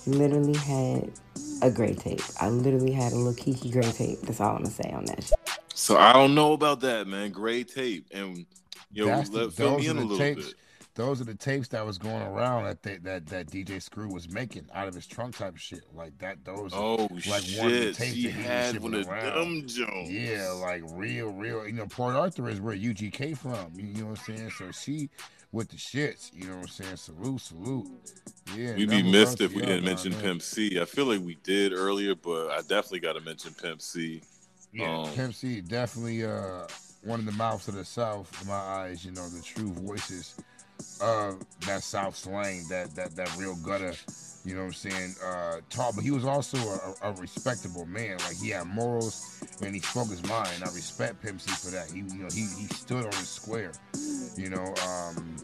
Literally had a gray tape. I literally had a little Keke gray tape. That's all I'm gonna say on that. So I don't know about that, man. Gray tape and yo, That's let, the, fill me in a the little tapes. bit. Those are the tapes that was going around that they, that that DJ Screw was making out of his trunk type shit. Like that. Those. are, Oh like one of the tapes she that he had one of around. them Jones. Yeah, like real, real. You know, Port Arthur is where UGK from. You, know what I'm saying? So she with the shits. You know what I'm saying? Salute, salute. Yeah. We'd be missed if we didn't mention there. Pimp C. I feel like we did earlier, but I definitely got to mention Pimp C. Yeah, Um, Pimp C definitely uh one of the mouths of the South in my eyes. You know, the true voices of that South slang, that that that real gutter. You know what I'm saying? Uh, tall, but he was also a, a respectable man. Like he had morals and he spoke his mind. I respect Pimp C for that. He, you know, he he stood on his square. You know, um,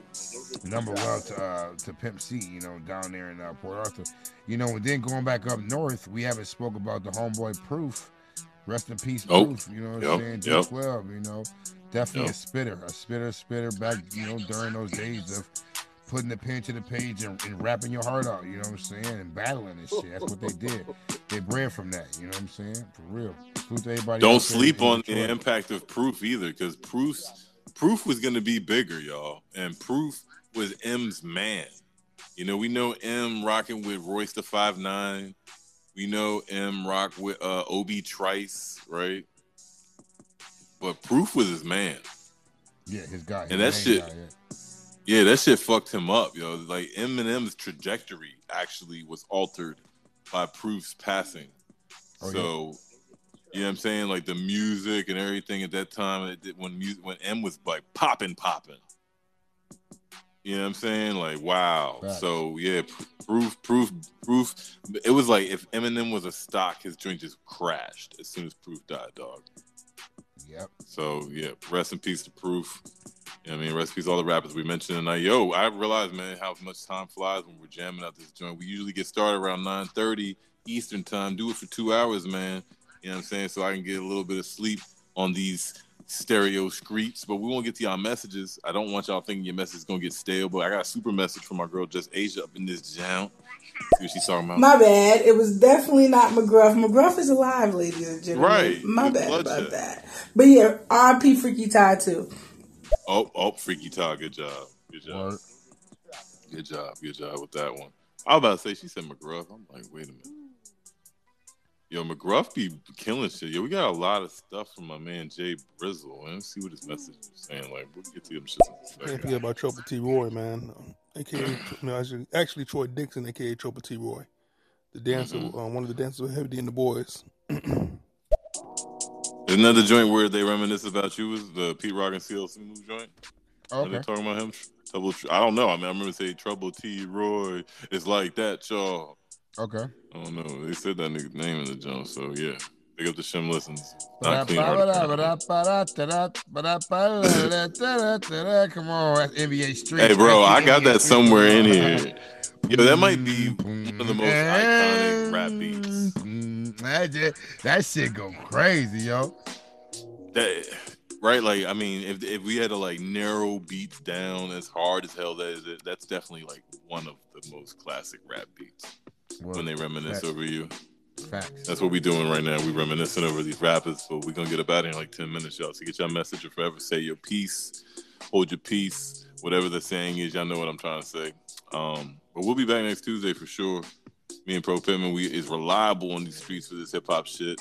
number one to uh, to Pimp C. You know, down there in uh, Port Arthur. You know, and then going back up north, we haven't spoke about the homeboy Proof. Rest in peace, Oh, Proof. You know what yep, I'm saying? yep. D12. You know, definitely a spitter, a spitter, spitter. Back, you know, during those days of putting the pen to the page and, and rapping your heart out. You know what I'm saying? And battling and shit. That's what they did. They bred from that. You know what I'm saying? For real. Don't sleep on the Detroit. impact of Proof either, because Proof Proof was going to be bigger, y'all, and Proof was M's man. You know, we know M rocking with Royce the Five Nine. We know M rock with uh, Obi Trice, right? But Proof was his man. Yeah, his guy. And his that shit- guy, yeah. Yeah, that shit fucked him up, yo. Like Eminem's trajectory actually was altered by Proof's passing. Oh, yeah. so, you know what I'm saying? Like the music and everything at that time, it did, when music, when M was like popping, popping. You know what I'm saying? Like wow. Facts. So yeah, proof, proof, proof. It was like if Eminem was a stock, his joint just crashed as soon as Proof died, dog. Yep. So yeah, rest in peace to Proof. I mean, rest in peace all the rappers we mentioned tonight. Yo, I realized, man, how much time flies when we're jamming out this joint. We usually get started around 9:30 Eastern time. Do it for two hours, man. You know what I'm saying? So I can get a little bit of sleep on these stereo screets. But we won't get to y'all messages. I don't want y'all thinking your message is gonna get stale. But I got a super message from my girl Just Asia up in this jam. See what she's talking about. My bad. It was definitely not McGruff. McGruff is alive, ladies and gentlemen. Right. My Good bad bloodshed. about that. But yeah, RP Freaky Tah too. Oh, oh, freaky Tah, good job. Good job. Good job. Good job with that one. I was about to say she said McGruff. I'm like, wait a minute. Yo, McGruff be killing shit. Yo, we got a lot of stuff from my man Jay Brizzle. Man, let's see what his message is saying. Like, we'll get to him shit in a Can't forget about Trouble T. Roy, man. Um, AKA, no, actually, actually Troy Dixon, AKA Trouble T. Roy. The dancer, Mm-hmm. uh, one of the dancers with Heavy D and the Boys. Another joint where they reminisce about you was the Pete Rock and CL Smooth joint. Are they Okay. talking about him? Trouble, I don't know. I mean, I remember saying Trouble T. Roy. It's like that, y'all. Okay. I don't know. They said that nigga name in the joint, so yeah. Pick up the Shim Listens. Not clean hearted. Come on, that's NBA Street. Hey, bro, I got that somewhere in here. Yo, that might be one of the most iconic rap beats. That, just- that shit go crazy, yo. That, right? Like, I mean, if if we had to like narrow beats down as hard as hell, that is it. That's definitely like one of the most classic rap beats. When they reminisce facts. over you. Facts. That's what we're doing right now. We reminiscing over these rappers, but we're gonna get about out of here in like 10 minutes, y'all. So get your message or forever say your piece, hold your peace, whatever the saying is, y'all know what I'm trying to say. Um, but we'll be back next Tuesday for sure. Me and Pro Pittman, we is reliable on these streets for this hip hop shit.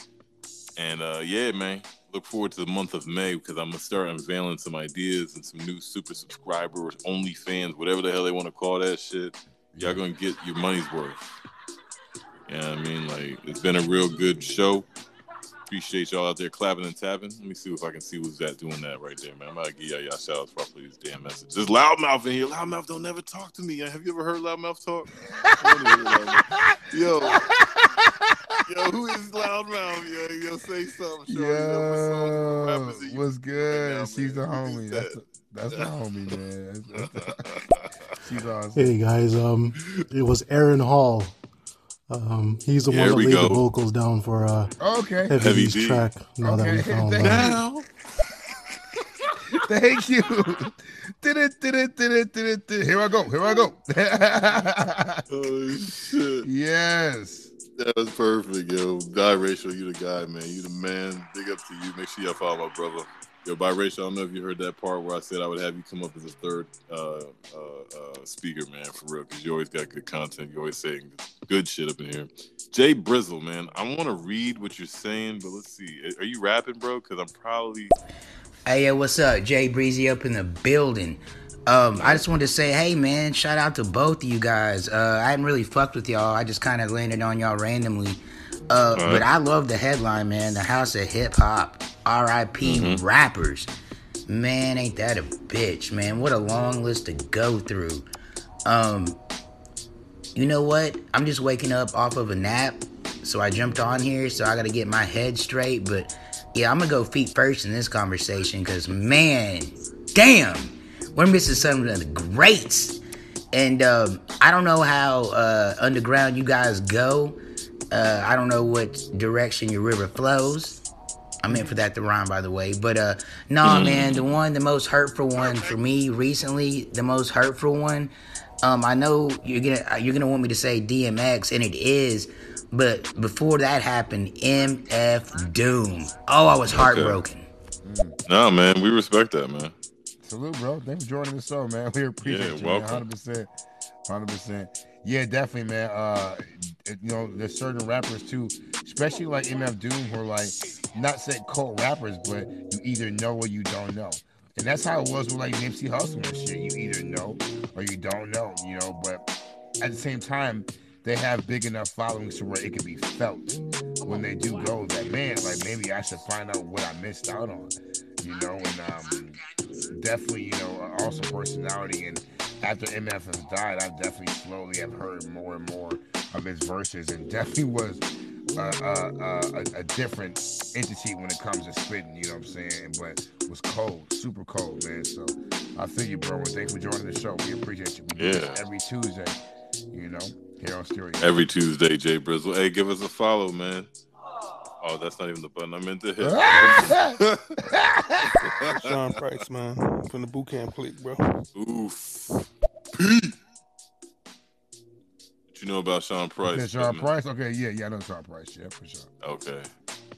And uh, yeah, man, look forward to the month of May because I'm gonna start unveiling some ideas and some new super subscribers, only fans, whatever the hell they want to call that shit. Y'all gonna get your money's worth. Yeah, you know I mean, like it's been a real good show. Appreciate y'all out there clapping and tapping. Let me see if I can see who's that doing that right there, man. I'm gonna give y'all y'all shout outs for these damn messages. There's loudmouth in here. Loudmouth don't never talk to me. Have you ever heard loudmouth talk? Yo, yo, who is loudmouth? Yo, yo, say something. Shorty. Yo, what's, what's good? Now, She's the homie. That's the, that's the homie, man. That's, that's the, she's awesome. Hey guys, um, it was Aaron Hall. Um, he's the one that laid go. the vocals down for uh, okay. Heavy, Heavy D's track. Now okay. that we found out. Thank you. did it, did it, did it, did it, did it. Here I go. Here I go. oh shit. Yes. That was perfect, yo. Biracial, you the guy, man. You the man. Big up to you. Make sure y'all follow my brother. Yo, biracial. I don't know if you heard that part where I said I would have you come up as a third uh, uh, uh, speaker, man, for real, because you always got good content. You always saying good shit up in here. Jay Brizzle, man. I want to read what you're saying, but let's see. Are you rapping, bro? Because I'm probably. Hey, yo, what's up? Jay Breezy up in the building. Um, I just wanted to say, hey man, shout out to both of you guys. Uh, I hadn't really fucked with y'all. I just kind of landed on y'all randomly. Uh, right. But I love the headline, man. The House of Hip Hop, R.I.P. Mm-hmm. rappers. Man, ain't that a bitch, man? What a long list to go through. Um, you know what? I'm just waking up off of a nap, so I jumped on here. So I got to get my head straight. But yeah, I'm gonna go feet first in this conversation because man, damn we're missing some of the greats. And um, I don't know how uh, underground you guys go. Uh, I don't know what direction your river flows. I meant for that to rhyme, by the way. But uh, no, nah, mm. man, the one, the most hurtful one for me recently, the most hurtful one. Um, I know you're gonna you're gonna want me to say DMX, and it is. But before that happened, MF Doom. Oh, I was heartbroken. Okay. No, man, we respect that, man. Salute, bro. Thanks for joining the show, man. We appreciate yeah, you, welcome. 100%. 100%. Yeah, definitely, man. Uh, you know, there's certain rappers too, especially like MF Doom, who are like not said cult rappers, but you either know or you don't know. And that's how it was with like Nipsey Hussle and shit. You either know or you don't know, you know. But at the same time, they have big enough followings to where it can be felt when they do go that man, like maybe I should find out what I missed out on, you know. And um, definitely, you know, awesome personality. And after MF has died, I definitely slowly have heard more and more of his verses, and definitely was a, a, a, a different entity when it comes to spitting. You know what I'm saying? But was cold, super cold, man. So I feel you, bro. And thanks for joining the show. We appreciate you. We yeah. every Tuesday. You know, here on Stereo. Every Tuesday, Jay Brizzle. Hey, give us a follow, man. Oh, that's not even the button I meant to hit. Sean Price, man, from the Boot Camp Clik, bro. Oof. Pete. What you know about Sean Price? Okay, Sean Price. Okay, yeah, yeah, I know Sean Price. Yeah, for sure. Okay.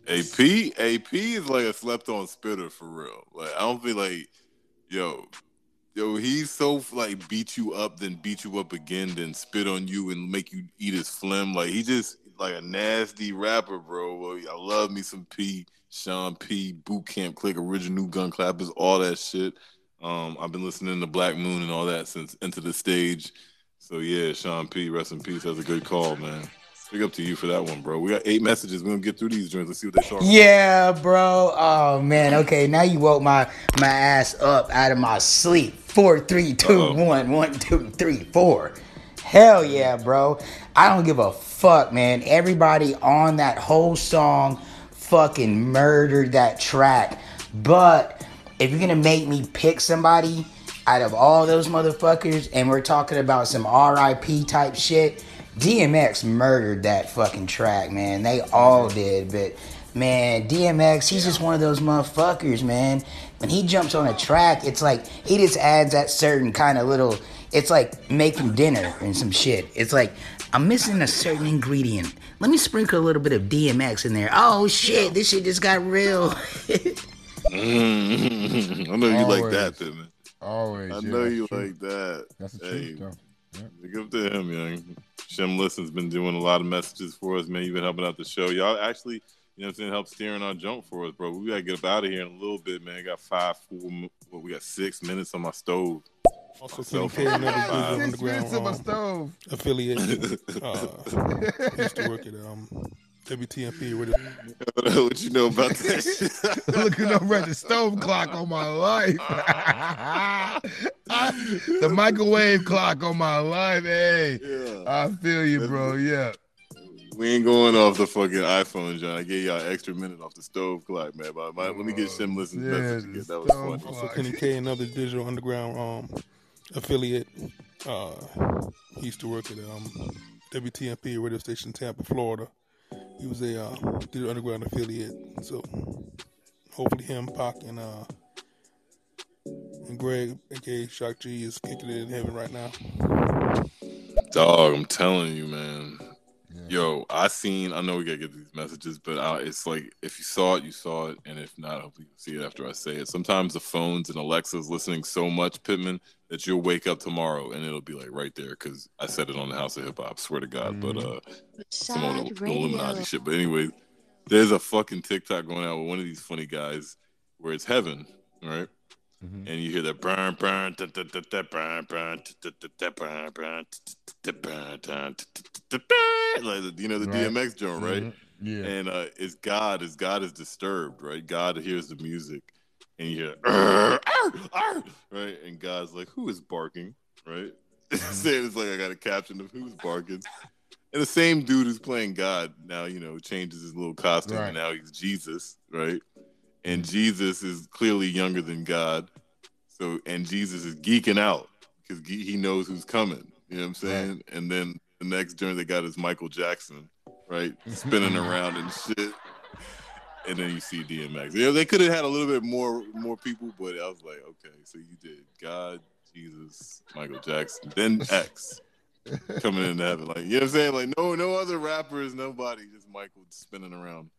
AP, AP is like a slept-on spitter for real. Like I don't feel like, yo, yo, he's so like beat you up, then beat you up again, then spit on you and make you eat his phlegm. Like he just like a nasty rapper, bro. Well, I love me some P, Sean P, Boot Camp Clik, original new gun clappers, all that shit. Um, I've been listening to Black Moon and all that since Enta da Stage. So yeah, Sean P, rest in peace. That's a good call, man. Big up to you for that one, bro. We got eight messages. We're gonna get through these joints. Let's see what they talk Yeah, bro. Oh man. Okay, now you woke my my ass up out of my sleep. Four, three, two, Uh-oh. one, one, two, three, four. Hell yeah, bro. I don't give a fuck, man. Everybody on that whole song fucking murdered that track. But if you're gonna make me pick somebody out of all those motherfuckers and we're talking about some RIP type shit, DMX murdered that fucking track, man. They all did, but man, DMX, he's just one of those motherfuckers, man. When he jumps on a track, it's like he just adds that certain kind of little it's like making dinner and some shit. It's like I'm missing a certain ingredient. Let me sprinkle a little bit of DMX in there. Oh shit, this shit just got real. mm, I know you Always. like that, then. Always. I know you like that. That's the hey. truth, though. Big up to him, young. Shem Listen's been doing a lot of messages for us, man. You've been helping out the show. Y'all actually, you know what I'm saying, help steering our junk for us, bro. We gotta get up out of here in a little bit, man. got five, four, what we got six minutes on my stove. Also, Kenny K, another digital underground um, stove. affiliate, uh, used to work at um, WTMP. Radio. what you know about that shit? Looking over at the stove clock on my life. the microwave clock on my life. Hey, I feel you, bro. Yeah. We ain't going off the fucking iPhone, John. I gave y'all an extra minute off the stove clock, man. But my, let me get Shem Listen's Yeah, message again. That was funny. Also, Kenny K, another digital underground um, affiliate. Uh, he used to work at um, WTMP radio station Tampa, Florida. He was a uh, digital underground affiliate. So hopefully him, Pac, and uh, and Greg, aka Shock G, is kicking it in heaven right now. Dog, I'm telling you, man. Yo, I seen. I know we gotta get these messages, but uh, it's like if you saw it, you saw it, and if not, hopefully you'll see it after I say it. Sometimes the phones and Alexa's listening so much, Pittman, that you'll wake up tomorrow and it'll be like right there because I said it on the House of Hip Hop. Swear to God, but uh, some of the Illuminati shit. But anyway, there's a fucking TikTok going out with one of these funny guys where it's heaven, right? And you hear that burn, burn, burn, burn, burn, burn, burn, da, like you know the Right. DMX joint, right? Mhm. Yeah. And uh, it's God, is God is disturbed, right? God hears the music, and you hear, "Arr, arr, arr," right? And God's like, "Who is barking?" Right? Saying it's like I got a caption of who's barking. And the same dude who's playing God now, you know, changes his little costume, Right. and now he's Jesus, right? And Jesus is clearly younger than God, so and Jesus is geeking out because he knows who's coming. You know what I'm saying? And then the next joint they got is Michael Jackson, right, spinning around and shit. And then you see DMX. You know, they could have had a little bit more more people, but I was like, okay, so you did God, Jesus, Michael Jackson, then X coming into heaven. Like, you know what I'm saying? Like, no, no other rappers, nobody, just Michael spinning around.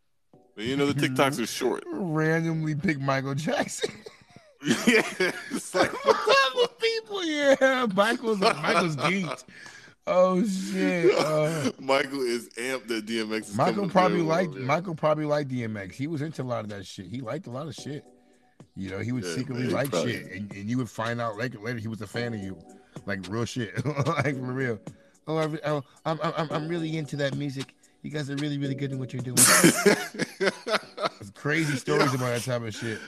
But you know, the TikToks are short. Randomly pick Michael Jackson. yeah, it's like what people? Yeah, Michael's Michael's geeked. Oh shit. Uh, Michael is amped that DMX is Michael probably liked world, yeah. Michael probably liked DMX. He was into a lot of that shit. He liked a lot of shit. You know, he would Yeah, secretly man, like probably- shit, and, and you would find out later. Later, he was a fan of you, like real shit, like for real. Oh, I, re- oh I'm, I'm I'm really into that music. You guys are really really good at what you're doing. Crazy stories about that type of shit.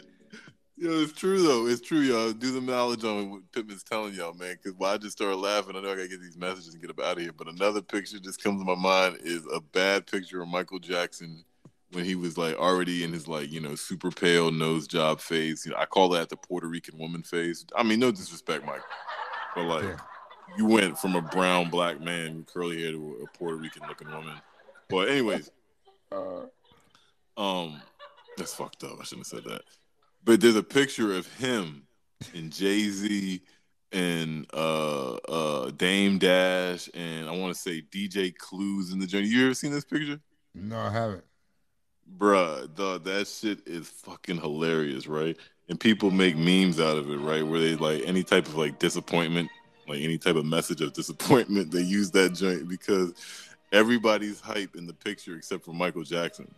Yo, it's true though. It's true, y'all. Do the knowledge on what Pittman's telling y'all, man. Because why I just started laughing. I know I gotta get these messages and get up out of here. But another picture just comes to my mind is a bad picture of Michael Jackson when he was like already in his like you know super pale nose job phase. You know, I call that the Puerto Rican woman phase. I mean, no disrespect, Mike, but like you went from a brown black man curly hair to a Puerto Rican looking woman. But anyways, uh, um, that's fucked up. I shouldn't have said that. But there's a picture of him and Jay Z and uh uh Dame Dash and I want to say DJ Clues in the journey. You ever seen this picture? No, I haven't. Bruh, the, that shit is fucking hilarious, right? And people make memes out of it, right? Where they like any type of like disappointment, like any type of message of disappointment, they use that joint because everybody's hype in the picture except for Michael Jackson,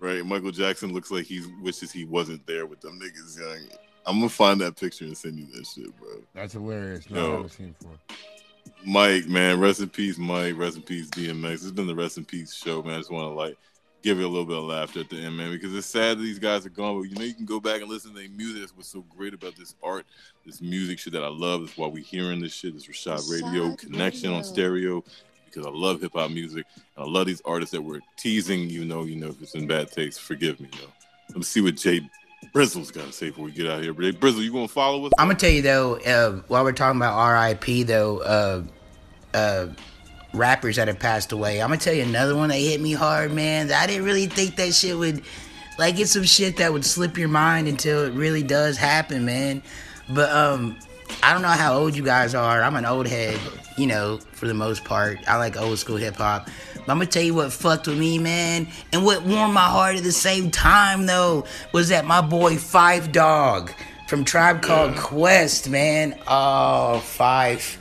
right? Michael Jackson looks like he wishes he wasn't there with them niggas. Young. I'm gonna find that picture and send you that shit, bro. That's hilarious. No, I Yo. haven't seen it before. Mike, man, rest in peace, Mike. Rest in peace, DMX. It's been the rest in peace show, man. I just want to like give you a little bit of laughter at the end, man, because it's sad that these guys are gone. But you know, you can go back and listen to their music. That's what's so great about this art, this music shit that I love. That's why we hearing this shit. This Rashad Radio connection on stereo. Because I love hip hop music and I love these artists that we're teasing. You know, you know, if it's in bad taste, forgive me. Let me see what Jay Brizzle's got to say before we get out of here. But hey, Brizzle, you gonna follow us? I'm gonna tell you though, uh, while we're talking about R.I.P. though, uh, uh, rappers that have passed away, I'm gonna tell you another one that hit me hard, man. I didn't really think that shit would, like, it's some shit that would slip your mind until it really does happen, man. But um, I don't know how old you guys are. I'm an old head, you know, for the most part. I like old school hip hop. But I'm gonna tell you what fucked with me, man, and what warmed my heart at the same time, though, was that my boy Phife Dawg from Tribe Called Quest, man. Oh, Phife,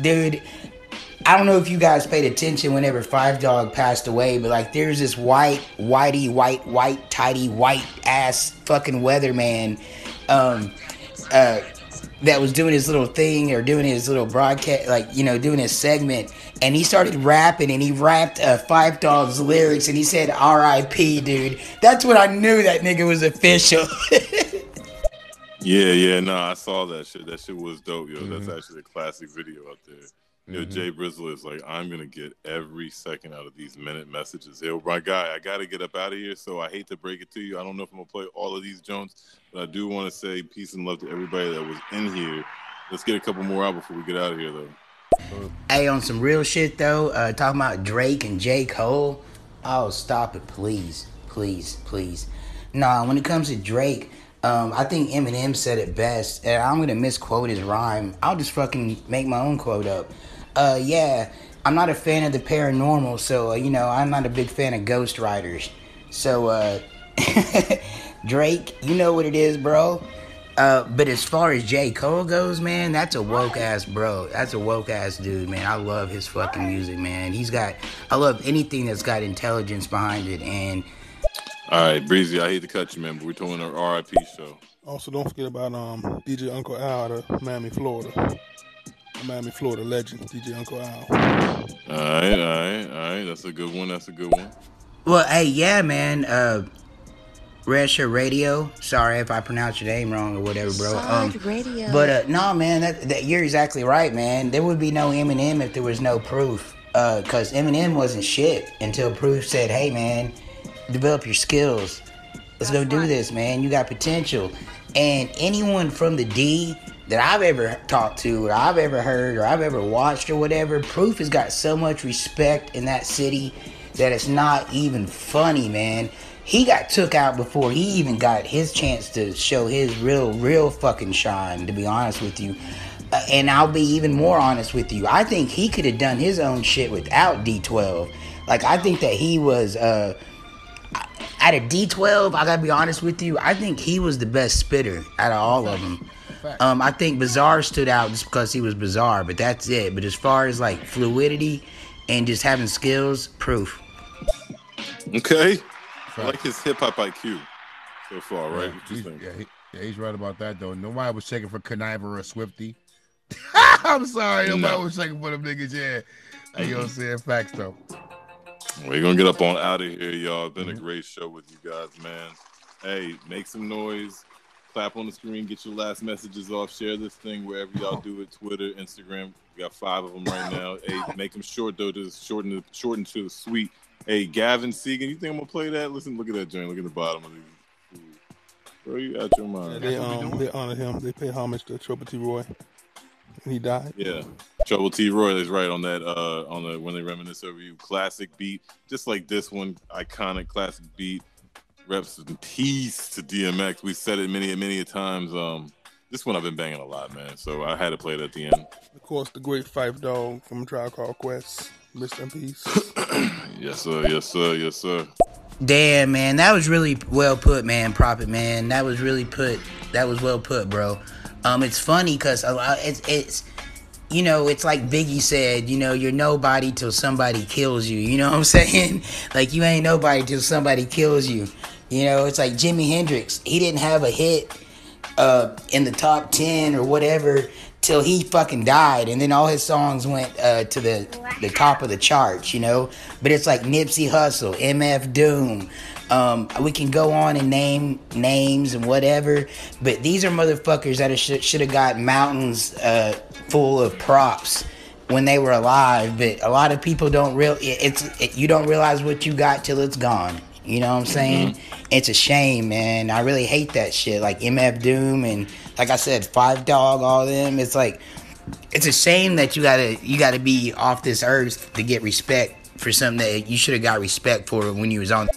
dude. I don't know if you guys paid attention whenever Phife Dawg passed away, but like there's this white, whitey, white, white, tidy, white ass fucking weatherman um, uh, that was doing his little thing or doing his little broadcast, like, you know, doing his segment. And he started rapping and he rapped uh, Phife Dawg's lyrics and he said R.I.P., dude. That's when I knew that nigga was official. Yeah, yeah, no, I saw that shit. That shit was dope, yo. Mm-hmm. That's actually a classic video out there. Yo, Mhm. Jay Brizzle is like, I'm gonna get every second out of these minute messages. Yo, my guy, I gotta get up out of here. So I hate to break it to you. I don't know if I'm gonna play all of these Jones, but I do want to say peace and love to everybody that was in here. Let's get a couple more out before we get out of here, though. Hey, on some real shit though, uh, talking about Drake and J. Cole. Oh, stop it, please, please, please. Nah, when it comes to Drake, um, I think Eminem said it best, and I'm gonna misquote his rhyme. I'll just fucking make my own quote up. Uh, yeah, I'm not a fan of the paranormal, so uh, you know I'm not a big fan of ghost writers. So, uh, Drake, you know what it is, bro. Uh, but as far as J. Cole goes, man, that's a woke ass bro. That's a woke ass dude, man. I love his fucking music, man. He's got, I love anything that's got intelligence behind it. And All right, Breezy, I hate to cut you, man, but we're doing our RIP show. Also, don't forget about um DJ Uncle Al out of Miami, Florida. Miami, Florida legend, DJ Uncle Al. All right, all right, all right. That's a good one. That's a good one. well, hey, yeah, man. Uh, Red Shirt Radio. Sorry if I pronounced your name wrong or whatever, bro. Um, radio. But uh, no, man, that, that you're exactly right, man. There would be no Eminem if there was no proof. Uh, cause Eminem wasn't shit until proof said, "Hey, man, develop your skills. Let's go do this, man. You got potential." And anyone from the D that I've ever talked to, or I've ever heard, or I've ever watched, or whatever, proof has got so much respect in that city that it's not even funny, man. He got took out before he even got his chance to show his real, real fucking shine, to be honest with you. Uh, and I'll be even more honest with you. I think he could have done his own shit without D12. Like, I think that he was, uh, out of D12, I gotta be honest with you, I think he was the best spitter out of all of them. Um, I think Bizarre stood out just because he was bizarre, but that's it. But as far as like fluidity and just having skills, proof. Okay. I like his hip hop IQ so far, right? Yeah, What you he's, think? yeah, he- yeah, he's right about that though. Nobody was checking for Kuniva or Swifty. I'm sorry, nobody No. was checking for them niggas. Yeah, Hey, you know what I'm saying? Facts though. We're gonna get up on out of here, y'all. It's been a mm-hmm. great show with you guys, man. Hey, make some noise, clap on the screen, get your last messages off, share this thing wherever y'all do it, Twitter, Instagram. We got five of them right now. Hey, make them short though, just shorten the shorten to the sweet. Hey, Gavin Segan, you think I'm gonna play that? Listen, look at that joint. Look at the bottom of these. Bro, you out your Yeah, mind. they um they honor him. They pay homage to Trouble T. Roy. When he died. Yeah, Trouble T. Roy is right on that. Uh, on the when they reminisce over you, classic beat, just like this one, iconic classic beat. Reps in peace to DMX. We said it many, many a times. Um, this one I've been banging a lot, man. So I had to play it at the end. Of course, the great Phife Dawg from Tribe Called Quest. Rest in peace. Yes, sir. Yes, sir. Yes, sir. Damn, man, that was really well put, man. Prophet, man, that was really put. That was well put, bro. Um, it's funny because a lot. It's it's. You know, it's like Biggie said, you know, you're nobody till somebody kills you. You know what I'm saying? Like you ain't nobody till somebody kills you. You know, it's like Jimi Hendrix. He didn't have a hit uh, in the top ten or whatever till he fucking died, and then all his songs went uh, to the the top of the charts. You know, but it's like Nipsey Hussle, MF Doom. Um, we can go on and name names and whatever, but these are motherfuckers that should should have got mountains uh, full of props when they were alive. But a lot of people don't real it's it, you don't realize what you got till it's gone. You know what I'm saying? It's a shame, man. I really hate that shit. Like MF Doom and like I said, Phife Dawg, all them. It's like it's a shame that you gotta you gotta be off this earth to get respect for something that you should have got respect for when you was on.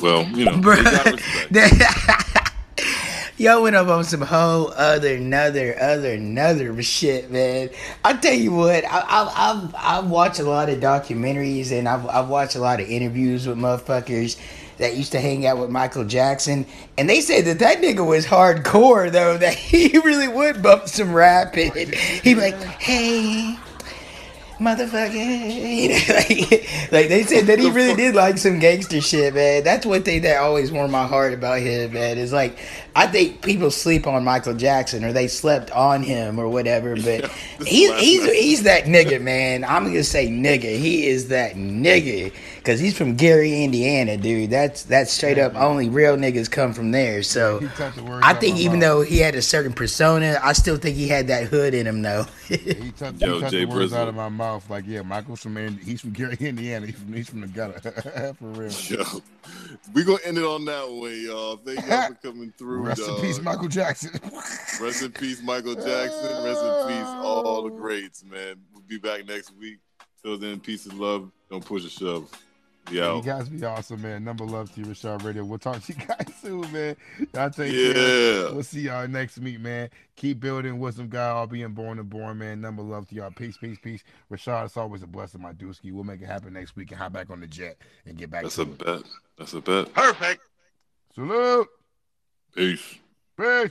Well, you know, Bruh. you gotta respect. Yo went up on some whole other, another, other, another shit, man. I tell you what, I, I, I've I've watched a lot of documentaries and I've I've watched a lot of interviews with motherfuckers that used to hang out with Michael Jackson, and they say that that nigga was hardcore though. That he really would bump some rap and he'd be like, "Hey, motherfucker. like, like they said that he really did like some gangster shit, man. That's one thing that always warmed my heart about him, man. Is like I think people sleep on Michael Jackson or they slept on him or whatever, but he's he's he's that nigga, man. I'm gonna say nigga. He is that nigga because he's from Gary, Indiana, dude. That's that's straight up. Only real niggas come from there. So He took the words I think even mouth. though he had a certain persona, I still think he had that hood in him, though. He took, Yo, he took Jay the words Brizzle. out of my mouth. Like, yeah, Michael's from Ind- he's from Gary, Indiana. He's from, he's from the gutter. For real. Yo, we gonna end it on that way, y'all. Thank y'all for coming through. Rest in peace, Michael Jackson. Rest in peace, Michael Jackson. Rest in peace, all the greats, man. We'll be back next week. Till then, peace and love. Don't push a shove. Be You guys be awesome, man. Number love to you, Rashad Radio. We'll talk to you guys soon, man. Y'all take Yeah. care. We'll see y'all next week, man. Keep building wisdom, God. All being born and born, man. Number love to y'all. Peace, peace, peace. Rashad, it's always a blessing, my dooski. We'll make it happen next week and hop back on the jet and get back That's to a it. bet. That's a bet. Perfect. Salute. Peace. Peace.